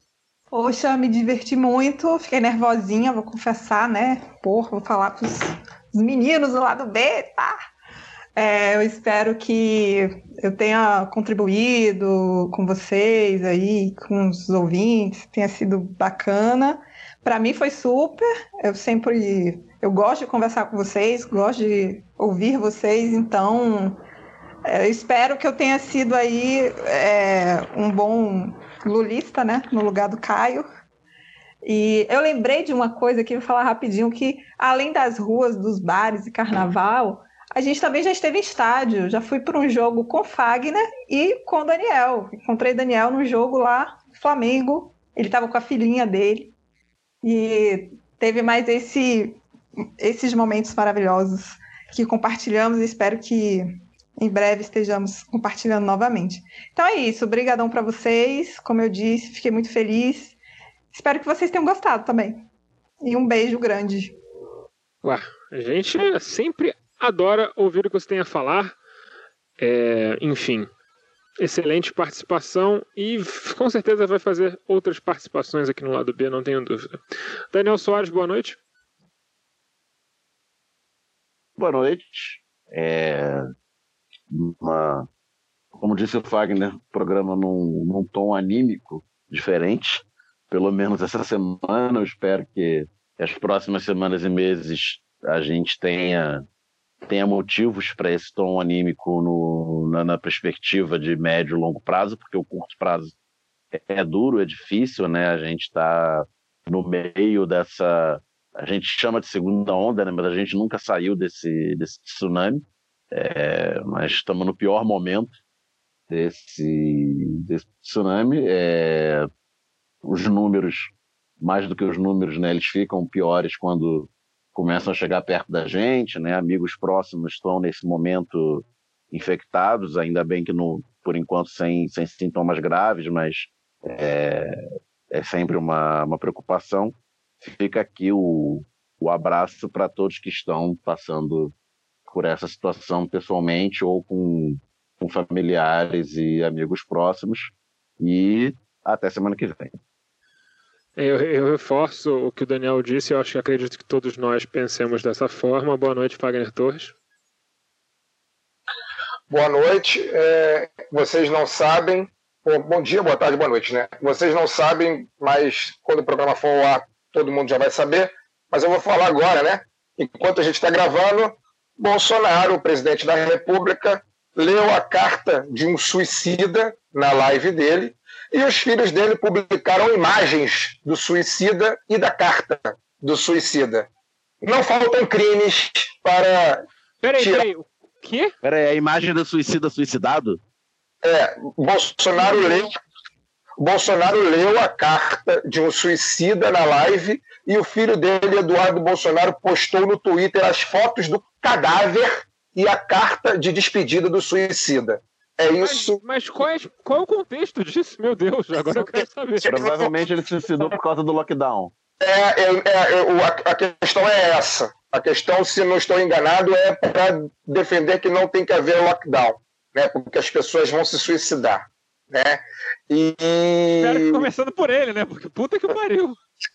Poxa, me diverti muito, fiquei nervosinha, vou confessar, né? Porra, vou falar pros meninos do lado B, tá? É, eu espero que eu tenha contribuído com vocês aí, com os ouvintes, tenha sido bacana. Para mim foi super. Eu sempre eu gosto de conversar com vocês, gosto de ouvir vocês, então é, eu espero que eu tenha sido aí é, um bom lulista, né, no lugar do Caio. E eu lembrei de uma coisa que eu vou falar rapidinho que além das ruas, dos bares e carnaval, a gente também já esteve em estádio, já fui para um jogo com Fagner e com Daniel. Encontrei Daniel no jogo lá, Flamengo. Ele estava com a filhinha dele. E teve mais esse, esses momentos maravilhosos que compartilhamos e espero que em breve estejamos compartilhando novamente. Então é isso, obrigadão para vocês. Como eu disse, fiquei muito feliz. Espero que vocês tenham gostado também. E um beijo grande. Ué, a gente sempre adora ouvir o que você tem a falar. É, enfim, excelente participação e com certeza vai fazer outras participações aqui no lado B, não tenho dúvida. Daniel Soares, boa noite. Boa noite. É uma, como disse o Fagner, programa num, num tom anímico diferente. Pelo menos essa semana, eu espero que as próximas semanas e meses a gente tenha tenha motivos para esse tom anímico no, na, na, perspectiva de médio e longo prazo, porque o curto prazo é, é duro, é difícil, né? A gente está no meio dessa. A gente chama de segunda onda, né? Mas a gente nunca saiu desse, desse tsunami. É, mas estamos no pior momento desse, desse tsunami. É, os números, mais do que os números, né? Eles ficam piores quando começam a chegar perto da gente, né? Amigos próximos estão nesse momento infectados, ainda bem que no, por enquanto sem, sem sintomas graves, mas é, é sempre uma, uma preocupação. Fica aqui o, o abraço para todos que estão passando por essa situação pessoalmente ou com, com familiares e amigos próximos. E até semana que vem. Eu, eu, reforço o que o Daniel disse, eu acho que acredito que todos nós pensemos dessa forma. Boa noite, Fagner Torres. Boa noite. É, vocês não sabem. Bom dia, boa tarde, boa noite, né? Vocês não sabem, mas quando o programa for ao ar, todo mundo já vai saber. Mas eu vou falar agora, né? Enquanto a gente está gravando, Bolsonaro, o presidente da República, leu a carta de um suicida na live dele e os filhos dele publicaram imagens do suicida e da carta do suicida. Não faltam crimes para. Peraí, tirar... peraí. O quê? Peraí, a imagem do suicida suicidado? É, Bolsonaro leu, Bolsonaro leu a carta de um suicida na live e o filho dele, Eduardo Bolsonaro, postou no Twitter as fotos do cadáver e a carta de despedida do suicida. É isso. Mas, mas qual, é, qual é o contexto disso? Meu Deus, agora eu quero saber. Provavelmente ele se suicidou por causa do lockdown. É, é, é, a, a questão é essa. A questão, se não estou enganado, é para defender que não tem que haver lockdown, né? Porque as pessoas vão se suicidar, né? E Espero que começando por ele, né? Porque puta que pariu.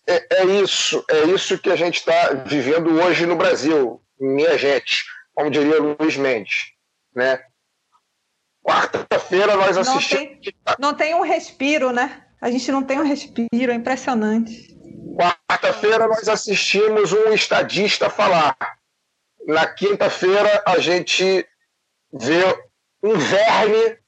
é, é isso, é isso que a gente está vivendo hoje no Brasil, minha gente, como diria Luiz Mendes, né? Quarta-feira nós Não assistimos. tem, não tem um respiro, né? A gente não tem um respiro, é impressionante. Quarta-feira nós assistimos um estadista falar. Na quinta-feira a gente vê um verme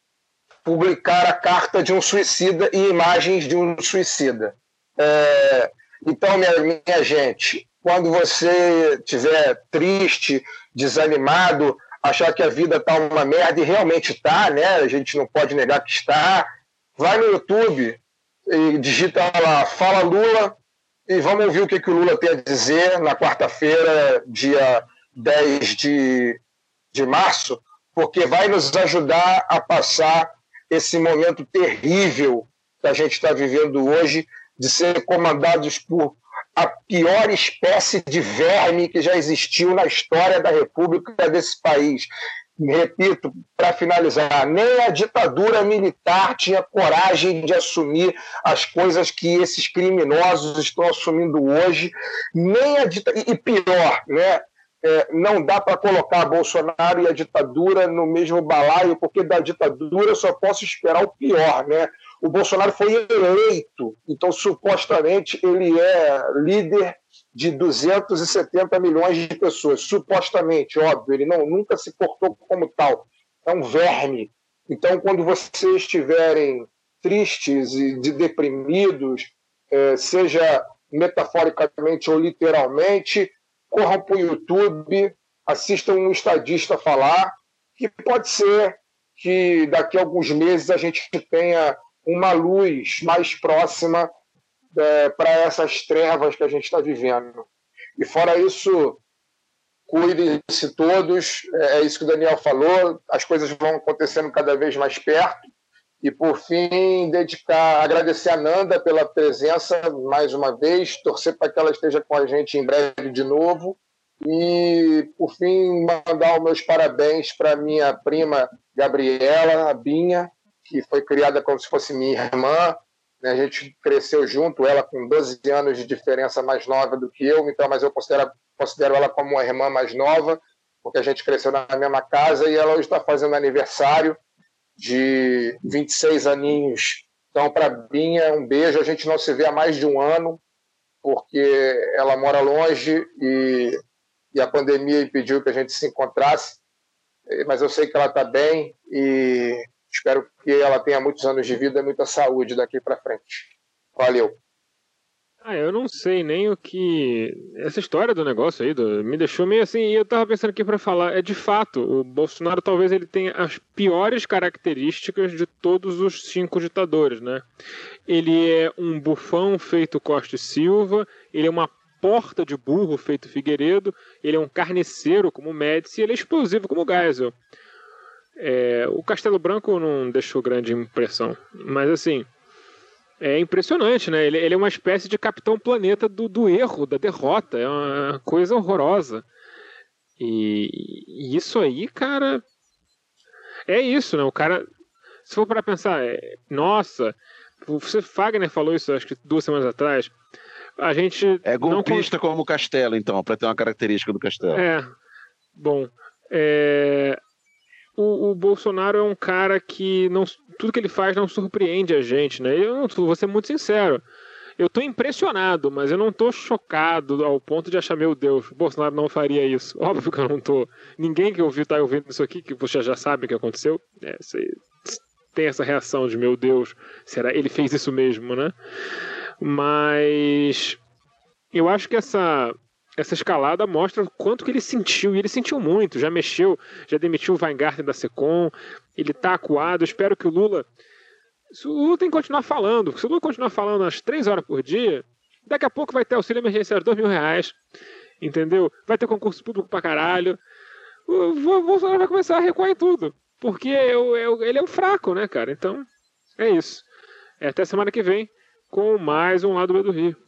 publicar a carta de um suicida e imagens de um suicida. É, então, minha, minha gente, quando você estiver triste, desanimado, achar que a vida está uma merda e realmente está, né? A gente não pode negar que está. Vai no YouTube e digita lá Fala Lula e vamos ouvir o que, que o Lula tem a dizer na quarta-feira, dia 10 de, de março, porque vai nos ajudar a passar esse momento terrível que a gente está vivendo hoje, de ser comandados por a pior espécie de verme que já existiu na história da República desse país. Repito, para finalizar, nem a ditadura militar tinha coragem de assumir as coisas que esses criminosos estão assumindo hoje, nem a e pior, né? É, não dá para colocar Bolsonaro e a ditadura no mesmo balaio, porque da ditadura só posso esperar o pior, né? O Bolsonaro foi eleito, então supostamente ele é líder de 270 milhões de pessoas, supostamente, óbvio, ele não, nunca se portou como tal, é um verme. Então, quando vocês estiverem tristes e de deprimidos, é, seja metaforicamente ou literalmente, corram para o YouTube, assistam um estadista falar, que pode ser que daqui a alguns meses a gente tenha uma luz mais próxima é, para essas trevas que a gente está vivendo. E fora isso, cuidem-se todos, é, é isso que o Daniel falou, as coisas vão acontecendo cada vez mais perto. E por fim, dedicar, agradecer a Nanda pela presença mais uma vez, torcer para que ela esteja com a gente em breve de novo. E, por fim, mandar os meus parabéns para minha prima Gabriela, a Binha, que foi criada como se fosse minha irmã. Né? A gente cresceu junto, ela com 12 anos de diferença mais nova do que eu, então, mas eu considero, considero ela como uma irmã mais nova, porque a gente cresceu na mesma casa e ela hoje está fazendo aniversário de 26 aninhos. Então, para Binha, um beijo. A gente não se vê há mais de um ano, porque ela mora longe e, e a pandemia impediu que a gente se encontrasse. Mas eu sei que ela está bem e Espero que ela tenha muitos anos de vida e muita saúde daqui para frente. Valeu. Ah, eu não sei nem o que. Essa história do negócio aí do... me deixou meio assim. E eu tava pensando aqui para falar. É de fato, o Bolsonaro talvez ele tenha as piores características de todos os cinco ditadores, né? Ele é um bufão feito Costa e Silva, ele é uma porta de burro feito Figueiredo, ele é um carniceiro como Médici, ele é explosivo como Geisel. É, o Castelo Branco não deixou grande impressão, mas assim, é impressionante, né? Ele, ele é uma espécie de Capitão Planeta do, do erro, da derrota, é uma coisa horrorosa. E, e isso aí, cara, é isso, né? O cara, se for para pensar, é, nossa, você Fagner falou isso acho que duas semanas atrás. A gente é golpista não... como o Castelo, então, para ter uma característica do Castelo. É. Bom, é, o, o, Bolsonaro é um cara que não, tudo que ele faz não surpreende a gente, né? Eu não, vou ser muito sincero. Eu tô impressionado, mas eu não tô chocado ao ponto de achar, meu Deus, o Bolsonaro não faria isso. Óbvio que eu não tô. Ninguém que ouviu tá ouvindo isso aqui, que você já sabe o que aconteceu. É, você tem essa reação de, meu Deus, será ele fez isso mesmo, né? Mas eu acho que essa essa escalada mostra quanto que ele sentiu, e ele sentiu muito, já mexeu, já demitiu o Weingarten da Secom, ele tá acuado, espero que o Lula... O Lula tem que continuar falando, se o Lula continuar falando às três horas por dia, daqui a pouco vai ter auxílio emergencial de dois mil reais, entendeu? Vai ter concurso público pra caralho, o Bolsonaro vai começar a recuar em tudo, porque ele é o fraco, né, cara? Então, é isso. É até semana que vem com mais um lado B do Rio.